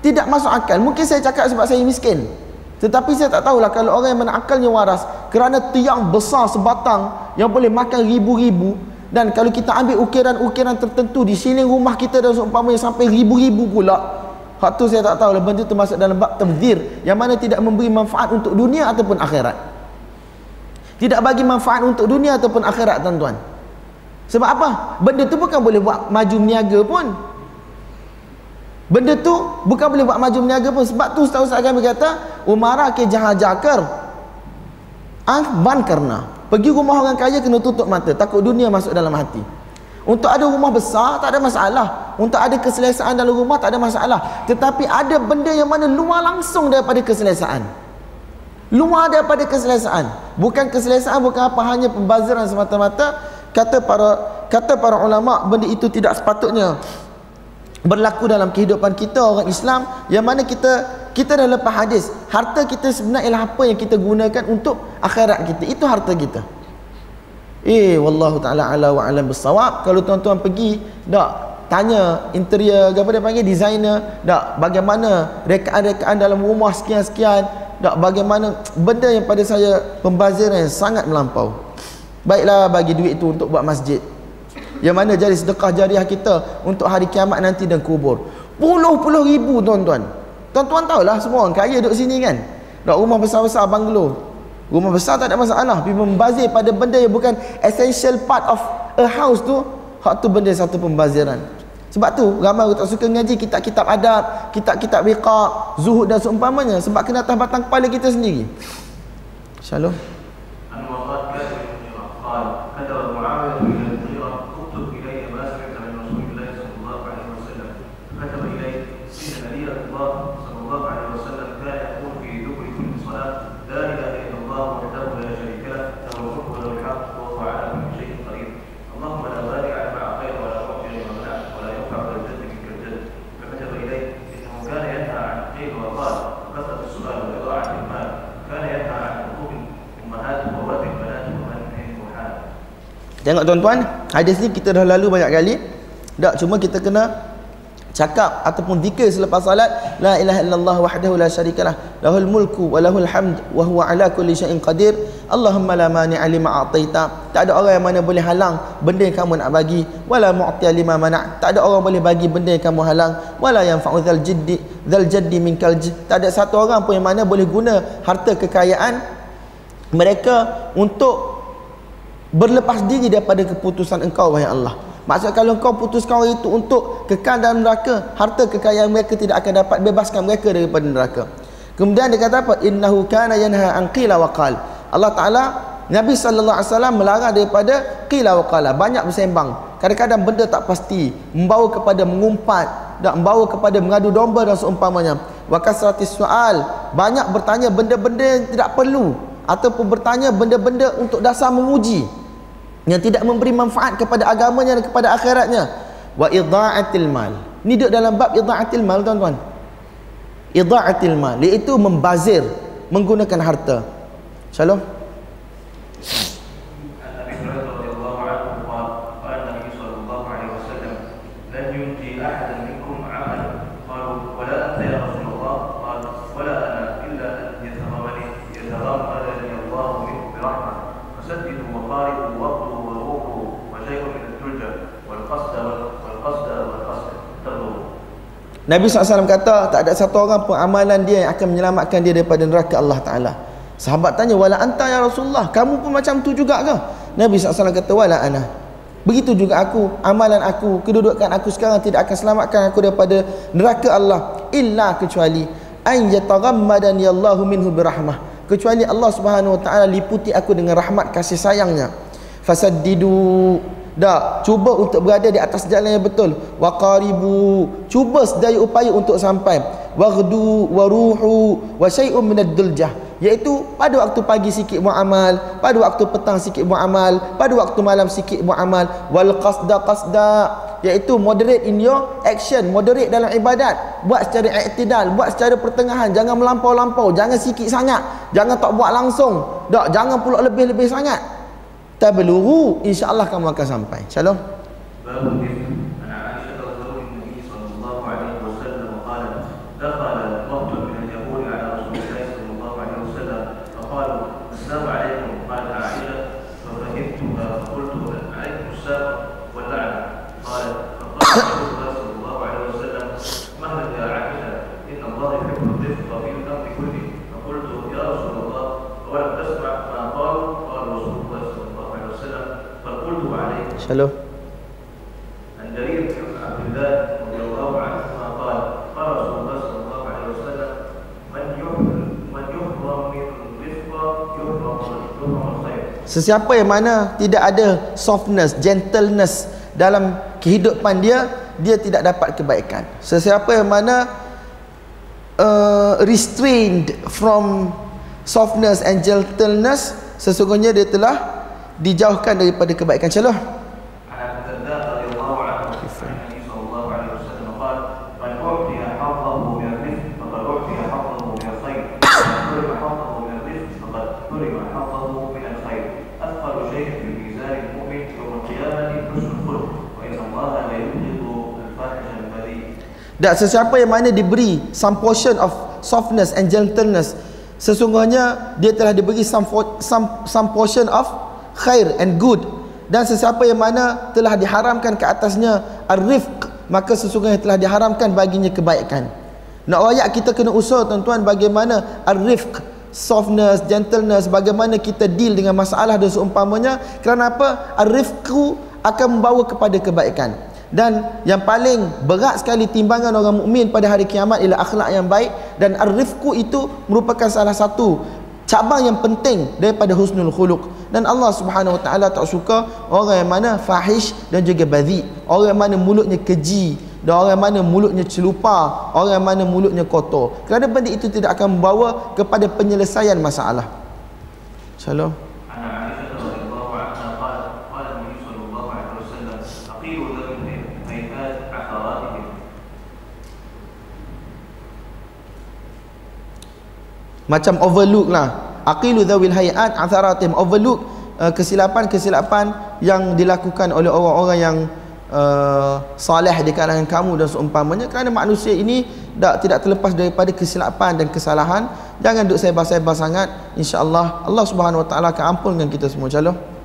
tidak masuk akal. Mungkin saya cakap sebab saya miskin. Tetapi saya tak tahulah kalau orang yang mana akalnya waras kerana tiang besar sebatang yang boleh makan ribu-ribu dan kalau kita ambil ukiran-ukiran tertentu di sini rumah kita dan seumpamanya sampai ribu-ribu pula. Hak tu saya tak tahu lah benda tu masuk dalam bab tabzir yang mana tidak memberi manfaat untuk dunia ataupun akhirat. Tidak bagi manfaat untuk dunia ataupun akhirat tuan-tuan. Sebab apa? benda tu bukan boleh buat maju meniaga pun. Benda tu bukan boleh buat maju meniaga pun. Sebab tu Ustaz-Ustaz kami kata umara ke jahajakar ah ban karena Pergi rumah orang kaya kena tutup mata. Takut dunia masuk dalam hati. Untuk ada rumah besar tak ada masalah. Untuk ada keselesaan dalam rumah tak ada masalah. Tetapi ada benda yang mana luar langsung daripada keselesaan. Luar daripada keselesaan. Bukan keselesaan bukan apa hanya pembaziran semata-mata. Kata para kata para ulama benda itu tidak sepatutnya berlaku dalam kehidupan kita orang Islam. Yang mana kita kita dah lepas hadis harta kita sebenarnya ialah apa yang kita gunakan untuk akhirat kita. Itu harta kita. Eh wallahu taala ala wa alam bisawab kalau tuan-tuan pergi dak tanya interior apa dia panggil designer dak bagaimana rekaan-rekaan dalam rumah sekian-sekian dak bagaimana benda yang pada saya pembaziran yang sangat melampau. Baiklah bagi duit itu untuk buat masjid. Yang mana jadi sedekah jariah kita untuk hari kiamat nanti dan kubur. Puluh-puluh ribu tuan-tuan Tuan-tuan tahulah semua orang kaya duduk sini kan. Duduk rumah besar-besar banglo. Rumah besar tak ada masalah. Tapi membazir pada benda yang bukan essential part of a house tu. Hak tu benda satu pembaziran. Sebab tu ramai orang tak suka ngaji kitab-kitab adab, kitab-kitab riqaq, zuhud dan seumpamanya. Sebab kena atas batang kepala kita sendiri. Shalom. Tengok tuan-tuan, hadis ni kita dah lalu banyak kali. Tak cuma kita kena cakap ataupun zikir selepas salat la ilaha illallah wahdahu la syarikalah lahul mulku wa lahul hamd wa huwa ala kulli syai'in qadir. Allahumma la mani'a lima a'taita. Tak ada orang yang mana boleh halang benda yang kamu nak bagi. Wala mu'tiya lima mana' tak ada orang boleh bagi benda yang kamu halang. Wala yanfa'u dzal jiddi dzal jaddi minkal tak ada satu orang pun yang mana boleh guna harta kekayaan mereka untuk berlepas diri daripada keputusan engkau wahai Allah. Maksud kalau engkau putuskan orang itu untuk kekal dalam neraka harta kekayaan mereka tidak akan dapat bebaskan mereka daripada neraka. Kemudian dia kata apa? Innahu kana yanha an qila wa qal. Allah taala Nabi sallallahu alaihi wasallam melarang daripada qila wa qala. Banyak bersembang. Kadang-kadang benda tak pasti. Membawa kepada mengumpat dan membawa kepada mengadu domba dan seumpamanya. Wa kasratis soal banyak bertanya benda-benda yang tidak perlu. Ataupun bertanya benda-benda untuk dasar menguji yang tidak memberi manfaat kepada agamanya dan kepada akhiratnya. Wa idha'atil mal. Ni duduk dalam bab idha'atil mal tuan-tuan. Idha'atil mal iaitu membazir menggunakan harta. Shalom Nabi SAW kata tak ada satu orang pun amalan dia yang akan menyelamatkan dia daripada neraka Allah Ta'ala. Sahabat tanya wala anta ya Rasulullah? Kamu pun macam tu juga ke Nabi SAW kata wala ana. Begitu juga aku amalan aku kedudukan aku sekarang tidak akan selamatkan aku daripada neraka Allah illa kecuali an yataghammadani Allahu minhu birahmah. Kecuali Allah Subhanahu wa taala liputi aku dengan rahmat kasih sayangnya. Fasaddidu dah cuba untuk berada di atas jalan yang betul. Waqaribu cuba sedaya upaya untuk sampai. Waghdu waruhu wa syai'un minad duljah. Iaitu pada waktu pagi sikit buat amal pada waktu petang sikit buat amal pada waktu malam sikit buat amal wal qasda qasda. Iaitu moderate in your action moderate dalam ibadat. Buat secara iktidal buat secara pertengahan. Jangan melampau-lampau jangan sikit sangat. Jangan tak buat langsung. Tak jangan pula lebih-lebih sangat tablughu insyaallah kamu akan sampai. Shalom Hello. Sesiapa yang mana tidak ada softness, gentleness dalam kehidupan dia, dia tidak dapat kebaikan. Sesiapa yang mana uh, restrained from softness and gentleness, sesungguhnya dia telah dijauhkan daripada kebaikan. celah. Dan sesiapa yang mana diberi some portion of softness and gentleness sesungguhnya dia telah diberi some fo- some some portion of khair and good. Dan sesiapa yang mana telah diharamkan ke atasnya ar-rifq maka sesungguhnya telah diharamkan baginya kebaikan. Nak ayat kita kena usaha tuan-tuan bagaimana ar-rifq softness gentleness bagaimana kita deal dengan masalah dan seumpamanya. Kerana apa? Ar-rifqu akan membawa kepada kebaikan dan yang paling berat sekali timbangan orang mukmin pada hari kiamat ialah akhlak yang baik dan ar-rifqu itu merupakan salah satu cabang yang penting daripada husnul khuluq. Dan Allah Subhanahu wa taala tak suka orang yang mana fahish dan juga badhi orang yang mana mulutnya keji dan orang yang mana mulutnya celupa orang yang mana mulutnya kotor. Kerana benda itu tidak akan membawa kepada penyelesaian masalah. Shalom macam overlook lah. Aqilu dhawil hayat atharatim. Overlook uh, kesilapan-kesilapan yang dilakukan oleh orang-orang yang uh, salih di kalangan kamu dan seumpamanya kerana manusia ini tak, tidak terlepas daripada kesilapan dan kesalahan. Jangan duk sebar-sebar sangat. insya-Allah Allah Subhanahu wa taala akan ampunkan kita semua. Insyaallah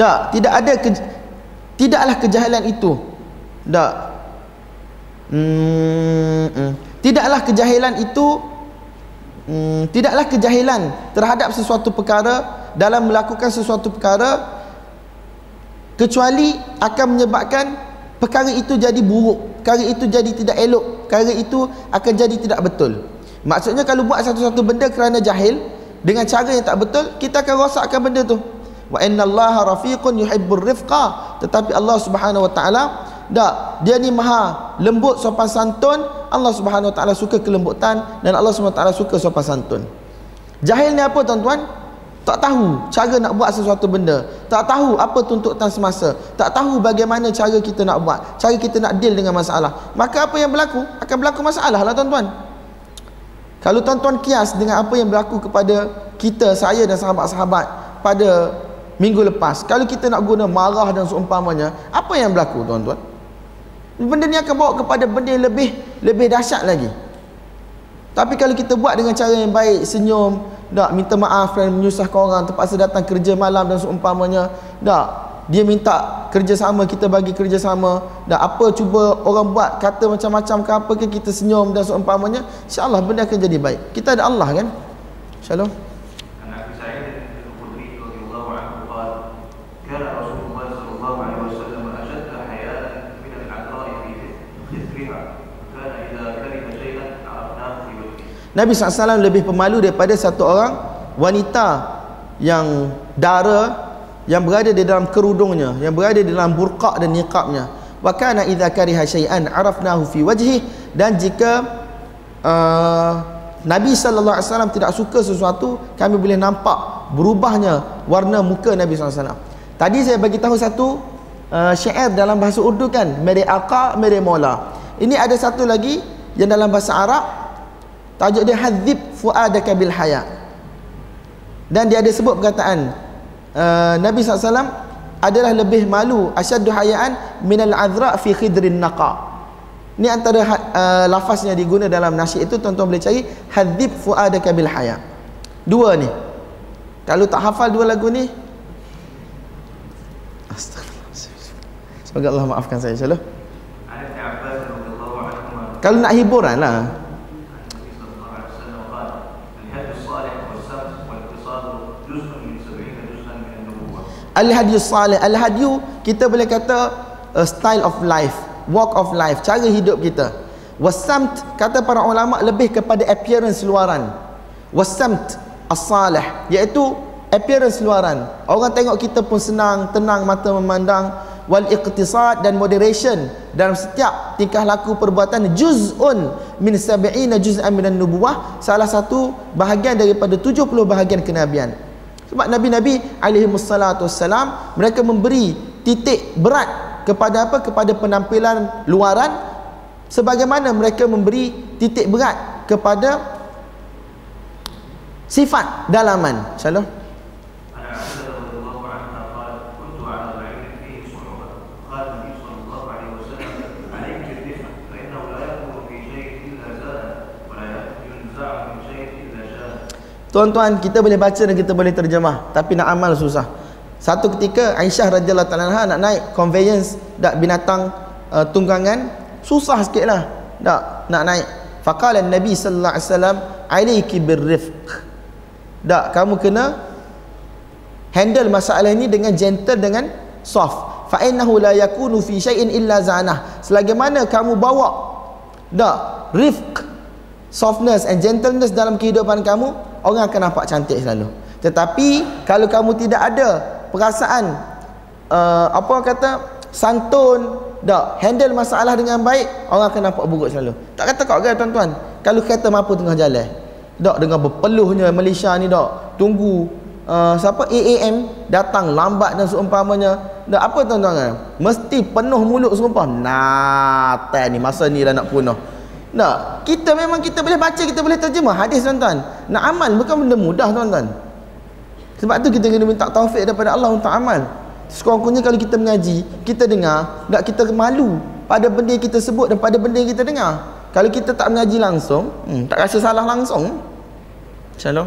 Tak, tidak ada ke, tidaklah kejahilan itu. Tak. Hmm, hmm. tidaklah kejahilan itu hmm, tidaklah kejahilan terhadap sesuatu perkara dalam melakukan sesuatu perkara kecuali akan menyebabkan perkara itu jadi buruk, perkara itu jadi tidak elok, perkara itu akan jadi tidak betul. Maksudnya kalau buat satu-satu benda kerana jahil dengan cara yang tak betul, kita akan rosakkan benda tu. Wa innallaha rafiqun yuhibbur rifqa. Tetapi Allah Subhanahu wa taala tak, dia ni maha lembut sopan santun. Allah Subhanahu wa taala suka kelembutan dan Allah Subhanahu wa taala suka sopan santun. Jahil ni apa tuan-tuan? Tak tahu cara nak buat sesuatu benda. Tak tahu apa tuntutan semasa. Tak tahu bagaimana cara kita nak buat. Cara kita nak deal dengan masalah. Maka apa yang berlaku? Akan berlaku masalah lah tuan-tuan. Kalau tuan-tuan kias dengan apa yang berlaku kepada kita, saya dan sahabat-sahabat pada minggu lepas. Kalau kita nak guna marah dan seumpamanya, apa yang berlaku tuan-tuan? Benda ni akan bawa kepada benda yang lebih lebih dahsyat lagi. Tapi kalau kita buat dengan cara yang baik, senyum, tak minta maaf dan menyusahkan orang, terpaksa datang kerja malam dan seumpamanya, tak dia minta kerjasama kita bagi kerjasama dan apa cuba orang buat kata macam-macam ke apa ke kita senyum dan seumpamanya insyaallah benda akan jadi baik kita ada Allah kan shalom Nabi SAW lebih pemalu daripada satu orang wanita yang dara yang berada di dalam kerudungnya yang berada di dalam burqa dan niqabnya. Wa kana idza kariha syai'an arafnahu fi wajhi dan jika uh, Nabi sallallahu alaihi wasallam tidak suka sesuatu kami boleh nampak berubahnya warna muka Nabi sallallahu alaihi wasallam. Tadi saya bagi tahu satu uh, syair dalam bahasa Urdu kan mere aqa mere mola ini ada satu lagi yang dalam bahasa Arab Tajuk dia Hadzib fuadaka bil haya. Dan dia ada sebut perkataan uh, Nabi SAW adalah lebih malu asyaddu hayaan minal azra fi khidrin naqa. Ini antara uh, lafaz yang diguna dalam nasyid itu tuan-tuan boleh cari Hadzib fuadaka bil haya. Dua ni. Kalau tak hafal dua lagu ni Astagfirullah. Semoga Allah maafkan saya insyaAllah Kalau nak hiburan lah al-hadiyu salih. Al-hadiyu kita boleh kata a style of life walk of life cara hidup kita. Wasamt kata para ulama lebih kepada appearance luaran. Wasamt as-salih iaitu appearance luaran. Orang tengok kita pun senang tenang mata memandang. Wal iqtisad dan moderation. Dalam setiap tingkah laku perbuatan juz'un min sab'ina juz'an minan nubuwah salah satu bahagian daripada 70 bahagian kenabian sebab nabi-nabi alaihi wassalatu wassalam mereka memberi titik berat kepada apa? Kepada penampilan luaran sebagaimana mereka memberi titik berat kepada sifat dalaman. Insyaallah Tuan-tuan kita boleh baca dan kita boleh terjemah tapi nak amal susah. Satu ketika Aisyah radhiyallahu taala nak naik conveyance dak binatang uh, tunggangan susah sikitlah. Dak nak naik. Faqala Nabi sallallahu alaihi wasallam alayki birrifq. Dak kamu kena handle masalah ini dengan gentle dengan soft. Fa innahu la yakunu fi syai'in illa zanah. Selagi mana kamu bawa dak rifq softness and gentleness dalam kehidupan kamu orang akan nampak cantik selalu. Tetapi kalau kamu tidak ada perasaan uh, apa kata santun tak handle masalah dengan baik orang akan nampak buruk selalu. Tak kata kau kan tuan-tuan? Kalau kereta mampu tengah jalan? Tak dengan berpeluhnya Malaysia ni tak. Tunggu uh, siapa? AAM datang lambat dan seumpamanya. Tak apa tuan-tuan? Kan mesti penuh mulut seumpah nah ni masa ni dah nak punah nak, kita memang kita boleh baca, kita boleh terjemah hadis tuan-tuan. Nak amal bukan benda mudah tuan-tuan. Sebab tu kita kena minta taufik daripada Allah untuk amal. Sekurang-kurangnya kalau kita mengaji, kita dengar, tak kita malu pada benda yang kita sebut dan pada benda yang kita dengar. Kalau kita tak mengaji langsung, hmm, tak rasa salah langsung. Shalom.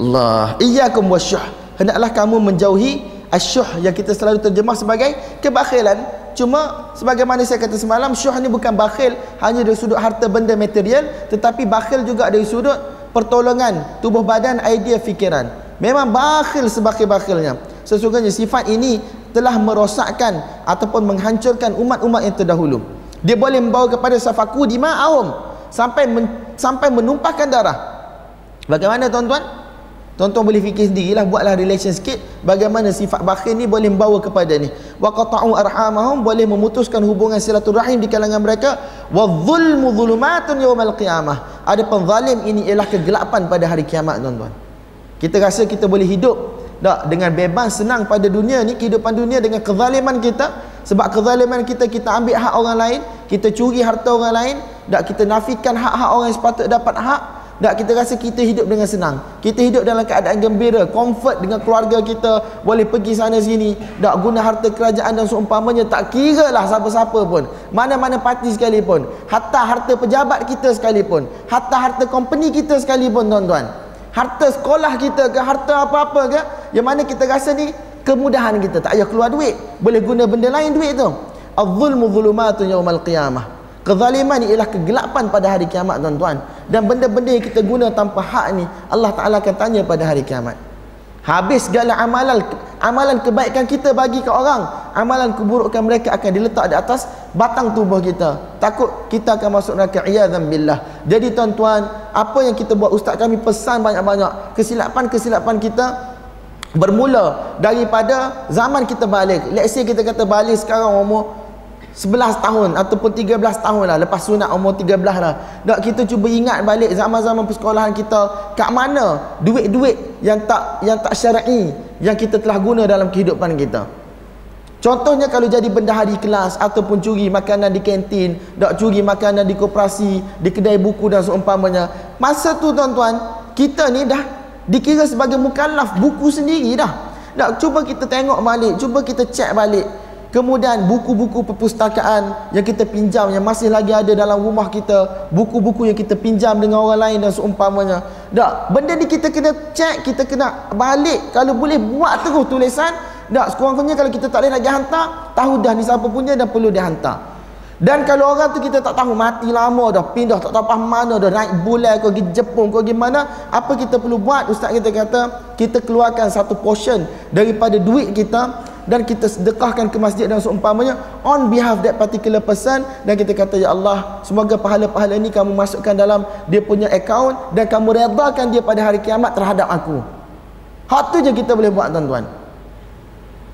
Allah. Iyyakum wasyuh hendaklah kamu menjauhi asyuh yang kita selalu terjemah sebagai kebakhilan. Cuma sebagaimana saya kata semalam syuh ni bukan bakhil hanya dari sudut harta benda material tetapi bakhil juga dari sudut pertolongan tubuh badan idea fikiran. Memang bakhil sebakhil-bakhilnya sesungguhnya sifat ini telah merosakkan ataupun menghancurkan umat-umat yang terdahulu. Dia boleh membawa kepada safaku di sampai men, sampai menumpahkan darah. Bagaimana tuan-tuan Tuan-tuan boleh fikir sendirilah buatlah relation sikit bagaimana sifat bakhil ni boleh membawa kepada ni. Wa qata'u arhamahum boleh memutuskan hubungan silaturahim di kalangan mereka wa dhulmu dhulumatun yaumal qiyamah. Ada penzalim ini ialah kegelapan pada hari kiamat tuan-tuan. Kita rasa kita boleh hidup tak dengan bebas senang pada dunia ni kehidupan dunia dengan kezaliman kita sebab kezaliman kita kita ambil hak orang lain, kita curi harta orang lain, tak kita nafikan hak-hak orang yang sepatutnya dapat hak tak kita rasa kita hidup dengan senang. Kita hidup dalam keadaan gembira, comfort dengan keluarga kita, boleh pergi sana sini, tak guna harta kerajaan dan seumpamanya, tak kira lah siapa-siapa pun. Mana-mana parti sekalipun. Hatta harta pejabat kita sekalipun. Hatta harta company kita sekalipun tuan-tuan. Harta sekolah kita ke, harta apa-apa ke, yang mana kita rasa ni kemudahan kita. Tak payah keluar duit. Boleh guna benda lain duit tu. Al-zulmu zulumatun yawmal qiyamah. Kezaliman ialah kegelapan pada hari kiamat tuan-tuan. Dan benda-benda yang kita guna tanpa hak ni Allah Ta'ala akan tanya pada hari kiamat. Habis segala amalan amalan kebaikan kita bagi ke orang, amalan keburukan mereka akan diletak di atas batang tubuh kita. Takut kita akan masuk neraka iyadzam billah. Jadi tuan-tuan, apa yang kita buat ustaz kami pesan banyak-banyak, kesilapan-kesilapan kita bermula daripada zaman kita balik. Let's say kita kata balik sekarang umur 11 tahun ataupun 13 tahun lah. Lepas sunat umur 13 lah. Tak kita cuba ingat balik zaman-zaman persekolahan kita kat mana duit-duit yang tak yang tak syar'i yang kita telah guna dalam kehidupan kita. Contohnya kalau jadi benda hari kelas ataupun curi makanan di kantin tak curi makanan di koperasi di kedai buku dan seumpamanya masa tu tuan-tuan kita ni dah dikira sebagai mukallaf buku sendiri dah. Tak cuba kita tengok balik cuba kita cek balik Kemudian buku-buku perpustakaan yang kita pinjam yang masih lagi ada dalam rumah kita, buku-buku yang kita pinjam dengan orang lain dan seumpamanya. Tak, benda ni kita kena cek, kita kena balik kalau boleh buat terus tulisan Tak, sekurang-kurangnya kalau kita tak boleh nak pergi hantar, tahu dah ni siapa punya dan perlu dihantar. Dan kalau orang tu kita tak tahu mati lama dah, pindah tak tahu mana dah, naik bulan kau pergi Jepun kau gimana, apa kita perlu buat? Ustaz kita kata, kita keluarkan satu portion daripada duit kita dan kita sedekahkan ke masjid dan seumpamanya on behalf that particular person dan kita kata ya Allah semoga pahala-pahala ini kamu masukkan dalam dia punya account dan kamu redakan dia pada hari kiamat terhadap aku. Hak tu je kita boleh buat tuan-tuan.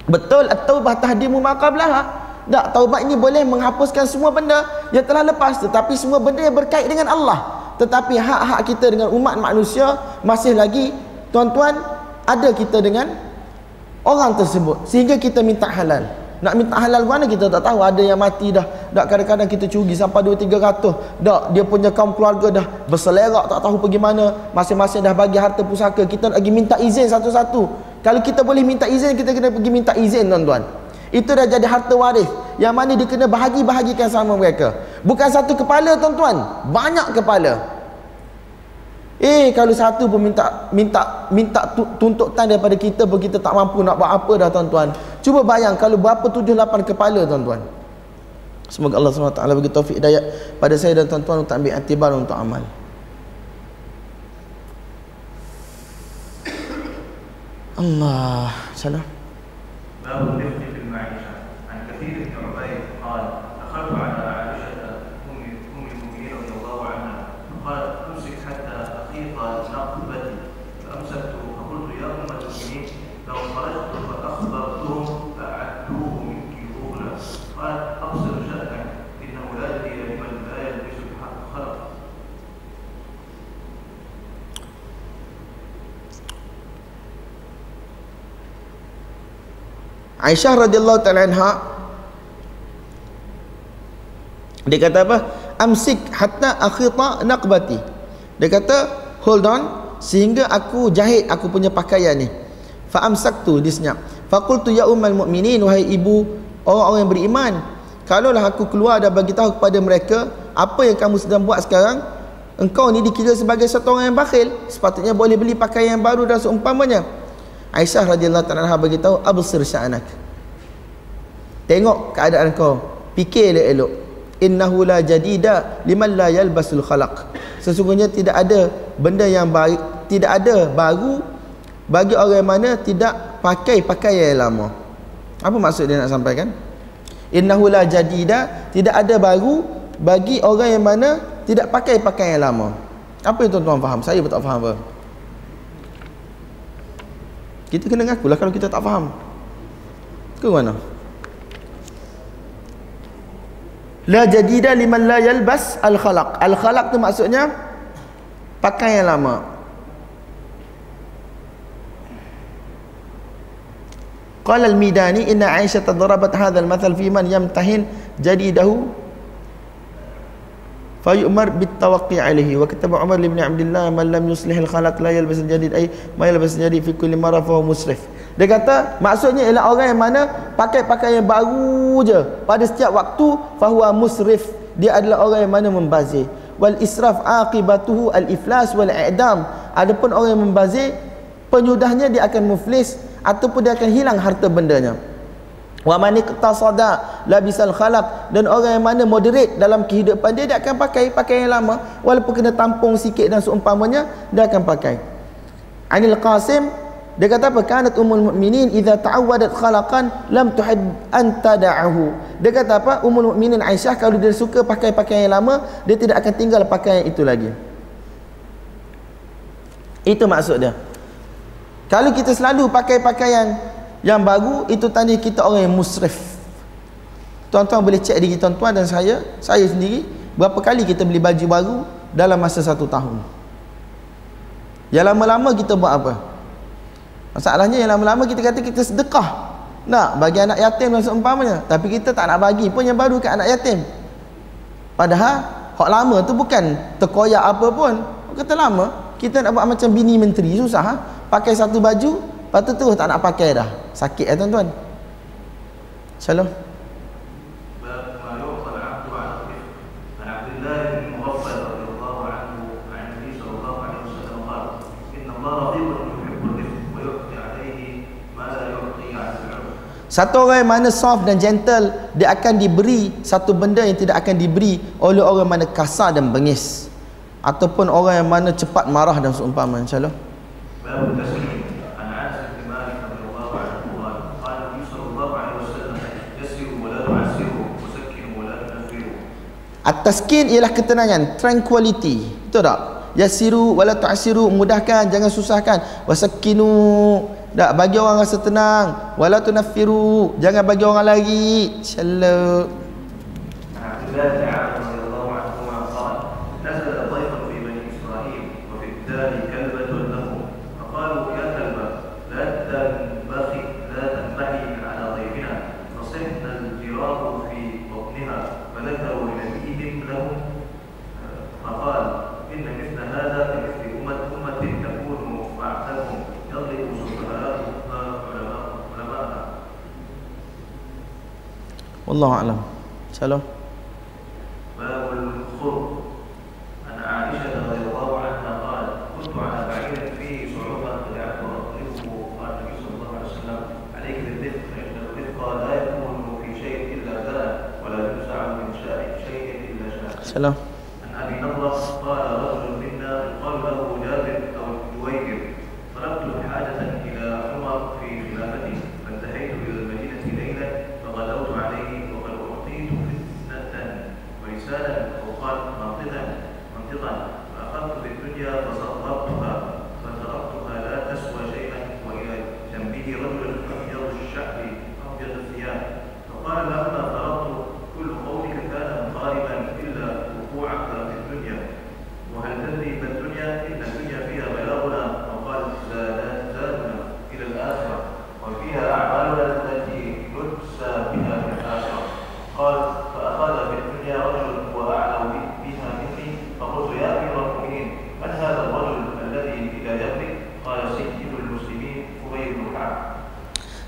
Betul at-taubah tahdimu maqablaha. Tak taubat ini boleh menghapuskan semua benda yang telah lepas tetapi semua benda yang berkait dengan Allah. Tetapi hak-hak kita dengan umat manusia masih lagi tuan-tuan ada kita dengan orang tersebut. Sehingga kita minta halal. Nak minta halal mana kita tak tahu? Ada yang mati dah. Tak kadang-kadang kita curi sampai 2 300 tak dia punya kaum keluarga dah berselerak tak tahu pergi mana. Masing-masing dah bagi harta pusaka. Kita pergi minta izin satu-satu. Kalau kita boleh minta izin kita kena pergi minta izin tuan-tuan. Itu dah jadi harta waris. Yang mana dia kena bahagi-bahagikan sama mereka. Bukan satu kepala tuan-tuan. Banyak kepala Eh kalau satu pun minta minta minta tuntutan daripada kita pun kita tak mampu nak buat apa dah tuan-tuan. Cuba bayang kalau berapa tujuh lapan kepala tuan-tuan. Semoga Allah SWT bagi taufik daya pada saya dan tuan-tuan untuk ambil atibar untuk amal. Allah. Salam. Babu Aisyah radhiyallahu taala anha dia kata apa? Amsik hatta akhita naqbati. Dia kata hold on sehingga aku jahit aku punya pakaian ni. Fa amsaktu dia senyap. Fa qultu ya ummal mu'minin wahai ibu orang-orang yang beriman kalaulah aku keluar dan bagi tahu kepada mereka apa yang kamu sedang buat sekarang engkau ni dikira sebagai satu orang yang bakhil. Sepatutnya boleh beli pakaian yang baru dan seumpamanya Aisyah radhiyallahu ta'ala bagi tahu absir sya'anak. Tengok keadaan kau. Fikir elok-elok. Innahu la jadida liman la yalbasul khalaq. Sesungguhnya tidak ada benda yang baik, tidak ada baru bagi orang mana tidak pakai pakaian yang lama. Apa maksud dia nak sampaikan? Innahu la jadida, tidak ada baru bagi orang yang mana tidak pakai pakaian yang lama. Apa yang tuan-tuan faham? Saya pun tak faham apa. Kita kena ngaku lah kalau kita tak faham. Ke mana? La jadida liman la yalbas al-khalaq. Al-khalaq tu maksudnya pakai yang lama. Qala al-Midani inna Aisyah tadarabat hadha al-mathal fi man yamtahin jadidahu fayumar bitawaqqi alaihi. Wa kataba Umar bin Abdullah man lam yuslih al khalaq la yalbas al jadid ay ma yalbas al jadid fi kulli marra fa musrif. Dia kata maksudnya ialah orang yang mana pakai pakaian yang baru je. Pada setiap waktu fahuwa musrif. Dia adalah orang yang mana membazir. Wal israf aqibatuhu al iflas wal i'dam. Adapun orang yang membazir penyudahnya dia akan muflis ataupun dia akan hilang harta bendanya wa man iqtasada labisal khalaq dan orang yang mana moderate dalam kehidupan dia dia akan pakai pakaian yang lama. Walaupun kena tampung sikit dan seumpamanya dia akan pakai. Anil Qasim dia kata apa? Kanat ummul mukminin idza ta'awwadat khalaqan lam tuhib an tada'ahu. Dia kata apa? Ummul mukminin Aisyah kalau dia suka pakai pakaian yang lama dia tidak akan tinggal pakaian itu lagi. Itu maksud dia. Kalau kita selalu pakai pakaian yang baru itu tanda kita orang yang musrif. Tuan-tuan boleh cek diri tuan-tuan dan saya saya sendiri berapa kali kita beli baju baru dalam masa satu tahun? Yang lama-lama kita buat apa? Masalahnya yang lama-lama kita kata kita sedekah. Nak bagi anak yatim dan seumpamanya tapi kita tak nak bagi pun yang baru ke anak yatim. Padahal hak lama tu bukan terkoyak apa pun. Kata lama kita nak buat macam bini menteri susah ha? pakai satu baju Lepas tu terus tak nak pakai dah. Sakit eh tuan-tuan. Salam. Satu orang yang mana soft dan gentle Dia akan diberi satu benda yang tidak akan diberi Oleh orang mana kasar dan bengis Ataupun orang yang mana cepat marah dan seumpama InsyaAllah Baru At-taskin ialah ketenangan, tranquility. Betul tak? Yasiru wala tu'siru, mudahkan, jangan susahkan. Wasakinu, tak bagi orang rasa tenang. Wala tunaffiru, jangan bagi orang lari. Insyaallah. Wallahu a'lam. Insyaallah. باب الخر عن عائشة رضي الله عنها قالت كنت على بعير فيه صعوبة فجعلت أضربه قال النبي صلى الله عليه وسلم عليك بالرفق فإن الرفق لا يكون في شيء إلا زاد ولا ينزع من شيء إلا شاء Insyaallah.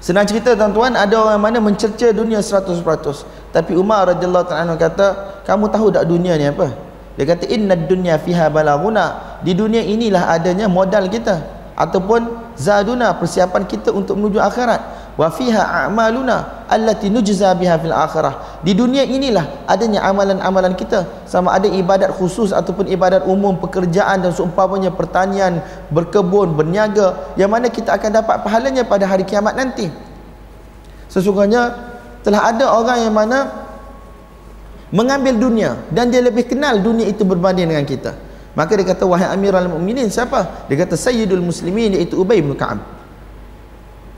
Senang cerita tuan-tuan ada orang mana mencerca dunia 100%. Tapi Umar radhiyallahu ta'ala kata, kamu tahu tak dunia ni apa? Dia kata inna dunya fiha balaghuna. Di dunia inilah adanya modal kita ataupun zaduna persiapan kita untuk menuju akhirat. Wa fiha a'maluna allati nujza biha fil akhirah. Di dunia inilah adanya amalan-amalan kita sama ada ibadat khusus ataupun ibadat umum, pekerjaan dan seumpamanya pertanian, berkebun, berniaga yang mana kita akan dapat pahalanya pada hari kiamat nanti. Sesungguhnya telah ada orang yang mana mengambil dunia dan dia lebih kenal dunia itu berbanding dengan kita. Maka dia kata wahai Amirul Mukminin siapa? Dia kata Sayyidul Muslimin iaitu Ubay bin Ka'ab.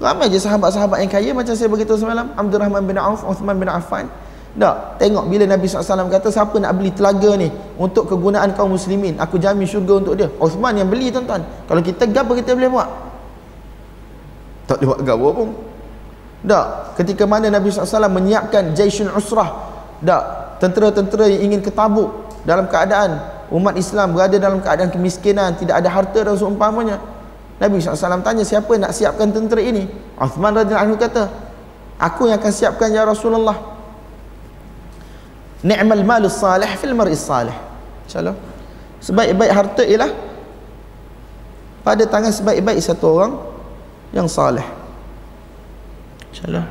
Ramai je sahabat-sahabat yang kaya macam saya beritahu semalam, Abdul Rahman bin Auf, Uthman bin Affan. Tak, tengok bila Nabi SAW kata siapa nak beli telaga ni untuk kegunaan kaum muslimin, aku jamin syurga untuk dia. Uthman yang beli tuan-tuan. Kalau kita gapo kita boleh buat? Tak boleh buat gapo pun. Tak, ketika mana Nabi SAW menyiapkan Jaisun Usrah. Tak, tentera-tentera yang ingin ke Tabuk dalam keadaan umat Islam berada dalam keadaan kemiskinan, tidak ada harta dan seumpamanya. Nabi SAW tanya siapa nak siapkan tentera ini? Uthman radhiyallahu anhu kata aku yang akan siapkan ya Rasulullah. Ni'mal malus salih fil mar'is salih. insyaAllah. Sebaik-baik harta ialah pada tangan sebaik-baik satu orang yang salih. insyaAllah.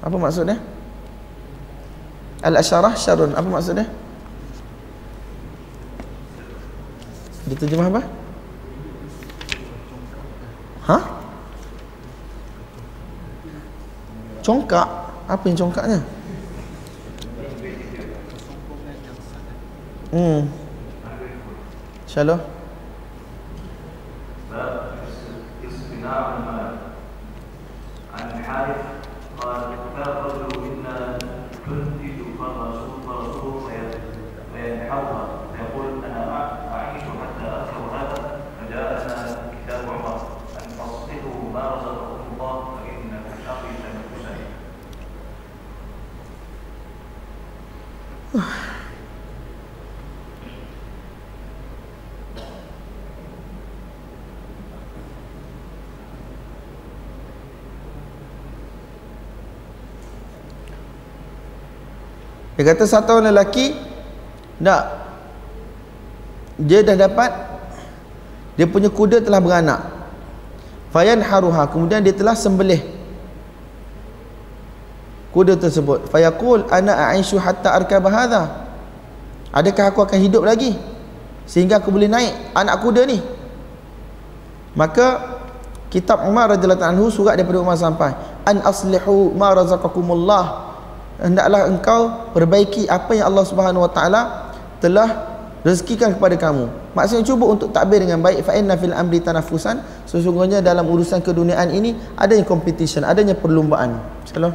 Apa maksudnya? Al-asharah syarun apa maksudnya? Diterjemah apa? Hah? Congkak? Apa yang congkaknya? Hmm. Shalom. Kata satu orang lelaki tak dia dah dapat dia punya kuda telah beranak. Fayan haruha kemudian dia telah sembelih kuda tersebut. Fayaqul ana a'ishu hatta arkaba hadha. Adakah aku akan hidup lagi sehingga aku boleh naik anak kuda ni? Maka kitab Umar radhiyallahu anhu surat daripada Umar sampai an aslihu ma razaqakumullah hendaklah engkau perbaiki apa yang Allah Subhanahu wa taala telah rezekikan kepada kamu. Maksudnya cuba untuk takbir dengan baik. Fa inna fil amri tanafusan sesungguhnya dalam urusan keduniaan ini adanya competition adanya perlumbaan salam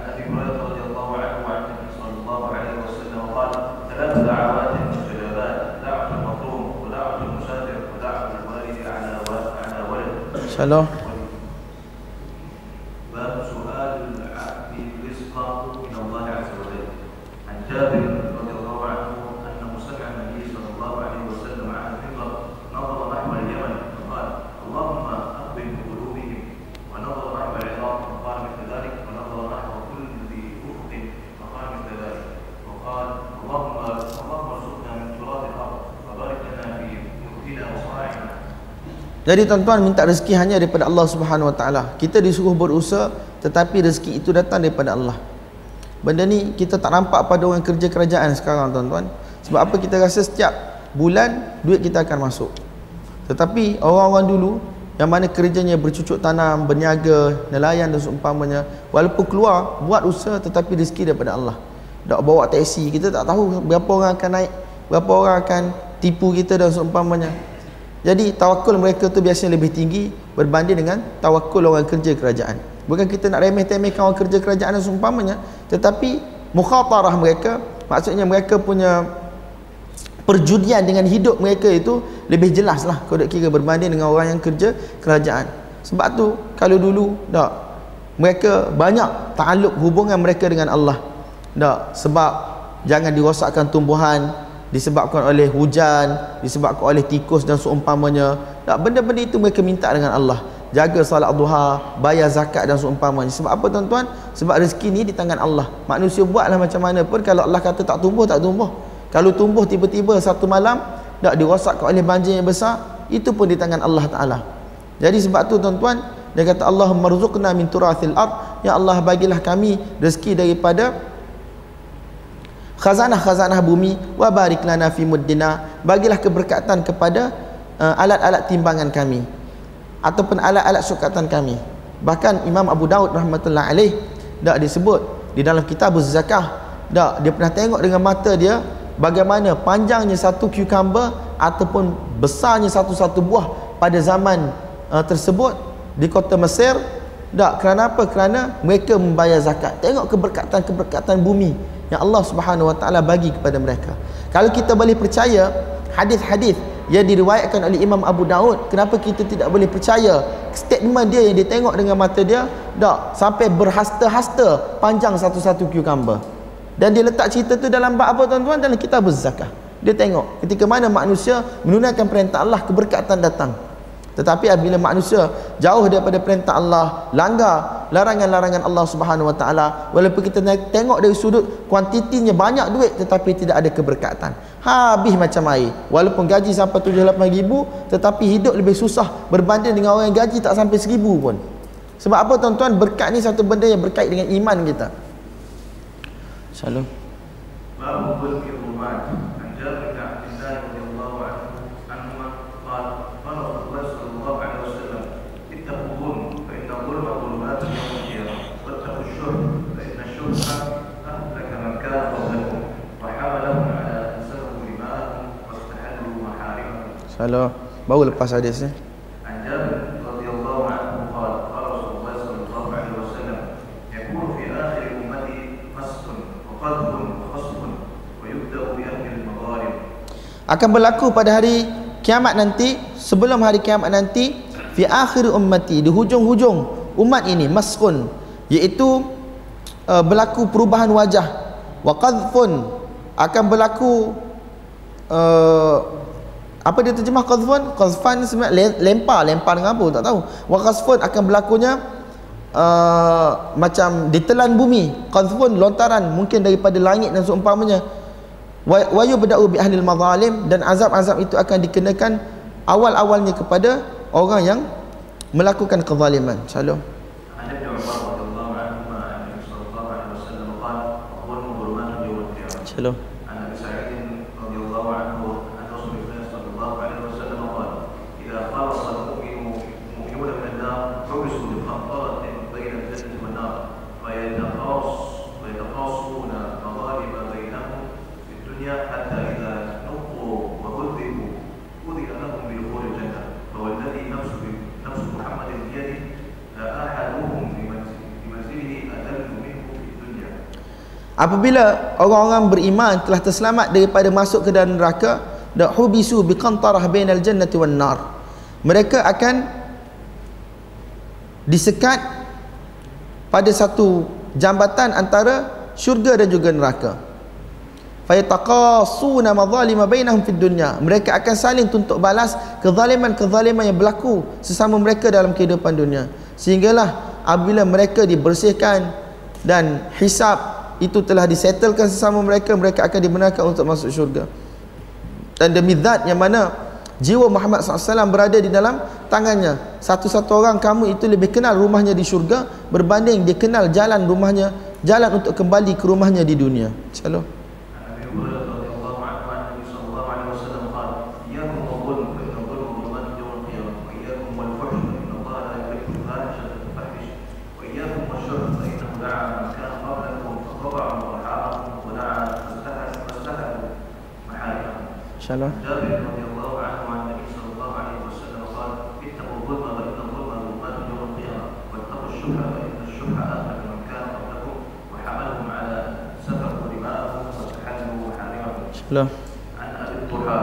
Kalau Jadi tuan-tuan minta rezeki hanya daripada Allah Subhanahu Wa Taala. Kita disuruh berusaha tetapi rezeki itu datang daripada Allah. Benda ni kita tak nampak pada orang kerja kerajaan sekarang tuan-tuan. Sebab apa kita rasa setiap bulan duit kita akan masuk. Tetapi orang-orang dulu yang mana kerjanya bercucuk tanam, berniaga, nelayan dan seumpamanya, walaupun keluar buat usaha tetapi rezeki daripada Allah. Tak bawa taksi, kita tak tahu berapa orang akan naik, berapa orang akan tipu kita dan seumpamanya. Jadi tawakul mereka tu biasanya lebih tinggi berbanding dengan tawakul orang kerja kerajaan. Bukan kita nak remeh-temehkan orang kerja kerajaan dan seumpamanya, tetapi mukhatarah mereka, maksudnya mereka punya perjudian dengan hidup mereka itu lebih jelas lah kalau kira berbanding dengan orang yang kerja kerajaan. Sebab tu kalau dulu tak mereka banyak takluk hubungan mereka dengan Allah. Tak sebab jangan dirosakkan tumbuhan disebabkan oleh hujan, disebabkan oleh tikus dan seumpamanya. Tak benda-benda itu mereka minta dengan Allah. Jaga salat duha, bayar zakat dan seumpamanya. Sebab apa tuan-tuan? Sebab rezeki ni di tangan Allah. Manusia buatlah macam mana pun kalau Allah kata tak tumbuh, tak tumbuh. Kalau tumbuh tiba-tiba satu malam tak dirosakkan oleh banjir yang besar, itu pun di tangan Allah Taala. Jadi sebab tu tuan-tuan, dia kata Allahumma rzuqna min turathil ard, ya Allah bagilah kami rezeki daripada khazanah-khazanah bumi wa barik lana fi muddina. Bagilah keberkatan kepada uh, alat-alat timbangan kami ataupun alat-alat sukatan kami. Bahkan Imam Abu Daud rahmatullah alaih dak disebut di dalam kitab zakah dak dia pernah tengok dengan mata dia bagaimana panjangnya satu cucumber ataupun besarnya satu-satu buah pada zaman uh, tersebut di kota Mesir. Dak kerana apa? Kerana mereka membayar zakat. Tengok keberkatan-keberkatan bumi yang Allah Subhanahu Wa Taala bagi kepada mereka. Kalau kita boleh percaya hadis-hadis yang diriwayatkan oleh Imam Abu Daud, kenapa kita tidak boleh percaya statement dia yang dia tengok dengan mata dia, tak sampai berhasta-hasta panjang satu-satu cucumber. Dan dia letak cerita tu dalam bab apa tuan-tuan dalam kitab zakah. Dia tengok ketika mana manusia menunaikan perintah Allah keberkatan datang. Tetapi apabila manusia jauh daripada perintah Allah, langgar larangan-larangan Allah Subhanahu Wa Taala, walaupun kita tengok dari sudut kuantitinya banyak duit tetapi tidak ada keberkatan. Habis macam air. Walaupun gaji sampai 7 ribu tetapi hidup lebih susah berbanding dengan orang yang gaji tak sampai 1000 pun. Sebab apa tuan-tuan? Berkat ni satu benda yang berkait dengan iman kita. Salam. Mampu berkirumat. kalau baru lepas hadis ni. Adam radhiyallahu anhu qala qala Rasulullah sallallahu alaihi wasallam yakunu fi akhir ummati wa wa yubda'u bi ahli al-maghrib akan berlaku pada hari kiamat nanti sebelum hari kiamat nanti fi akhir ummati di hujung-hujung umat ini maskun iaitu uh, berlaku perubahan wajah. Wa qadhfun akan berlaku uh, apa dia terjemah qadhfun qadhfan sebenarnya le- lempar lempar dengan apa tak tahu wa qadhfun akan berlakunya uh, macam ditelan bumi qadhfun lontaran mungkin daripada langit dan seumpamanya wa yubda'u bi ahlil mazalim dan azab-azab itu akan dikenakan awal-awalnya kepada orang yang melakukan kezaliman. Shalom. عن Apabila orang-orang beriman telah terselamat daripada masuk ke dalam neraka, da hubisu biqantarah bainal jannati wan nar. Mereka akan disekat pada satu jambatan antara syurga dan juga neraka. Fayataqasuna madhalima bainahum fid dunya. Mereka akan saling tuntut balas kezaliman-kezaliman yang berlaku sesama mereka dalam kehidupan dunia. Sehinggalah apabila mereka dibersihkan dan hisap itu telah disettlekan sesama mereka, mereka akan dibenarkan untuk masuk syurga. Dan demi zat yang mana jiwa Muhammad SAW berada di dalam tangannya. Satu-satu orang kamu itu lebih kenal rumahnya di syurga berbanding dia kenal jalan rumahnya, jalan untuk kembali ke rumahnya di dunia. Shalom. Shalom. جابر رضي الله عنه عن النبي صلى الله عليه وسلم قال اتقوا الظلم فان الظلم يوم القيامه واتقوا الشح فان الشح من كان قبلكم وحملهم على سفكوا دماءهم محارمهم. عن أبي الضحى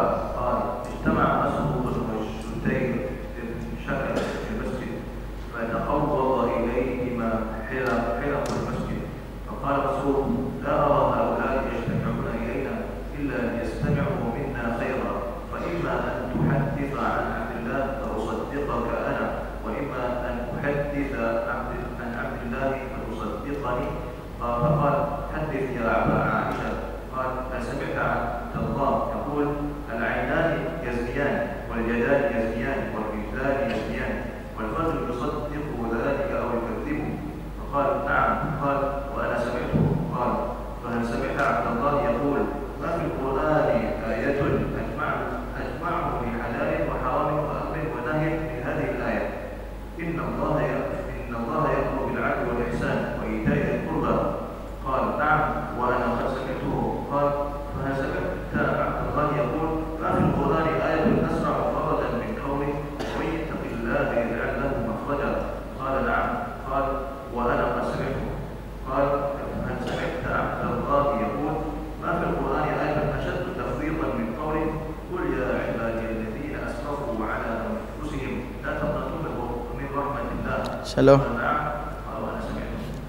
Shalom.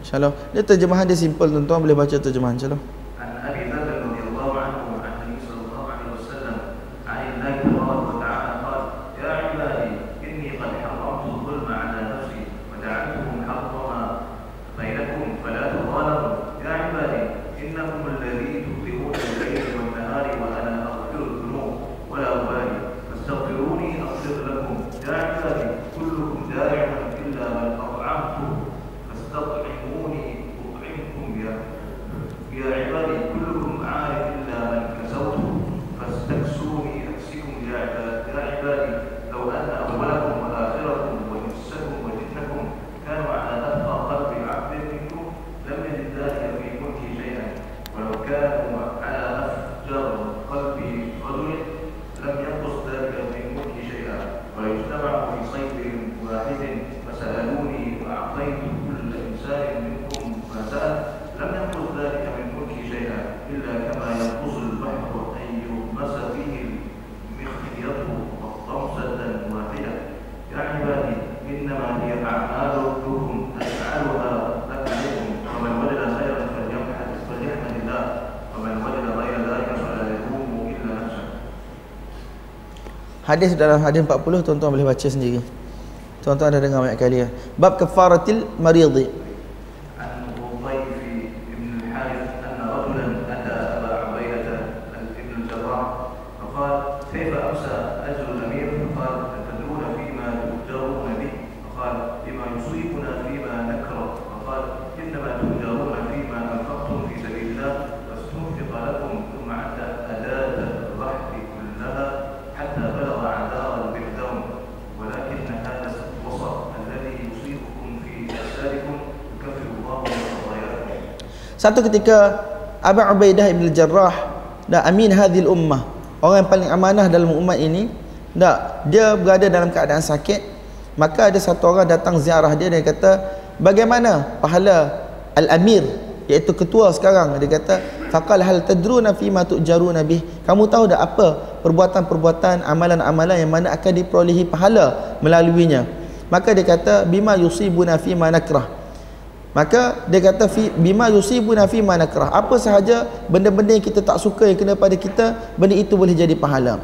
Shalom. Dia terjemahan dia simple tuan-tuan boleh baca terjemahan. Shalom. Hadis dalam hadis 40 tuan-tuan boleh baca sendiri. Tuan-tuan dah dengar banyak kali ya. Bab kafaratil maridhi. Satu ketika Abu Ubaidah bin Jarrah dan amin hadhil ummah, orang yang paling amanah dalam umat ini, tak dia berada dalam keadaan sakit, maka ada satu orang datang ziarah dia dan kata, "Bagaimana pahala al-amir iaitu ketua sekarang?" Dia kata, "Faqal hal tadruna fi ma tujaruna bih?" Kamu tahu tak apa perbuatan-perbuatan amalan-amalan yang mana akan diperolehi pahala melaluinya? Maka dia kata, "Bima yusibuna fi ma nakrah." Maka dia kata bima yusibuna fi ma nakrah. Apa sahaja benda-benda yang kita tak suka yang kena pada kita, benda itu boleh jadi pahala.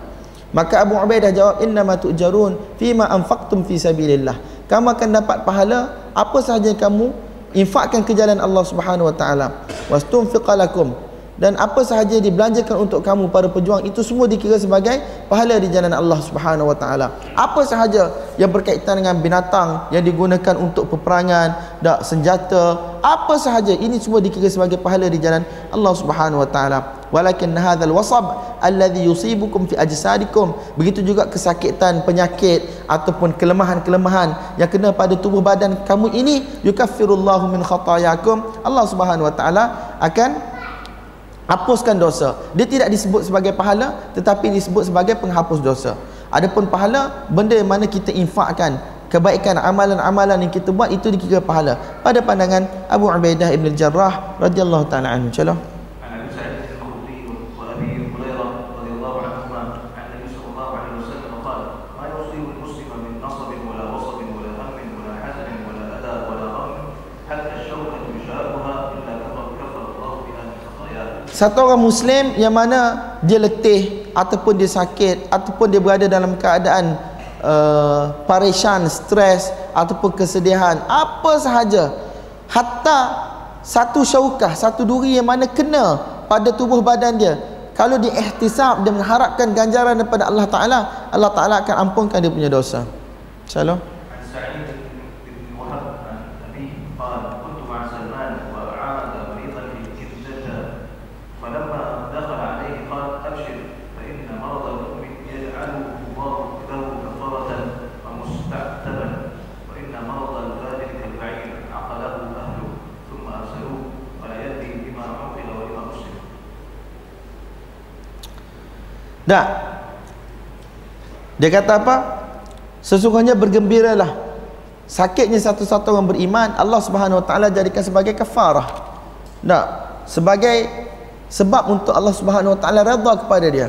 Maka Abu Ubaidah jawab inna ma tujarun fi ma anfaqtum fi sabilillah. Kamu akan dapat pahala apa sahaja yang kamu infakkan ke jalan Allah Subhanahu wa taala. Wastunfiqalakum dan apa sahaja dibelanjakan untuk kamu para pejuang itu semua dikira sebagai pahala di jalan Allah Subhanahu wa taala. Apa sahaja yang berkaitan dengan binatang yang digunakan untuk peperangan, dak senjata, apa sahaja ini semua dikira sebagai pahala di jalan Allah Subhanahu wa taala. Walakin hadzal wasab alladhi yusibukum fi ajsadikum. Begitu juga kesakitan, penyakit ataupun kelemahan-kelemahan yang kena pada tubuh badan kamu ini yukaffirullahu min khatayakum. Allah Subhanahu wa taala akan hapuskan dosa. Dia tidak disebut sebagai pahala tetapi disebut sebagai penghapus dosa. Adapun pahala benda yang mana kita infakkan kebaikan amalan-amalan yang kita buat itu dikira pahala pada pandangan Abu Ubaidah ibn Jarrah radhiyallahu taala anhu. Satu orang muslim yang mana dia letih ataupun dia sakit ataupun dia berada dalam keadaan uh, parishan, stres ataupun kesedihan, apa sahaja hatta satu syaukah, satu duri yang mana kena pada tubuh badan dia kalau dia ihtisab dia mengharapkan ganjaran daripada Allah Taala, Allah Taala akan ampunkan dia punya dosa. Shalom. Tak. Dia kata apa? Sesungguhnya bergembiralah. Sakitnya satu-satu orang beriman, Allah Subhanahu Wa Taala jadikan sebagai kafarah. Tak. Sebagai sebab untuk Allah Subhanahu Wa Taala redha kepada dia.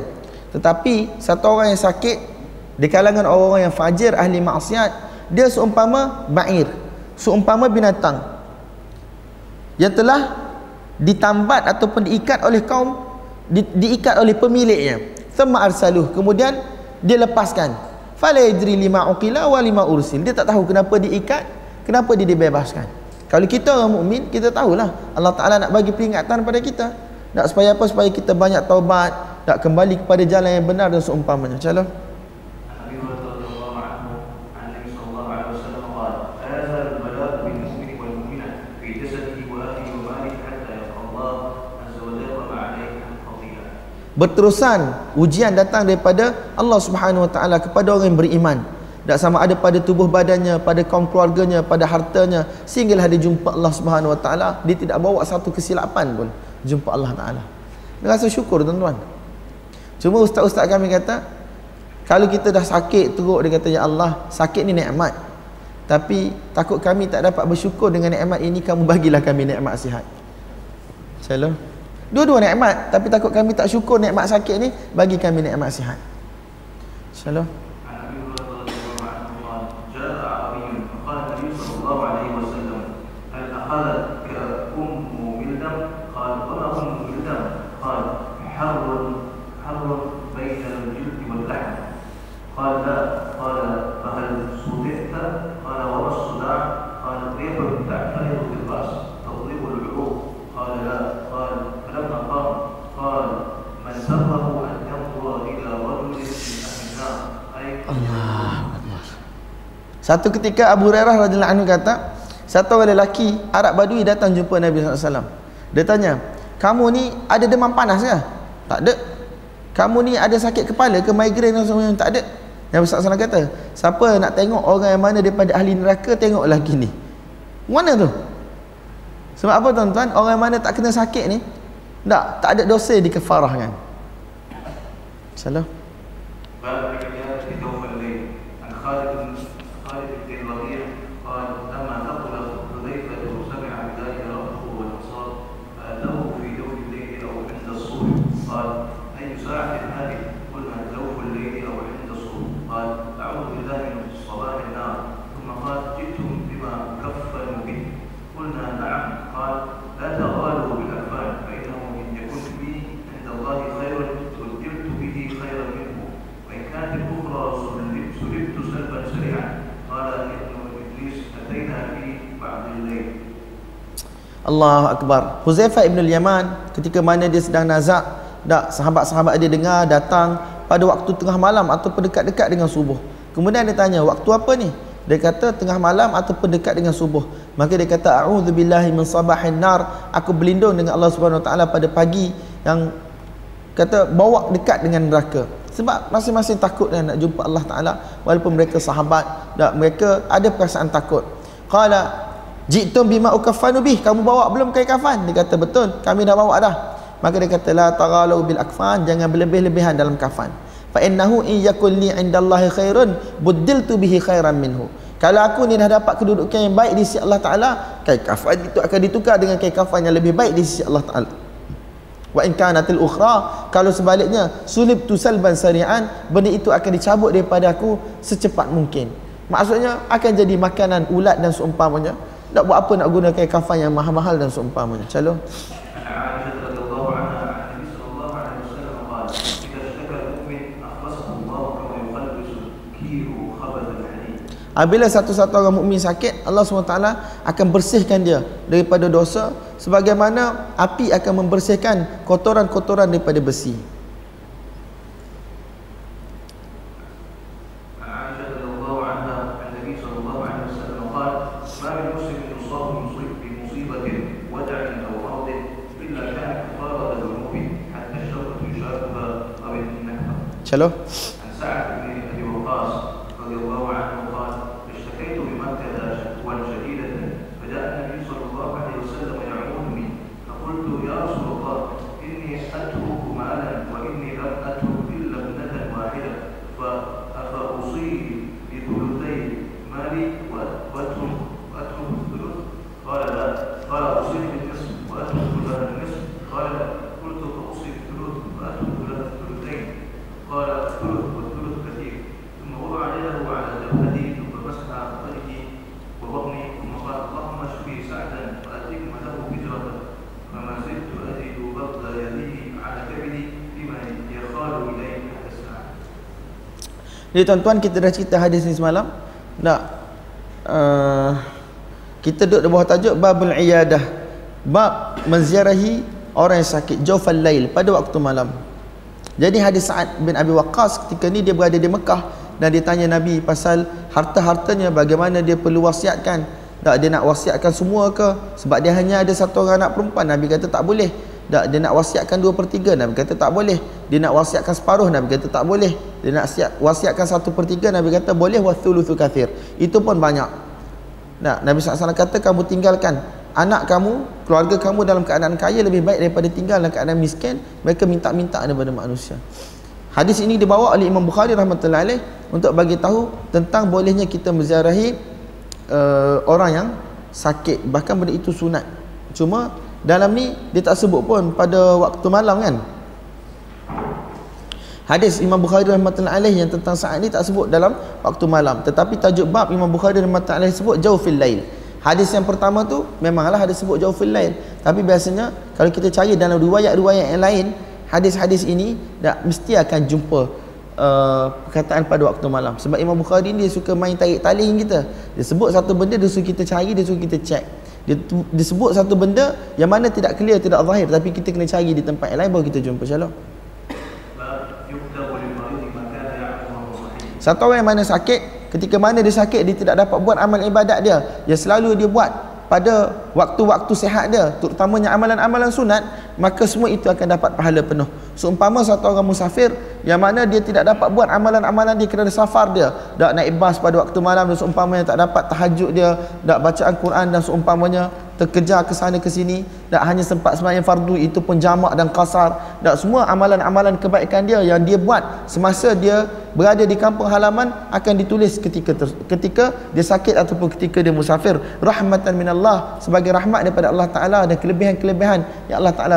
Tetapi satu orang yang sakit di kalangan orang-orang yang fajir ahli maksiat, dia seumpama ba'ir, seumpama binatang yang telah ditambat ataupun diikat oleh kaum di, diikat oleh pemiliknya thumma arsaluh. Kemudian dia lepaskan. Fala yadri lima uqila wa lima ursil. Dia tak tahu kenapa diikat kenapa dia dibebaskan. Kalau kita orang mukmin kita tahulah. Allah Taala nak bagi peringatan pada kita. Nak supaya apa? Supaya kita banyak taubat nak kembali kepada jalan yang benar dan seumpamanya. Calon berterusan ujian datang daripada Allah Subhanahu Wa Taala kepada orang yang beriman. Tak sama ada pada tubuh badannya pada kaum keluarganya pada hartanya. Sehinggalah dia jumpa Allah Subhanahu Wa Taala dia tidak bawa satu kesilapan pun jumpa Allah Taala. Dia rasa syukur tuan-tuan. Cuma ustaz-ustaz kami kata kalau kita dah sakit teruk dia kata ya Allah sakit ni nikmat. Tapi takut kami tak dapat bersyukur dengan nikmat ini kamu bagilah kami nikmat sihat. Shalom Dua-dua nikmat tapi takut kami tak syukur nikmat sakit ni bagi kami nikmat sihat. Shalom. Satu ketika Abu Hurairah radhiyallahu anhu kata, satu lelaki Arab Badui datang jumpa Nabi SAW Dia tanya, "Kamu ni ada demam panas ke?" "Tak ada." "Kamu ni ada sakit kepala ke migrain atau semuanya?" "Tak ada." Nabi SAW kata, "Siapa nak tengok orang yang mana daripada ahli neraka tengoklah gini." Mana tu? Sebab apa tuan-tuan? Orang yang mana tak kena sakit ni, tak, tak ada dosa dikefarahkan. Salah. Baik. Allah Akbar. Huzaifah ibn al-Yaman ketika mana dia sedang nazak, dak sahabat-sahabat dia dengar datang pada waktu tengah malam ataupun dekat-dekat dengan subuh. Kemudian dia tanya, waktu apa ni? Dia kata tengah malam ataupun dekat dengan subuh. Maka dia kata a'udzubillahi min sabahin nar. Aku berlindung dengan Allah Subhanahu taala pada pagi yang kata bawa dekat dengan neraka. Sebab masing-masing takut kan nak jumpa Allah Taala walaupun mereka sahabat, dak mereka ada perasaan takut. Qala Jitum bima ukafanu bih Kamu bawa belum kain kafan Dia kata betul Kami dah bawa dah. Maka dia kata La taghalau bil akfan Jangan berlebih-lebihan dalam kafan Fa innahu in yakun li indallahi khairun Buddiltu bihi khairan minhu. Kalau aku ni dah dapat kedudukan yang baik di sisi Allah Ta'ala Kain kafan itu akan ditukar dengan kain kafan yang lebih baik di sisi Allah Ta'ala. Wa in kanatil ukhra Kalau sebaliknya Sulib tu salban sari'an Benda itu akan dicabut daripada aku Secepat mungkin. Maksudnya akan jadi makanan ulat dan seumpamanya nak buat apa nak guna kain kafan yang mahal-mahal dan seumpamanya. Calo. Apabila satu-satu orang mukmin sakit, Allah SWT akan bersihkan dia daripada dosa sebagaimana api akan membersihkan kotoran-kotoran daripada besi. चलो। Jadi tuan-tuan kita dah cerita hadis ni semalam. Tak. Uh, kita duduk di bawah tajuk babul iyadah. Bab menziarahi orang yang sakit jawfal lail pada waktu malam. Jadi hadis Sa'ad bin Abi Waqqas ketika ni dia berada di Mekah dan dia tanya Nabi pasal harta-hartanya bagaimana dia perlu wasiatkan. Tak dia nak wasiatkan semua ke? Sebab dia hanya ada satu orang anak perempuan. Nabi kata tak boleh. Tak dia nak wasiatkan dua per tiga. Nabi kata tak boleh. Dia nak wasiatkan separuh. Nabi kata tak boleh. Dia nak siap, wasiatkan satu per tiga. Nabi kata boleh wathuluthu kathir. Itu pun banyak. Nah, Nabi SAW kata kamu tinggalkan anak kamu, keluarga kamu dalam keadaan kaya lebih baik daripada tinggal dalam keadaan miskin. Mereka minta-minta daripada manusia. Hadis ini dibawa oleh Imam Bukhari rahmatullahi alaih untuk bagi tahu tentang bolehnya kita menziarahi uh, orang yang sakit. Bahkan benda itu sunat. Cuma dalam ni dia tak sebut pun pada waktu malam kan. Hadis Imam Bukhari rahmatullahi alaih yang tentang saat ni tak sebut dalam waktu malam. Tetapi tajuk bab Imam Bukhari rahmatullahi alaih sebut jauh fil lail. Hadis yang pertama tu memanglah hadis sebut jauh fil lail. Tapi biasanya kalau kita cari dalam riwayat-riwayat yang lain, hadis-hadis ini tak mesti akan jumpa uh, perkataan pada waktu malam. Sebab Imam Bukhari ni dia suka main tarik taling kita. Dia sebut satu benda dia suruh kita cari, dia suruh kita check. Dia, dia sebut satu benda yang mana tidak clear, tidak zahir tapi kita kena cari di tempat yang lain baru kita jumpa insya-Allah. Satu orang yang mana sakit ketika mana dia sakit dia tidak dapat buat amal ibadat dia. Yang selalu dia buat pada waktu-waktu sehat dia terutamanya amalan-amalan sunat maka semua itu akan dapat pahala penuh. Seumpama satu orang musafir yang mana dia tidak dapat buat amalan-amalan dia kerana safar dia. Tak naik bas pada waktu malam dan seumpamanya tak dapat tahajud dia tak baca Al-Quran dan seumpamanya terkejar ke sana ke sini tak hanya sempat sembahyang fardu itu pun jamak dan kasar. Tak semua amalan-amalan kebaikan dia yang dia buat semasa dia berada di kampung halaman akan ditulis ketika ter, ketika dia sakit ataupun ketika dia musafir. Rahmatan minallah sebagai rahmat daripada Allah Taala dan kelebihan-kelebihan yang Allah Taala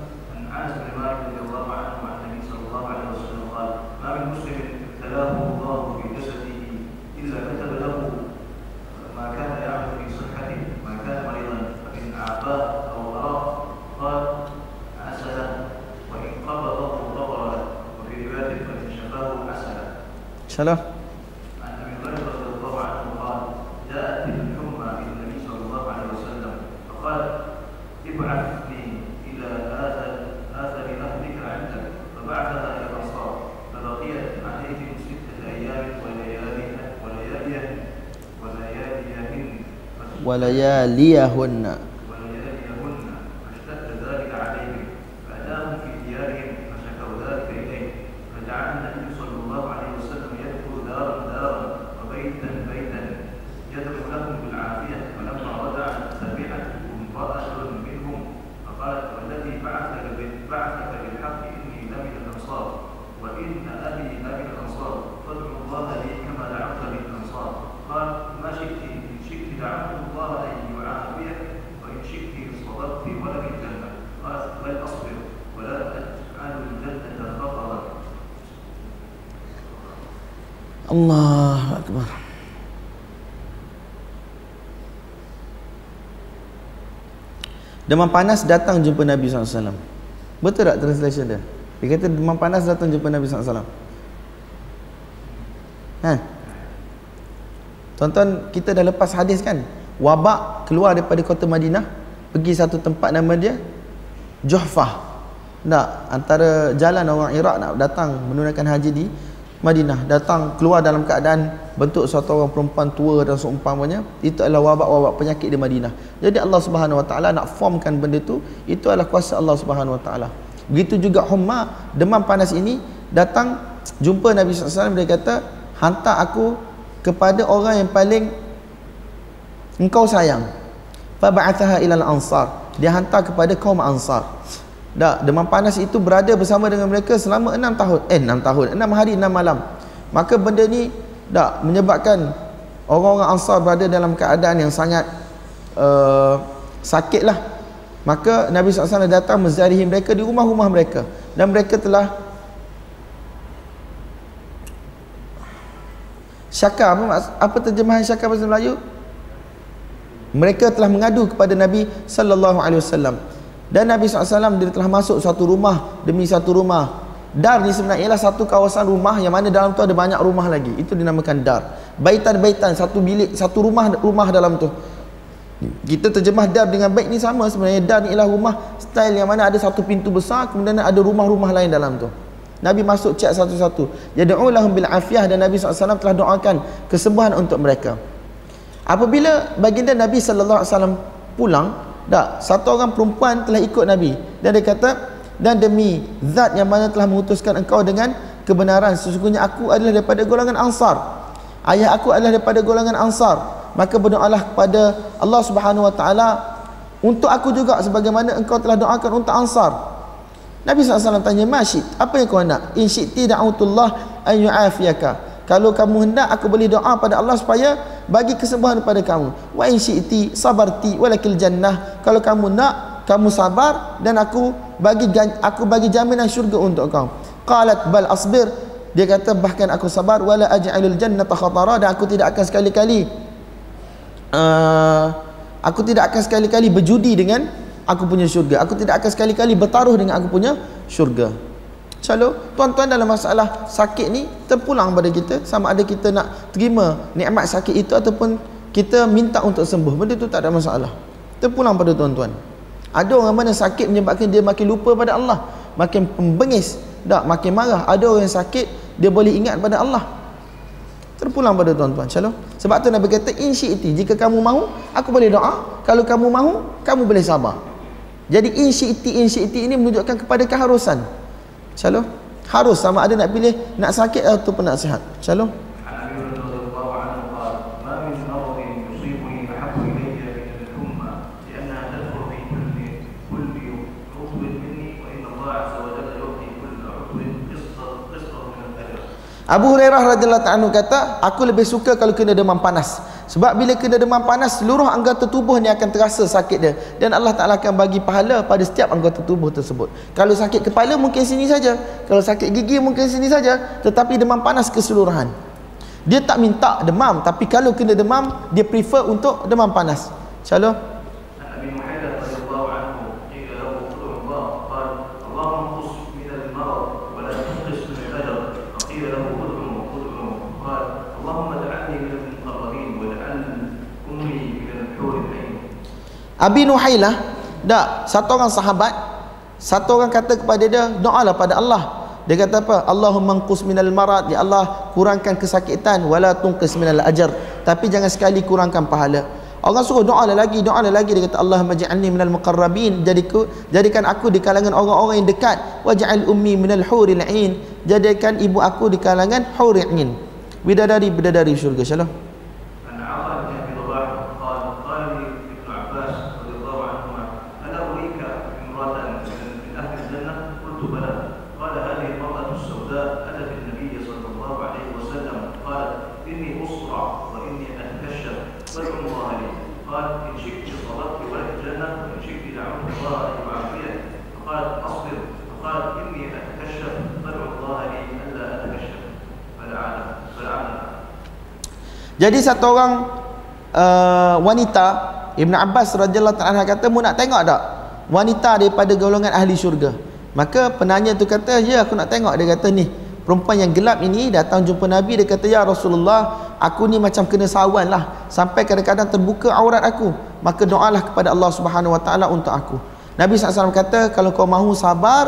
السلام عن ابي رضي الله عنه قال جاءت صلى الله عليه وسلم ابعثني إلى عندك فبعثها إلى فبقيت عليهم سته أيام ولياليهن ولياليهن Demam panas datang jumpa Nabi SAW Betul tak translation dia? Dia kata demam panas datang jumpa Nabi SAW Ha? Tonton kita dah lepas hadis kan? Wabak keluar daripada kota Madinah Pergi satu tempat nama dia Johfah Tak Antara jalan orang Iraq nak datang Menunaikan haji di Madinah. Datang keluar dalam keadaan bentuk suatu orang perempuan tua dan seumpamanya itu adalah wabak-wabak penyakit di Madinah jadi Allah Subhanahu Wa Taala nak formkan benda itu itu adalah kuasa Allah Subhanahu Wa Taala begitu juga humma demam panas ini datang jumpa Nabi SAW dia kata hantar aku kepada orang yang paling engkau sayang fa ba'athaha ila al-ansar dia hantar kepada kaum ansar tak, demam panas itu berada bersama dengan mereka selama enam tahun. Eh, enam tahun. enam hari, enam malam. Maka benda ni tak menyebabkan orang-orang Ansar berada dalam keadaan yang sangat uh, sakit lah. Maka Nabi SAW datang menzarihi mereka di rumah-rumah mereka. Dan mereka telah syakar. Apa, apa terjemahan syakar bahasa Melayu? Mereka telah mengadu kepada Nabi wasallam dan Nabi SAW dia telah masuk satu rumah demi satu rumah dar ni sebenarnya ialah satu kawasan rumah yang mana dalam tu ada banyak rumah lagi. Itu dinamakan dar. Baitan-baitan satu bilik satu rumah rumah dalam tu. Kita terjemah dar dengan baik ni sama sebenarnya. Dar ni ialah rumah style yang mana ada satu pintu besar kemudian ada rumah-rumah lain dalam tu. Nabi masuk cek satu-satu. Yad'ulahum bil afiyah dan Nabi SAW telah doakan kesembuhan untuk mereka. Apabila baginda Nabi SAW pulang tak, satu orang perempuan telah ikut Nabi. Dan dia kata dan demi zat yang mana telah mengutuskan engkau dengan kebenaran sesungguhnya aku adalah daripada golongan Ansar. Ayah aku adalah daripada golongan Ansar. Maka berdoalah kepada Allah Subhanahu Wa Taala untuk aku juga sebagaimana engkau telah doakan untuk Ansar. Nabi SAW tanya, Masyid, apa yang kau nak? In syi'ti da'utullah an yu'afiyaka kalau kamu hendak aku boleh doa pada Allah supaya bagi kesembuhan kepada kamu wa in syi'ti sabarti walakil jannah kalau kamu nak kamu sabar dan aku bagi aku bagi jaminan syurga untuk kau. Qalat bal asbir. Dia kata bahkan aku sabar wala aj'alul jannata khatara. Dan aku tidak akan sekali-kali uh, aku tidak akan sekali-kali berjudi dengan aku punya syurga. Aku tidak akan sekali-kali bertaruh dengan aku punya syurga. Selalu tuan-tuan dalam masalah sakit ni terpulang pada kita sama ada kita nak terima nikmat sakit itu ataupun kita minta untuk sembuh. Benda tu tak ada masalah. terpulang pada tuan-tuan ada orang mana sakit menyebabkan dia makin lupa pada Allah. Makin pembengis tak? Makin marah. Ada orang yang sakit dia boleh ingat pada Allah. Terpulang pada tuan-tuan shalom sebab tu Nabi kata insyi'ti jika kamu mahu aku boleh doa. Kalau kamu mahu kamu boleh sabar. Jadi insyi'ti insyi'ti ini menunjukkan kepada keharusan. Shalom harus sama ada nak pilih nak sakit ataupun nak sihat shalom Abu Hurairah radhiyallahu anhu kata, aku lebih suka kalau kena demam panas. Sebab bila kena demam panas, seluruh anggota tubuh ni akan terasa sakit dia dan Allah Taala akan bagi pahala pada setiap anggota tubuh tersebut. Kalau sakit kepala mungkin sini saja, kalau sakit gigi mungkin sini saja, tetapi demam panas keseluruhan. Dia tak minta demam, tapi kalau kena demam, dia prefer untuk demam panas. Shalom. Abi Nuhailah tak satu orang sahabat satu orang kata kepada dia doalah pada Allah. Dia kata apa? Allahumma qus minal marad. Ya Allah kurangkan kesakitan. Wala tunqis minal ajr. Tapi jangan sekali kurangkan pahala. Allah suruh doalah lagi doalah lagi. Dia kata Allahumma ja'alni minal muqarrabin. Jadiku jadikan aku di kalangan orang-orang yang dekat. Waj'al ummi minal huril ain. Jadikan ibu aku di kalangan huril ain. Bidadari bidadari syurga. Shalom Jadi satu orang uh, wanita Ibn Abbas radhiyallahu ta'ala kata mu nak tengok tak wanita daripada golongan ahli syurga? Maka penanya tu kata ya aku nak tengok. Dia kata ni perempuan yang gelap ini datang jumpa Nabi dia kata ya Rasulullah aku ni macam kena sawan lah. Sampai kadang-kadang terbuka aurat aku. Maka doalah kepada Allah subhanahu wa ta'ala untuk aku. Nabi SAW kata kalau kau mahu sabar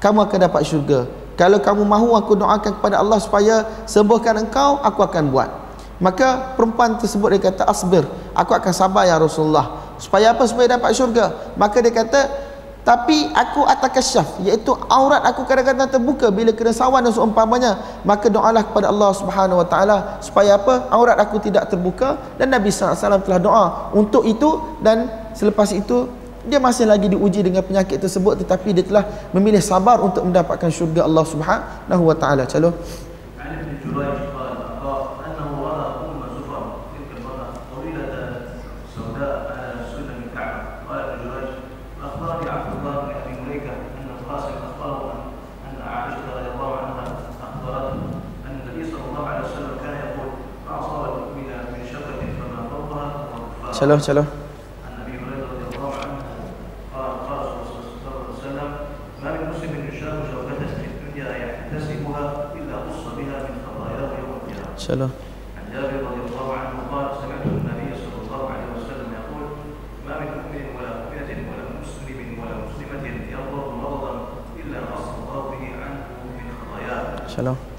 kamu akan dapat syurga. Kalau kamu mahu aku doakan kepada Allah supaya sembuhkan engkau aku akan buat Maka perempuan tersebut dia kata asbir, aku akan sabar ya Rasulullah. Supaya apa? Supaya dapat syurga. Maka dia kata tapi aku atakasyaf iaitu aurat aku kadang-kadang terbuka bila kena sawan dan seumpamanya maka doalah kepada Allah Subhanahu wa taala supaya apa aurat aku tidak terbuka dan Nabi SAW telah doa untuk itu dan selepas itu dia masih lagi diuji dengan penyakit tersebut tetapi dia telah memilih sabar untuk mendapatkan syurga Allah Subhanahu wa taala calon يوم القيامة. calon عن جابر رضي الله عنه قال سمعت النبي صلى الله عليه وسلم يقول ما من مؤمن ولا مؤمنة ولا مسلم ولا مسلمة يضر مرضا إلا قص الله به عنه من خطاياه calon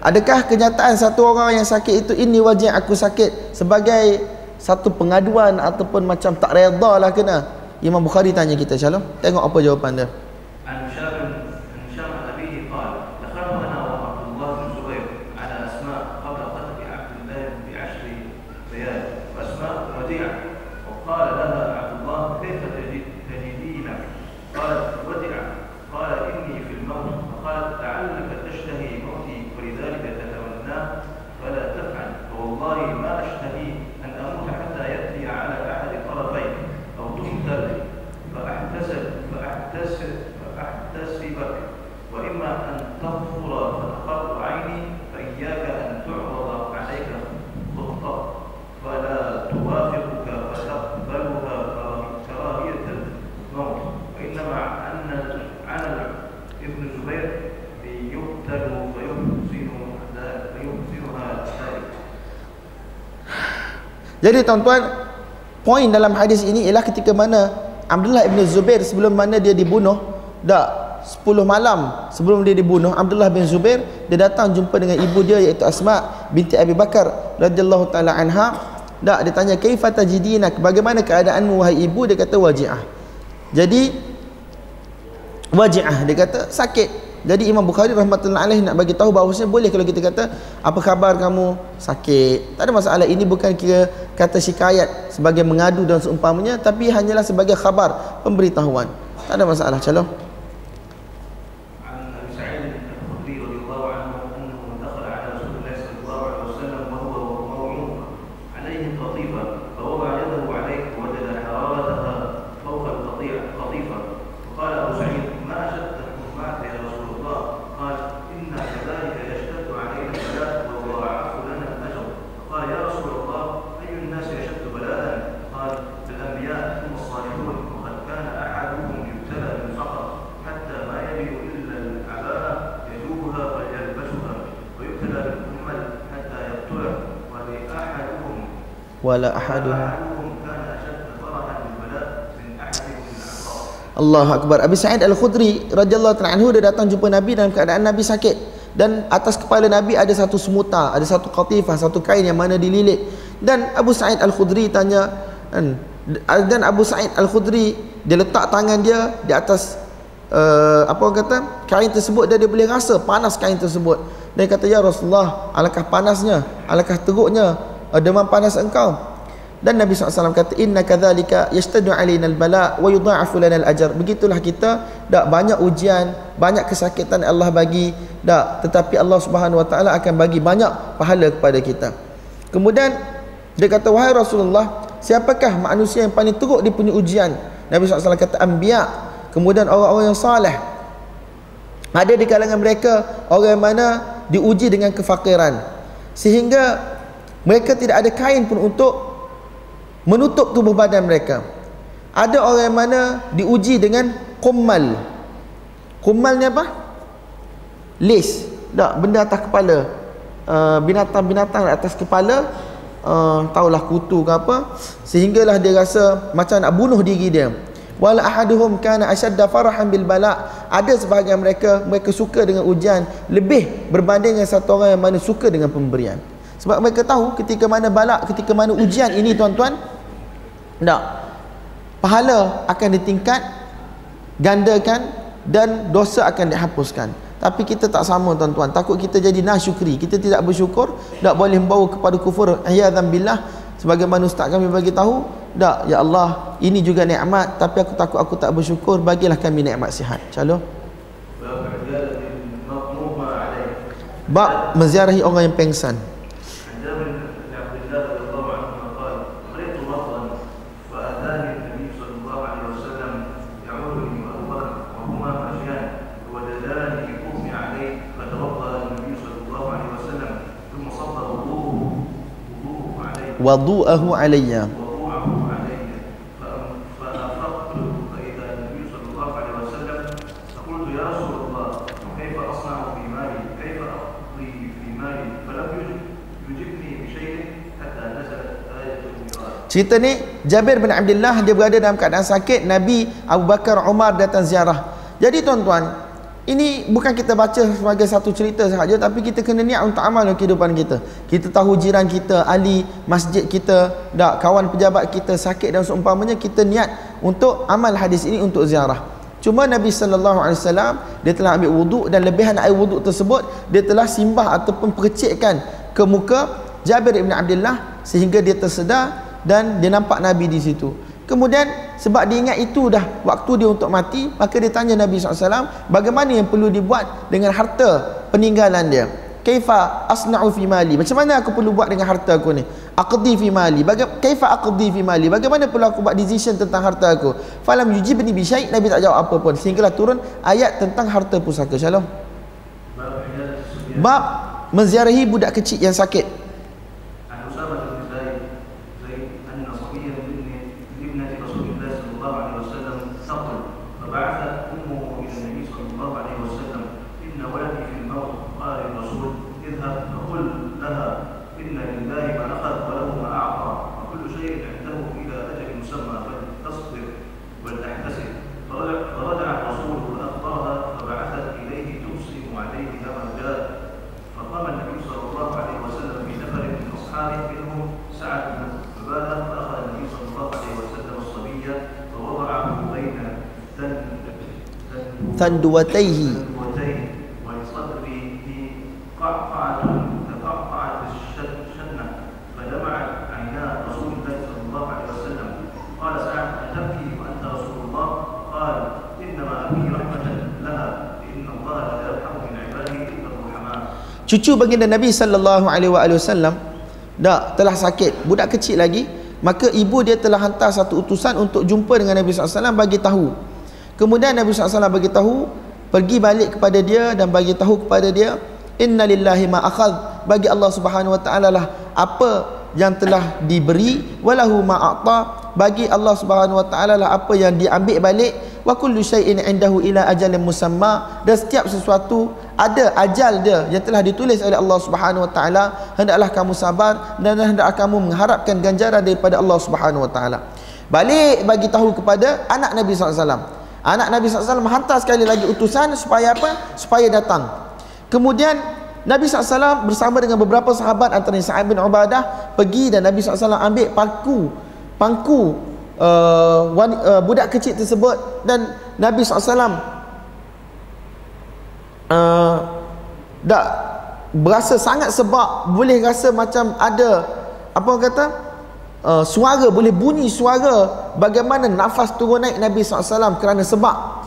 Adakah kenyataan satu orang yang sakit itu ini wajib aku sakit sebagai satu pengaduan ataupun macam tak redha lah kena? Imam Bukhari tanya kita Shalom. Tengok apa jawapan dia Jadi tuan-tuan, poin dalam hadis ini ialah ketika mana Abdullah bin Zubair sebelum mana dia dibunuh, dak 10 malam sebelum dia dibunuh Abdullah bin Zubair dia datang jumpa dengan ibu dia iaitu Asma binti Abi Bakar radhiyallahu taala anha. Dak dia tanya kaifa tajidinak bagaimana keadaanmu wahai ibu? Dia kata waji'ah. Jadi waji'ah dia kata sakit. Jadi Imam Bukhari rahmatullahi alaih nak bagi tahu bahawa boleh kalau kita kata apa khabar kamu? Sakit. Tak ada masalah. Ini bukan kira kata syikayat sebagai mengadu dan seumpamanya tapi hanyalah sebagai khabar pemberitahuan. Tak ada masalah calon. Wala ahaduhum Allah Akbar. Abi Sa'id Al-Khudri radhiyallahu ta'ala anhu dia datang jumpa Nabi dalam keadaan Nabi sakit. Dan atas kepala Nabi ada satu semuta ada satu qatifah satu kain yang mana dililit. Dan Abu Sa'id Al-Khudri tanya dan Abu Sa'id Al-Khudri dia letak tangan dia di atas uh, apa orang kata kain tersebut. Dan dia boleh rasa panas kain tersebut. Dia kata ya Rasulullah alangkah panasnya alangkah teruknya demam panas engkau. Dan Nabi SAW kata inna kadzalika yastadu alaina albala wa yudha'afu lana alajar begitulah kita dak banyak ujian banyak kesakitan Allah bagi dak. Tetapi Allah Subhanahu wa taala akan bagi banyak pahala kepada kita. Kemudian dia kata wahai Rasulullah siapakah manusia yang paling teruk dia punya ujian? Nabi SAW kata anbiya. Kemudian orang-orang yang saleh. Ada di kalangan mereka orang mana diuji dengan kefakiran. Sehingga mereka tidak ada kain pun untuk menutup tubuh badan mereka. Ada orang yang mana diuji dengan kummal. Kummal ni apa? Lace. Tak, benda atas kepala. Uh, binatang-binatang uh, atas kepala. Uh, tahulah kutu ke apa. Sehinggalah dia rasa macam nak bunuh diri dia. Wala ahaduhum kana ashadda farahan bil bala. Ada sebahagian mereka mereka suka dengan ujian lebih berbanding dengan satu orang yang mana suka dengan pemberian. Sebab mereka tahu ketika mana balak, ketika mana ujian ini tuan-tuan, tak. Pahala akan ditingkat, gandakan dan dosa akan dihapuskan. Tapi kita tak sama tuan-tuan. Takut kita jadi nasyukri. Kita tidak bersyukur, tak boleh membawa kepada kufur. Ayyadhan billah. Sebagaimana ustaz kami bagi tahu, tak, ya Allah, ini juga nikmat tapi aku takut aku tak bersyukur, bagilah kami nikmat sihat. Calon. Bab menziarahi orang yang pengsan. Wudu'ahu alayya Cerita ni Jabir bin Abdullah dia berada dalam keadaan sakit Nabi Abu Bakar Umar datang ziarah. Jadi tuan-tuan, ini bukan kita baca sebagai satu cerita sahaja tapi kita kena niat untuk amal dalam kehidupan kita. Kita tahu jiran kita, ahli masjid kita, dak kawan pejabat kita sakit dan seumpamanya kita niat untuk amal hadis ini untuk ziarah. Cuma Nabi sallallahu alaihi wasallam dia telah ambil wuduk dan lebihan air wuduk tersebut dia telah simbah ataupun percikkan ke muka Jabir bin Abdullah sehingga dia tersedar dan dia nampak Nabi di situ. Kemudian sebab dia ingat itu dah waktu dia untuk mati, maka dia tanya Nabi SAW, bagaimana yang perlu dibuat dengan harta peninggalan dia? Kaifa asna'u fi mali? Macam mana aku perlu buat dengan harta aku ni? Aqdi fi mali. Bagaimana kaifa aqdi fi mali? Bagaimana perlu aku buat decision tentang harta aku? Falam yujibni bi syai' Nabi tak jawab apa pun. Sehinggalah turun ayat tentang harta pusaka. Shalom. Bab menziarahi budak kecil yang sakit. الرحماء cucu baginda Nabi sallallahu alaihi wasallam dah telah sakit budak kecil lagi maka ibu dia telah hantar satu utusan untuk jumpa dengan Nabi SAW bagi tahu kemudian Nabi SAW bagi tahu pergi balik kepada dia dan bagi tahu kepada dia inna lillahi ma akhadh. Bagi Allah Subhanahu wa taala lah apa yang telah diberi walahu ma a'ta. Bagi Allah Subhanahu wa taala lah apa yang diambil balik wa kullu syai'in indahu ila ajalin musamma. Dan setiap sesuatu ada ajal dia yang telah ditulis oleh Allah Subhanahu wa taala hendaklah kamu sabar dan hendaklah kamu mengharapkan ganjaran daripada Allah Subhanahu wa taala. Balik bagi tahu kepada anak Nabi SAW anak Nabi SAW hantar sekali lagi utusan supaya apa? Supaya datang. Kemudian Nabi SAW bersama dengan beberapa sahabat antara Sa'ad bin Ubadah pergi dan Nabi SAW ambil paku pangku uh, wan, uh, budak kecil tersebut dan Nabi SAW uh, tak berasa sangat sebab boleh rasa macam ada apa orang kata uh, suara boleh bunyi suara bagaimana nafas turun naik Nabi SAW kerana sebab.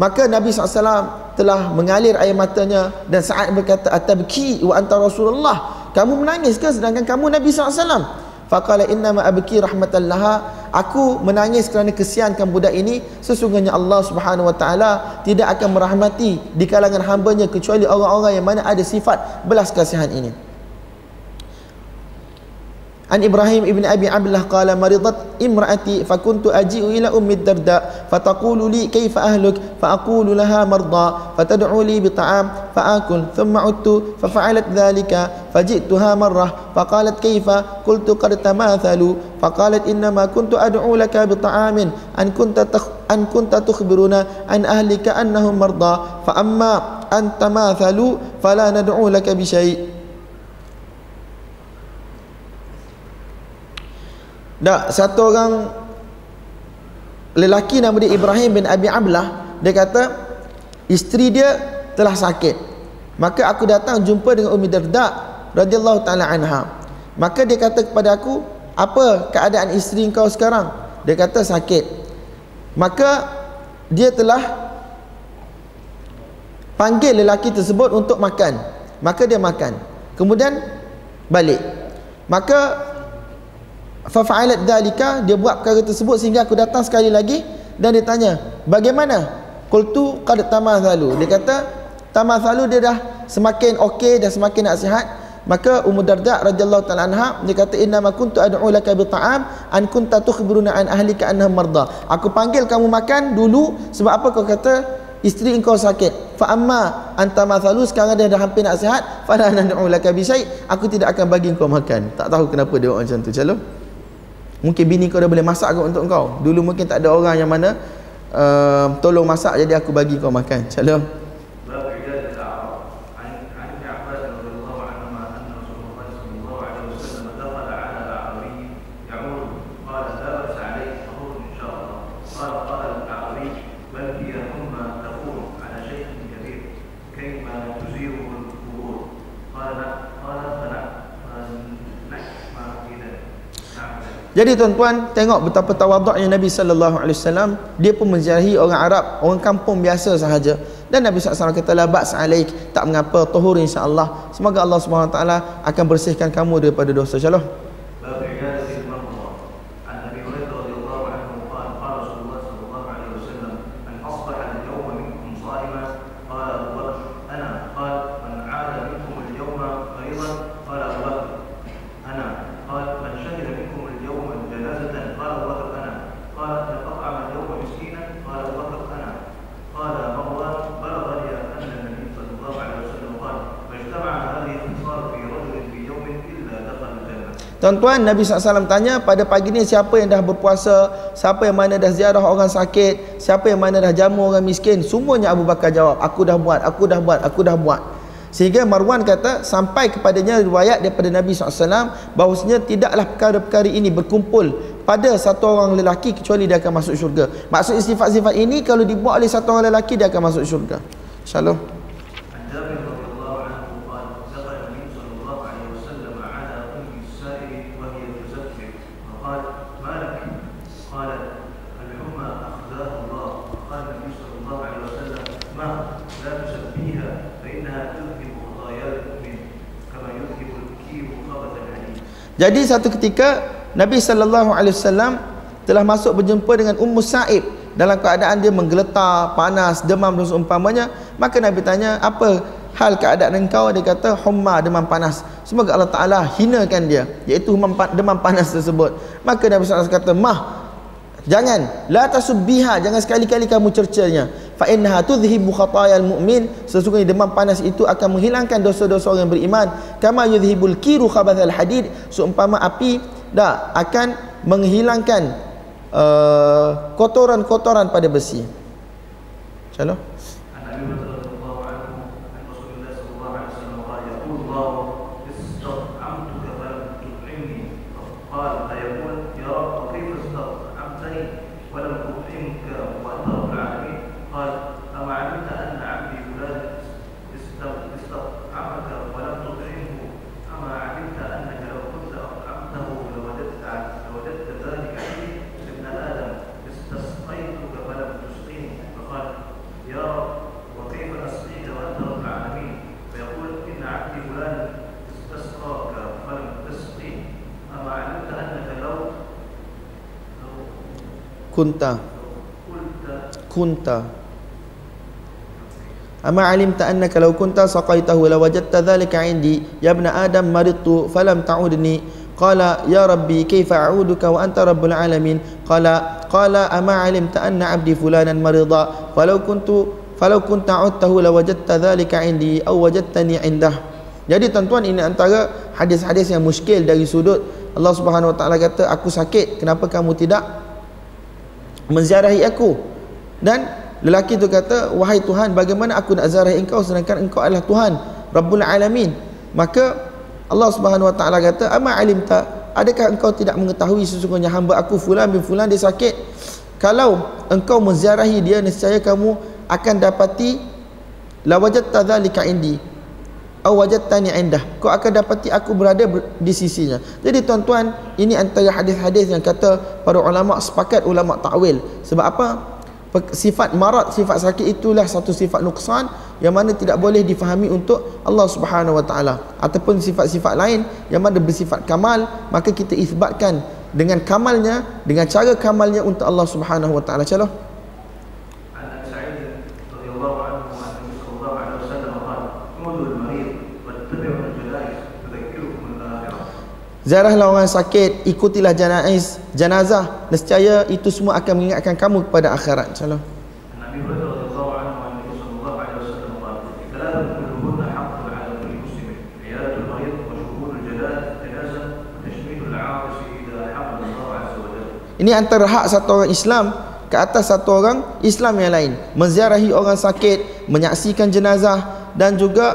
Maka Nabi SAW telah mengalir air matanya dan saat berkata atabki wa anta rasulullah. Kamu menangis ke? Sedangkan kamu Nabi SAW faqala inna ma abki rahmatan laha. Aku menangis kerana kesiankan budak ini. Sesungguhnya Allah Subhanahu wa taala tidak akan merahmati di kalangan hamba-Nya kecuali orang-orang yang mana ada sifat belas kasihan ini عن إبراهيم ابن أبي عبله قال مرضت امرأتي فكنت أجيء إلى أم الدرداء فتقول لي كيف أهلك فأقول لها مرضى فتدعو لي بطعام فآكل ثم عدت ففعلت ذلك فجئتها مرة فقالت كيف قلت قد تماثلوا فقالت إنما كنت أدعو لك بطعام أن كنت تخ أن كنت تخبرنا عن أهلك أنهم مرضى فأما أن تماثلوا فلا ندعو لك بشيء Tak, satu orang lelaki nama dia Ibrahim bin Abi Ablah dia kata isteri dia telah sakit. Maka aku datang jumpa dengan Umi Darda radhiyallahu taala anha. Maka dia kata kepada aku apa keadaan isteri kau sekarang? Dia kata sakit. Maka dia telah panggil lelaki tersebut untuk makan. Maka dia makan. Kemudian balik. Maka fafa'alat dalika dia buat perkara tersebut sehingga aku datang sekali lagi dan dia tanya bagaimana? Qultu qad tamathalu. Dia kata tamathalu dia dah semakin okey dah semakin nak sihat. Maka Ummu Darda radhiyallahu taala anha dia kata inna ma kuntu ad'u laka bi ta'am an kunta tukhbiruna an ahlika annahum marda. Aku panggil kamu makan dulu sebab apa kau kata? Isteri engkau sakit. Fa amma anta mathalu sekarang dia dah hampir nak sihat fa la nad'u laka bi aku tidak akan bagi kau makan. Tak tahu kenapa dia buat macam tu. Calon Mungkin bini kau dah boleh masak kot untuk kau. Dulu mungkin tak ada orang yang mana uh, tolong masak jadi aku bagi kau makan. Shalom. Jadi tuan-tuan tengok betapa tawaduknya Nabi sallallahu alaihi wasallam dia pun menziarahi orang Arab, orang kampung biasa sahaja. Dan Nabi SAW kata la ba's alaik, tak mengapa tahur insya-Allah. Semoga Allah Subhanahu taala akan bersihkan kamu daripada dosa. Shalom. Tuan-tuan Nabi SAW tanya pada pagi ni siapa yang dah berpuasa Siapa yang mana dah ziarah orang sakit Siapa yang mana dah jamu orang miskin. Semuanya Abu Bakar jawab Aku dah buat, aku dah buat, aku dah buat. Sehingga Marwan kata Sampai kepadanya riwayat daripada Nabi SAW Bahawasanya tidaklah perkara-perkara ini berkumpul pada satu orang lelaki kecuali dia akan masuk syurga. Maksud sifat-sifat ini kalau dibuat oleh satu orang lelaki dia akan masuk syurga. Insyaallah Jadi satu ketika Nabi sallallahu alaihi wasallam telah masuk berjumpa dengan Ummu Sa'ib dalam keadaan dia menggeletar, panas, demam dan seumpamanya, maka Nabi tanya, "Apa hal keadaan engkau?" Dia kata, "Humma, demam panas." Semoga Allah Taala hinakan dia, iaitu demam pa- demam panas tersebut. Maka Nabi sallallahu alaihi wasallam kata, "Mah, Jangan. La tasubbiha. Jangan sekali-kali kamu cercanya. Fa innaha tudhhibu khatayal mu'min. Sesungguhnya demam panas itu akan menghilangkan dosa-dosa orang yang beriman. Kama yudhhibul kiru khabathal hadid. Seumpama api dah akan menghilangkan uh, kotoran-kotoran pada besi. Insyaallah kunta. Kunta. Ama alim ta annaka law kunta saqaitahu la wajadta dhalika indi ya ibn adam maridtu falam ta'udni. Qala ya rabbi kayfa a'uduka wa anta rabbul alamin? Qala qala ama alimta anna abdi fulanan marida? Falau kuntu falau kunta a'udtahu la wajadta dhalika indi aw wajadtani indah. Jadi tuan-tuan ini antara hadis-hadis yang muskil dari sudut Allah Subhanahu Wa Taala kata aku sakit kenapa kamu tidak menziarahi aku. Dan lelaki itu kata wahai Tuhan bagaimana aku nak ziarahi engkau sedangkan engkau adalah Tuhan Rabbul Alamin? Maka Allah Subhanahu Wa Taala kata ama alimta adakah engkau tidak mengetahui sesungguhnya hamba aku fulan bin fulan dia sakit? Kalau engkau menziarahi dia nescaya kamu akan dapati la wajadta dzalika indi aw wajadtani indah. Kau akan dapati aku berada ber- di sisinya. Jadi tuan-tuan ini antara hadis-hadis yang kata para ulama sepakat ulama takwil. Sebab apa? Sifat marat sifat sakit itulah satu sifat nuksan yang mana tidak boleh difahami untuk Allah Subhanahu wa taala. Ataupun sifat-sifat lain yang mana bersifat kamal maka kita isbatkan dengan kamalnya dengan cara kamalnya untuk Allah Subhanahu wa taala. Insyaallah Ziarahlah orang sakit, ikutilah janaiz, janazah, nescaya itu semua akan mengingatkan kamu kepada akhirat. Insya-Allah. Ini antara hak satu orang Islam ke atas satu orang Islam yang lain. Menziarahi orang sakit, menyaksikan jenazah dan juga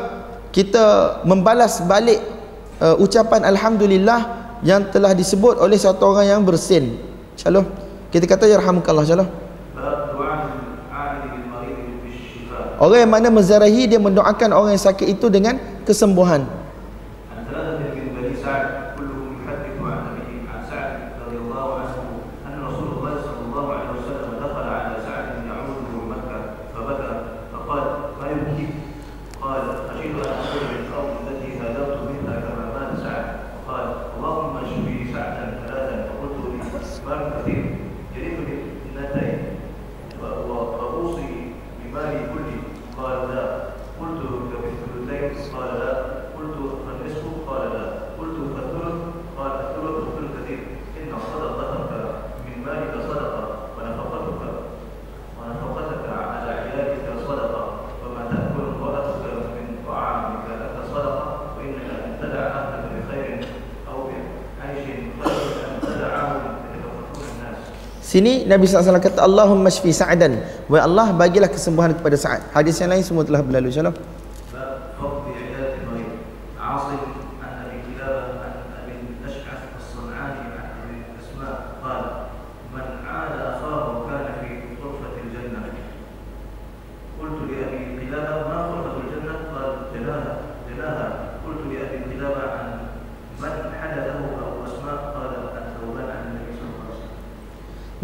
kita membalas balik uh, ucapan alhamdulillah yang telah disebut oleh satu orang yang bersin. Shalom. Kita kata ya rahmukallah shalom. Orang yang mana menzarahi dia mendoakan orang yang sakit itu dengan kesembuhan. Sini Nabi SAW kata Allahumma shfi Sa'dan Wa Allah bagilah kesembuhan kepada Sa'ad. Hadis yang lain semua telah berlalu InsyaAllah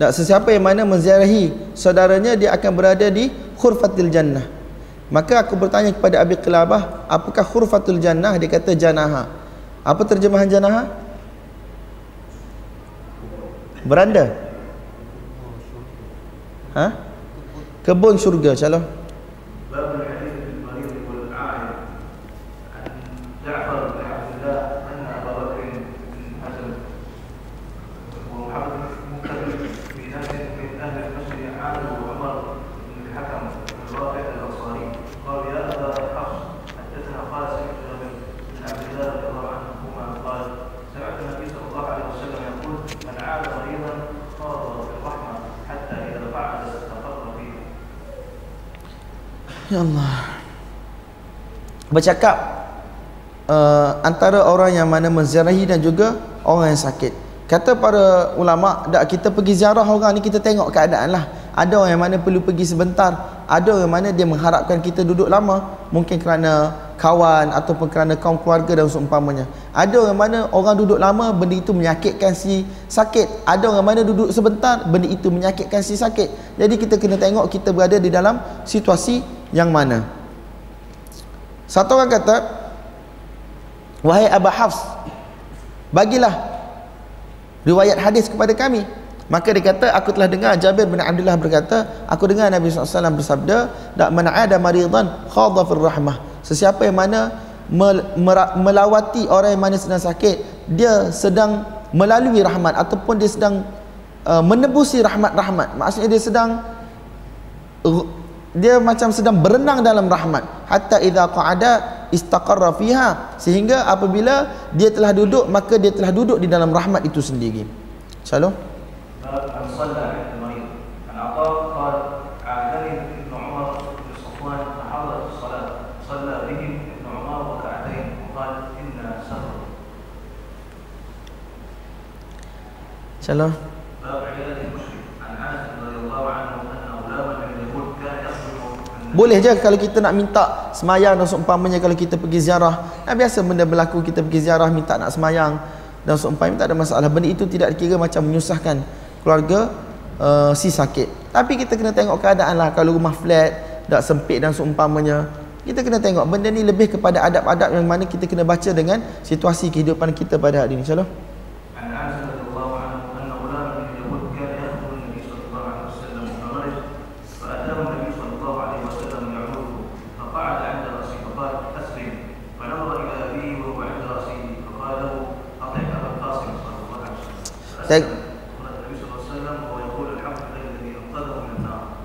Tak sesiapa yang mana menziarahi saudaranya dia akan berada di khurfatil jannah. Maka aku bertanya kepada Abi Qilabah, apakah khurfatul jannah? Dia kata janaha. Apa terjemahan janaha? Beranda. Ha? Kebun syurga, calon. Ya Allah. Bercakap uh, antara orang yang mana menziarahi dan juga orang yang sakit. Kata para ulama, dak kita pergi ziarah orang ni kita tengok keadaan lah. Ada orang yang mana perlu pergi sebentar, ada orang yang mana dia mengharapkan kita duduk lama, mungkin kerana kawan ataupun kerana kaum keluarga dan seumpamanya. Ada orang mana orang duduk lama benda itu menyakitkan si sakit. Ada orang mana duduk sebentar benda itu menyakitkan si sakit. Jadi kita kena tengok kita berada di dalam situasi yang mana? Satu orang kata wahai Abu Hafs bagilah riwayat hadis kepada kami. Maka dia kata aku telah dengar Jabir bin Abdullah berkata aku dengar Nabi SAW bersabda dak man ada maridan khadha fir rahmah sesiapa yang mana melawati orang yang mana sedang sakit dia sedang melalui rahmat ataupun dia sedang uh, menebusi rahmat-rahmat. Maksudnya dia sedang dia macam sedang berenang dalam rahmat. Hatta idza qa'ada istaqarra fiha. Sehingga apabila dia telah duduk maka dia telah duduk di dalam rahmat itu sendiri. Shalom. Shalom. Boleh je kalau kita nak minta semayang dan seumpamanya kalau kita pergi ziarah. Nah, biasa benda berlaku kita pergi ziarah minta nak semayang dan seumpamanya tak ada masalah. Benda itu tidak dikira macam menyusahkan keluarga uh, si sakit. Tapi kita kena tengok keadaan lah. Kalau rumah flat tak sempit dan seumpamanya kita kena tengok benda ni lebih kepada adab-adab yang mana kita kena baca dengan situasi kehidupan kita pada hari ini. insyaAllah Teng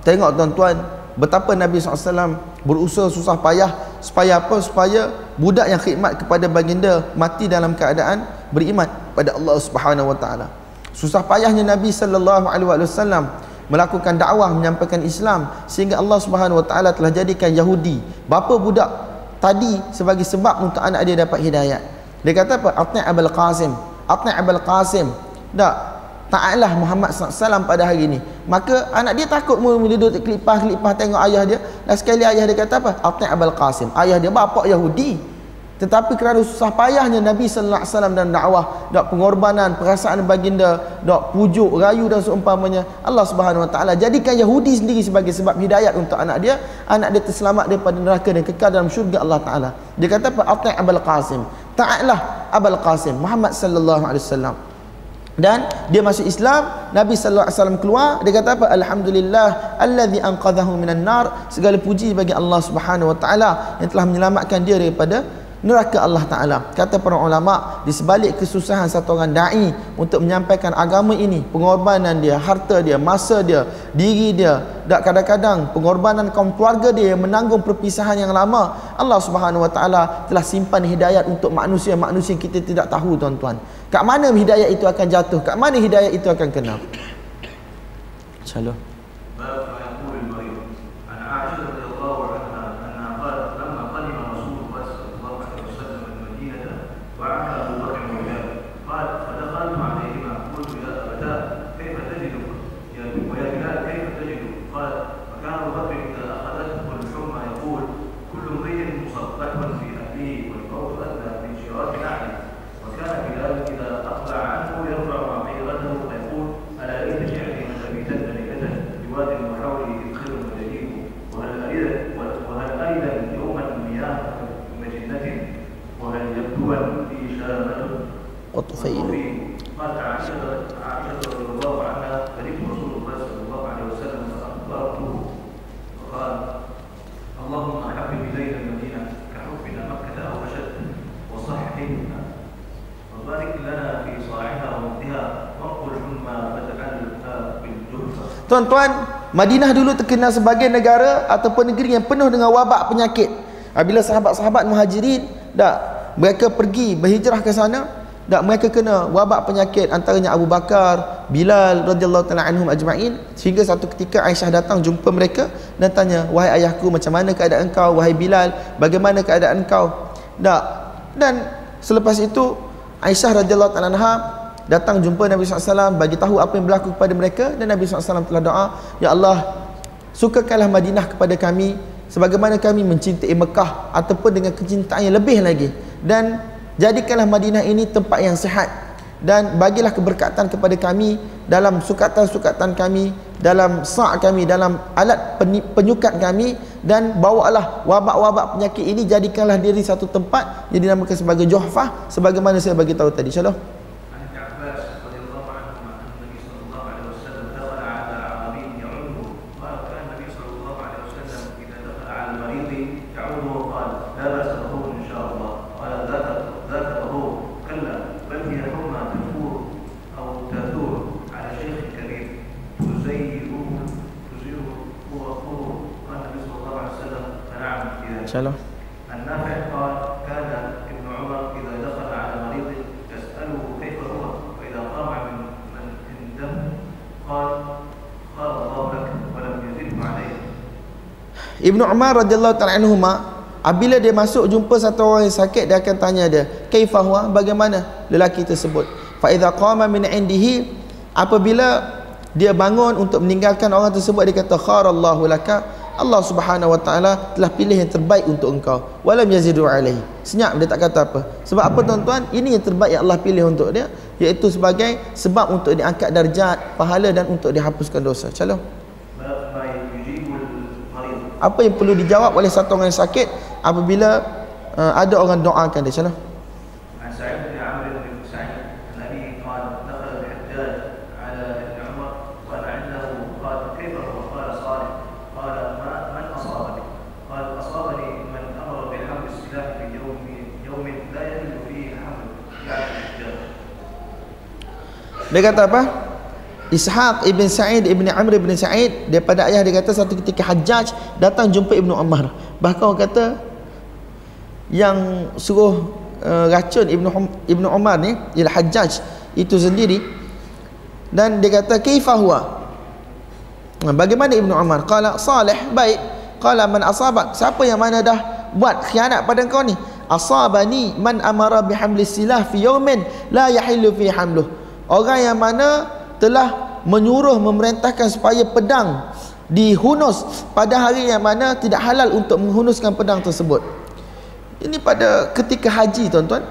Tengok tuan-tuan Betapa Nabi SAW berusaha susah payah Supaya apa? Supaya budak yang khidmat kepada baginda Mati dalam keadaan beriman pada Allah Subhanahu Wa Taala. Susah payahnya Nabi Sallallahu Alaihi Wasallam melakukan dakwah menyampaikan Islam sehingga Allah Subhanahu Wa Taala telah jadikan Yahudi bapa budak tadi sebagai sebab untuk anak dia dapat hidayah. Dia kata apa? Atna Abul Qasim. Atna Abul Qasim tak taatlah Muhammad SAW pada hari ini maka anak dia takut mula duduk kelipah-kelipah tengok ayah dia dan sekali ayah dia kata apa Atni' Abul Qasim ayah dia bapa Yahudi tetapi kerana susah payahnya Nabi sallallahu alaihi wasallam dan dakwah, dak pengorbanan, perasaan baginda, dak pujuk, rayu dan seumpamanya, Allah Subhanahu wa taala jadikan Yahudi sendiri sebagai sebab hidayat untuk anak dia, anak dia terselamat daripada neraka dan kekal dalam syurga Allah taala. Dia kata apa? Ati Abul Qasim. Taatlah Abul Qasim Muhammad sallallahu alaihi wasallam. Dan dia masuk Islam, Nabi sallallahu alaihi wasallam keluar, dia kata apa? Alhamdulillah allazi anqadhahu minan nar. Segala puji bagi Allah Subhanahu wa taala yang telah menyelamatkan dia daripada neraka Allah Ta'ala kata para ulama di sebalik kesusahan satu orang da'i untuk menyampaikan agama ini pengorbanan dia, harta dia, masa dia diri dia dan kadang-kadang pengorbanan kaum keluarga dia yang menanggung perpisahan yang lama Allah Subhanahu Wa Ta'ala telah simpan hidayat untuk manusia-manusia yang kita tidak tahu tuan-tuan kat mana hidayat itu akan jatuh? Kat mana hidayat itu akan kena? InsyaAllah Tuan-tuan, Madinah dulu terkenal sebagai negara ataupun negeri yang penuh dengan wabak penyakit. Apabila sahabat-sahabat muhajirin, dak mereka pergi berhijrah ke sana, dak mereka kena wabak penyakit antaranya Abu Bakar, Bilal radhiyallahu taala anhum ajma'in sehingga satu ketika Aisyah datang jumpa mereka dan tanya, "Wahai ayahku, macam mana keadaan kau? Wahai Bilal, bagaimana keadaan kau?" Dak. Dan selepas itu Aisyah radhiyallahu taala anha datang jumpa Nabi SAW bagi tahu apa yang berlaku kepada mereka dan Nabi SAW telah doa Ya Allah sukakanlah Madinah kepada kami sebagaimana kami mencintai Mekah ataupun dengan kecintaan yang lebih lagi. Dan jadikanlah Madinah ini tempat yang sihat dan bagilah keberkatan kepada kami dalam sukatan-sukatan kami dalam sa' kami dalam alat penyukat kami dan bawalah wabak-wabak penyakit ini jadikanlah diri satu tempat yang dinamakan sebagai Juhfah sebagaimana saya bagi tahu tadi. Insyaallah في ذلك insyaallah النافع قال كان ابن عمر إذا دخل على مريض يسأله كيف هو وإذا قام من من عنده قال قال الله لك ولم يزده عليه Ibnu Umar radhiyallahu taala anhuma apabila dia masuk jumpa satu orang yang sakit dia akan tanya dia kaifa huwa bagaimana lelaki tersebut fa idza qama min indihi apabila dia bangun untuk meninggalkan orang tersebut dia kata kharallahu laka Allah Subhanahu Wa Taala telah pilih yang terbaik untuk engkau. Walam yazidu alaihi. Senyap dia tak kata apa. Sebab apa tuan-tuan? Ini yang terbaik yang Allah pilih untuk dia iaitu sebagai sebab untuk diangkat darjat, pahala dan untuk dihapuskan dosa. Calon. Apa yang perlu dijawab oleh satu orang yang sakit apabila uh, ada orang doakan dia? Calon. Dia kata apa? Ishaq ibn Sa'id ibn Amr ibn Sa'id daripada ayah dia kata satu ketika Hajjaj datang jumpa Ibnu Umar. Bahkan orang kata yang suruh uh, racun Ibnu Ibnu Umar ni ialah Hajjaj itu sendiri. Dan dia kata kaifa huwa? Bagaimana Ibnu Umar? Qala salih baik. Qala man asabak? Siapa yang mana dah buat khianat pada kau ni? Asabani man amara bihamli silah fi yawmin la yahillu fi hamluh Orang yang mana telah menyuruh memerintahkan supaya pedang dihunus pada hari yang mana tidak halal untuk menghunuskan pedang tersebut. Ini pada ketika haji tuan-tuan.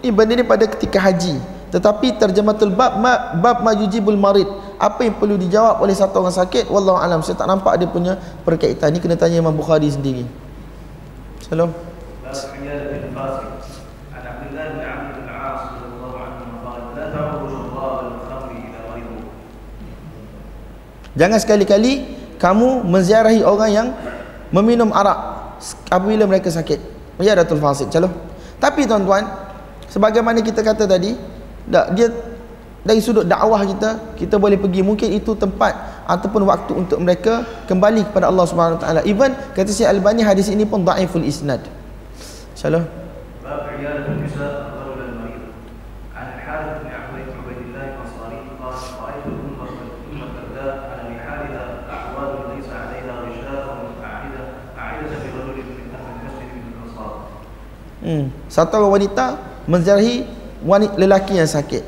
Ini benda ini pada ketika haji. Tetapi terjematul bab ma, bab majujibul marid. Apa yang perlu dijawab oleh satu orang sakit? Wallahu alam. Saya tak nampak dia punya perkaitan. Ini kena tanya Imam Bukhari sendiri. Salam. Jangan sekali-kali kamu menziarahi orang yang meminum arak apabila mereka sakit. Muyaratul fasid, calon. Tapi tuan-tuan, sebagaimana kita kata tadi, dia dari sudut dakwah kita, kita boleh pergi mungkin itu tempat ataupun waktu untuk mereka kembali kepada Allah Subhanahu Wa Taala. Even kata Syekh Albani hadis ini pun dhaiful isnad. Insyaallah. Bab hmm. Satu orang wanita menziarahi wanita lelaki yang sakit.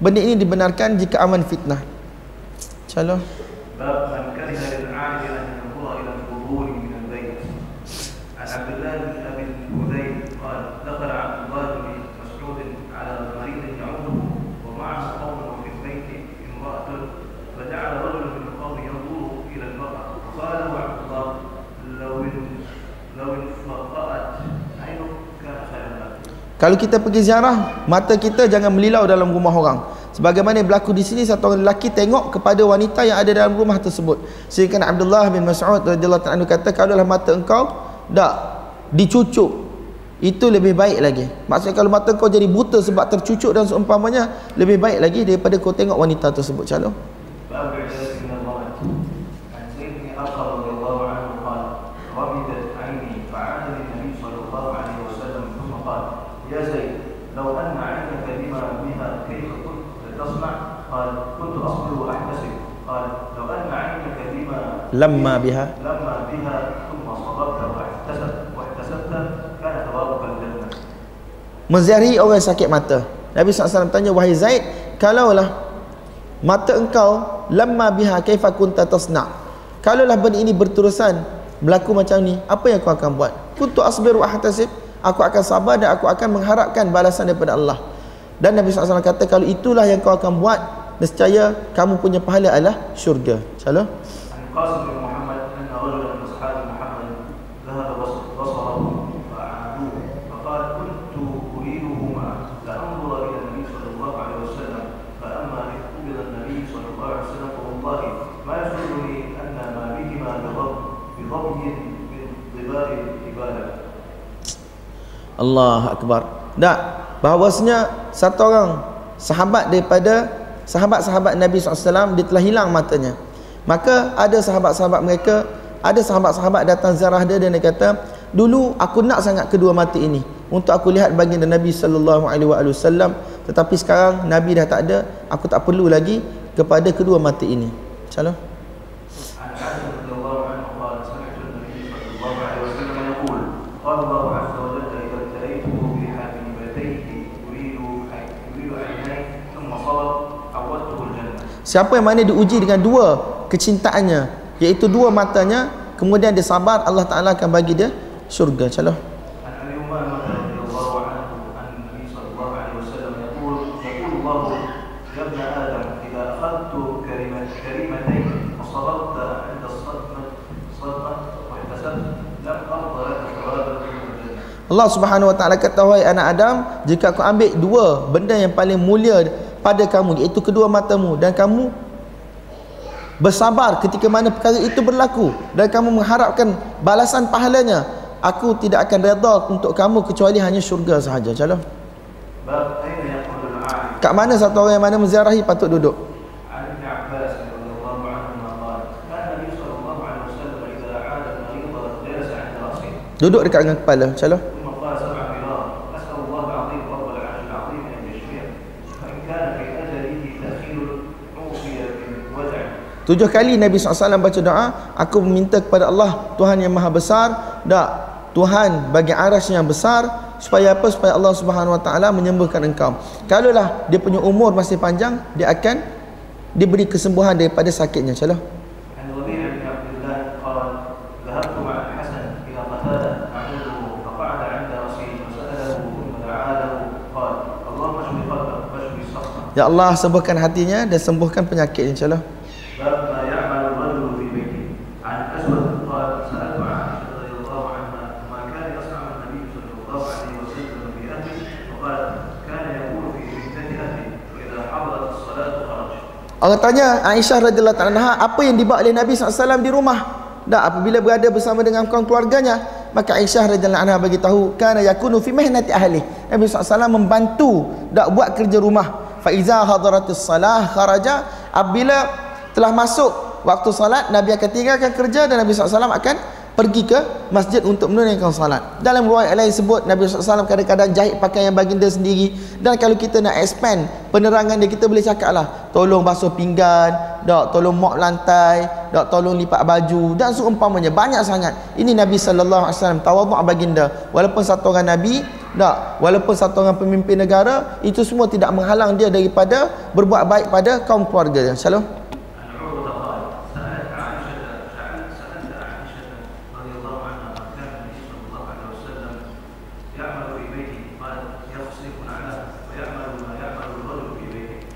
Benda ini dibenarkan jika aman fitnah. Insya-Allah. Bab Kalau kita pergi ziarah, mata kita jangan melilau dalam rumah orang. Sebagaimana berlaku di sini satu orang lelaki tengok kepada wanita yang ada dalam rumah tersebut. Sehingga Abdullah bin Mas'ud radhiyallahu anhu kata kalau dalam mata engkau tak dicucuk itu lebih baik lagi. Maksudnya kalau mata kau jadi buta sebab tercucuk dan seumpamanya lebih baik lagi daripada kau tengok wanita tersebut. Calon. لما بها لما بها ثم صبرت واحتسبت واحتسبت كان ثوابك الجنة Menziarahi orang sakit mata. Nabi SAW tanya wahai Zaid, kalaulah mata engkau lamma biha kaifa kunta tasna. Kalaulah benda ini berterusan berlaku macam ni, apa yang kau akan buat? Kuntu asbiru ahtasib, aku akan sabar dan aku akan mengharapkan balasan daripada Allah. Dan Nabi SAW kata kalau itulah yang kau akan buat, nescaya kamu punya pahala adalah syurga. Insya-Allah. قاسم بن محمد أن رجلا من أصحاب محمد ذهب بصره فأعادوه فقال كنت أريدهما لأنظر إلى النبي صلى الله عليه وسلم فأما إذ قبض النبي صلى الله عليه وسلم فوالله ما يسرني أن ما بهما بضب بضبي من ضباب الإبادة Allah Akbar Tak Bahawasanya Satu orang Sahabat daripada Sahabat-sahabat Nabi SAW Dia telah hilang matanya. Maka ada sahabat-sahabat mereka, ada sahabat-sahabat datang ziarah dia dan dia kata, "Dulu aku nak sangat kedua mata ini untuk aku lihat baginda Nabi sallallahu alaihi wasallam, tetapi sekarang Nabi dah tak ada, aku tak perlu lagi kepada kedua mata ini." Salam. Siapa yang mana diuji dengan dua kecintaannya iaitu dua matanya kemudian dia sabar Allah Taala akan bagi dia syurga. Calon Allah Subhanahu wa taala kata wahai anak Adam jika kau ambil dua benda yang paling mulia pada kamu iaitu kedua matamu dan kamu bersabar ketika mana perkara itu berlaku. Dan kamu mengharapkan balasan pahalanya aku tidak akan redha untuk kamu kecuali hanya syurga sahaja. Calon kat mana satu orang yang mana menziarahi patut duduk? Duduk dekat dengan kepala. Calon Tujuh kali Nabi SAW baca doa Aku meminta kepada Allah Tuhan yang maha besar Tak Tuhan bagi aras yang besar Supaya apa? Supaya Allah Subhanahu Wa Taala menyembuhkan engkau. Kalaulah dia punya umur masih panjang Dia akan Diberi kesembuhan daripada sakitnya. Insyaallah Ya Allah sembuhkan hatinya dan sembuhkan penyakit insyaAllah Allah tanya Aisyah radhiyallahu anha apa yang dibawa oleh Nabi SAW di rumah. Tak apabila berada bersama dengan kaum keluarganya, maka Aisyah radhiyallahu anha bagi tahu kana yakunu fi mihnati ahli. Nabi SAW membantu tak buat kerja rumah. Fa iza hadaratis salah kharaja apabila telah masuk waktu salat Nabi akan tinggalkan kerja dan Nabi SAW akan pergi ke masjid untuk menunaikan salat. Dalam riwayat lain sebut Nabi SAW kadang-kadang jahit pakaian baginda sendiri dan kalau kita nak expand penerangan dia kita boleh cakap lah tolong basuh pinggan, dok tolong mop lantai, dok tolong lipat baju dan seumpamanya banyak sangat. Ini Nabi SAW tawaduk baginda walaupun satu orang Nabi tak, walaupun satu orang pemimpin negara itu semua tidak menghalang dia daripada berbuat baik pada kaum keluarga. Shalom.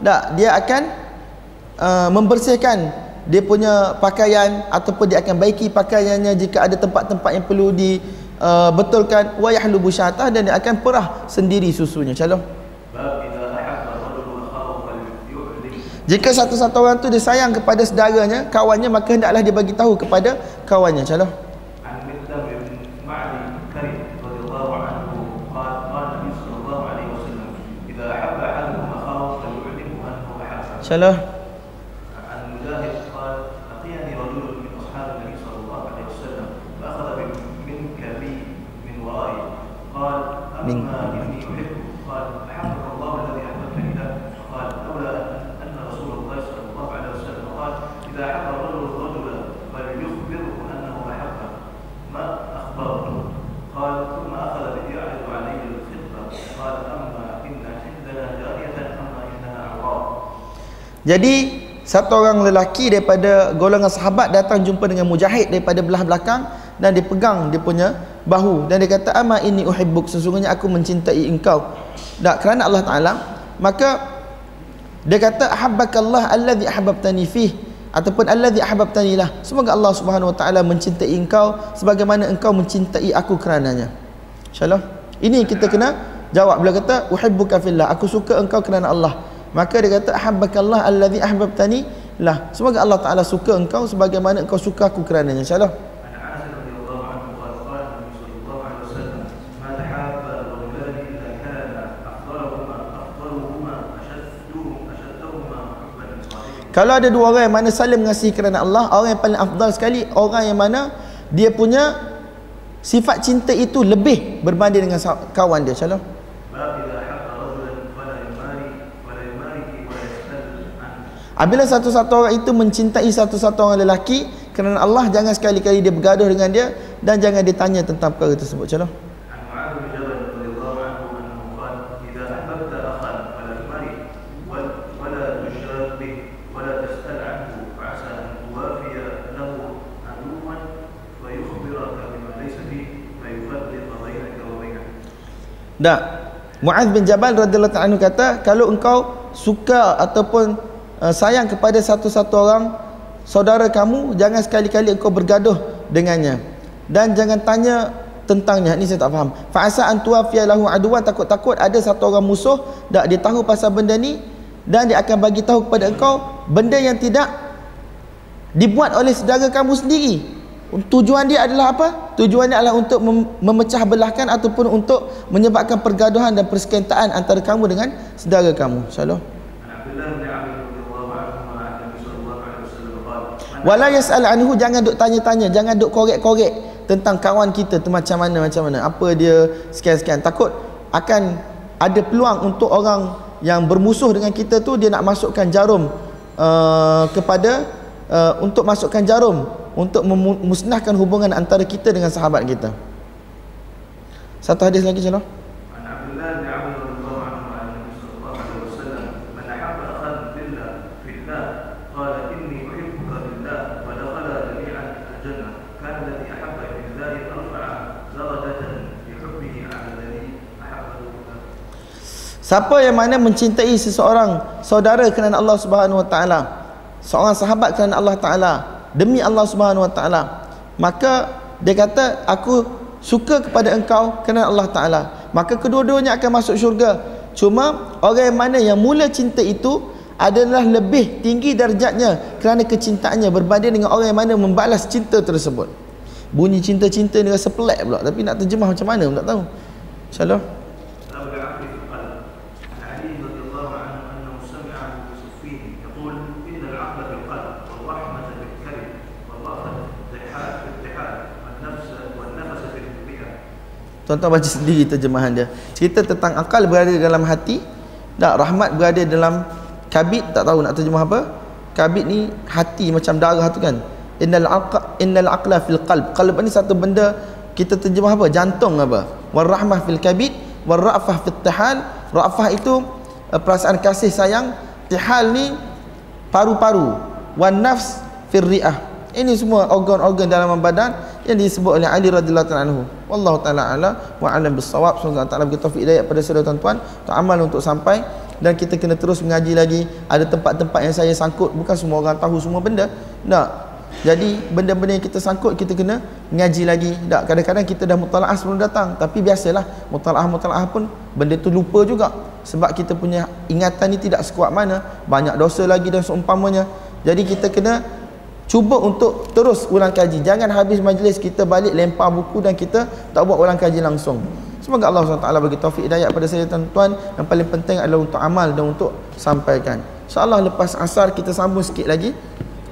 tak dia akan uh, membersihkan dia punya pakaian ataupun dia akan baiki pakaiannya jika ada tempat-tempat yang perlu di uh, betulkan. Wayahlu busyata dan dia akan perah sendiri susunya. Calon jika satu-satu orang tu dia sayang kepada saudaranya kawannya maka hendaklah dia bagi tahu kepada kawannya. Calon calon عن مجاهد قال لقيني رجل من أصحاب النبي صلى الله عليه وسلم فأخذ من- منك بي من ورائي. قال أما إني أحبك. قال أحبك الله الذي له لولا ان رسول الله صلى الله عليه وسلم قال الرجل Jadi satu orang lelaki daripada golongan sahabat datang jumpa dengan mujahid daripada belah belakang dan dia pegang dia punya bahu dan dia kata ama ini uhibbuk sesungguhnya aku mencintai engkau. Tak kerana Allah Taala maka dia kata ahabbakallah allazi ahbabtani fih ataupun allazi ahbabtani lah. Semoga Allah Subhanahu wa taala mencintai engkau sebagaimana engkau mencintai aku kerananya. Insyaallah. Ini kita kena jawab bila kata uhibbuka fillah aku suka engkau kerana Allah maka dia kata habbakallah allazi ahbabtani lah semoga Allah taala suka engkau sebagaimana engkau suka aku kerananya insyaallah Kalau ada dua orang mana saling mengasihi kerana Allah, orang yang paling afdal sekali orang yang mana dia punya sifat cinta itu lebih berbanding dengan kawan dia. Insyaallah. Apabila satu-satu orang itu mencintai satu-satu orang lelaki kerana Allah jangan sekali-kali dia bergaduh dengan dia dan jangan dia tanya tentang perkara tersebut. Contoh. Dah. Muaz bin Jabal radhiyallahu anhu kata kalau engkau suka ataupun Eh, sayang kepada satu-satu orang saudara kamu jangan sekali-kali engkau bergaduh dengannya. Dan jangan tanya tentangnya. Ni saya tak faham. Fa asa an tuafiya lahu aduan takut-takut ada satu orang musuh dak dia tahu pasal benda ni dan dia akan bagi tahu kepada engkau benda yang tidak dibuat oleh saudara kamu sendiri. Tujuan dia adalah apa? Tujuannya adalah untuk mem- memecah belahkan ataupun untuk menyebabkan pergaduhan dan persekentaan antara kamu dengan saudara kamu. Insyaallah wala yasal anhu jangan duk tanya-tanya jangan duk korek-korek tentang kawan kita tu macam mana macam mana. Apa dia sekian-sekian. Takut akan ada peluang untuk orang yang bermusuh dengan kita tu dia nak masukkan jarum uh, kepada uh, untuk masukkan jarum untuk memusnahkan hubungan antara kita dengan sahabat kita. Satu hadis lagi insyaallah Siapa yang mana mencintai seseorang saudara kerana Allah Subhanahu Wa Taala, seorang sahabat kerana Allah Taala, demi Allah Subhanahu Wa Taala, maka dia kata aku suka kepada engkau kerana Allah Taala. Maka kedua-duanya akan masuk syurga. Cuma orang yang mana yang mula cinta itu adalah lebih tinggi darjatnya kerana kecintaannya berbanding dengan orang yang mana membalas cinta tersebut. Bunyi cinta-cinta ni rasa pelik pula tapi nak terjemah macam mana pun tak tahu. InsyaAllah. Tuan-tuan baca sendiri terjemahan dia. Cerita tentang akal berada dalam hati, tak rahmat berada dalam kabid, tak tahu nak terjemah apa. Kabid ni hati macam darah tu kan. Innal aqla innal aqla fil qalb. Qalb ni satu benda kita terjemah apa? Jantung apa? War rahmah fil kabid, war ra'fah fit tahal. Ra'fah itu uh, perasaan kasih sayang tihal ni paru-paru wan nafs firriah ini semua organ-organ dalam badan yang disebut oleh Ali radhiyallahu anhu. Wallahu taala ala wa alam bisawab semoga Allah taala bagi taufik hidayah pada saudara tuan-tuan. Untuk amal untuk sampai. Dan kita kena terus mengaji lagi. Ada tempat-tempat yang saya sangkut. Bukan semua orang tahu semua benda. Tak jadi benda-benda yang kita sangkut kita kena ngaji lagi. Tak kadang-kadang kita dah mutalaah sebelum datang. Tapi biasalah mutalaah-mutalaah pun benda tu lupa juga. Sebab kita punya ingatan ni tidak sekuat mana. Banyak dosa lagi dan seumpamanya. Jadi kita kena cuba untuk terus ulang kaji. Jangan habis majlis kita balik lempar buku dan kita tak buat ulang kaji langsung. Semoga Allah SWT bagi taufik hidayah pada saya tuan-tuan. Yang paling penting adalah untuk amal dan untuk sampaikan. insyaAllah lepas asar kita sambung sikit lagi.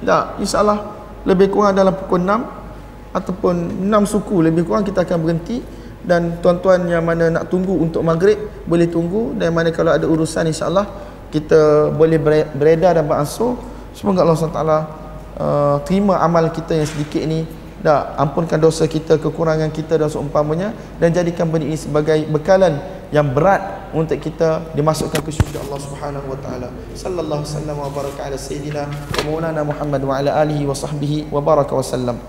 Tak insyaAllah lebih kurang dalam pukul 6 ataupun 6 suku lebih kurang kita akan berhenti. Dan tuan-tuan yang mana nak tunggu untuk maghrib boleh tunggu. Dan mana kalau ada urusan insyaAllah kita boleh beredar dan beransur. Semoga Allah SWT uh, terima amal kita yang sedikit ni dah ampunkan dosa kita kekurangan kita dan seumpamanya dan jadikan benda ini sebagai bekalan yang berat untuk kita dimasukkan ke syurga Allah Subhanahu wa taala. Sallallahu alaihi wasallam wa baraka ala wa maulana Muhammad wa ala alihi wa sahbihi wa baraka wa sallam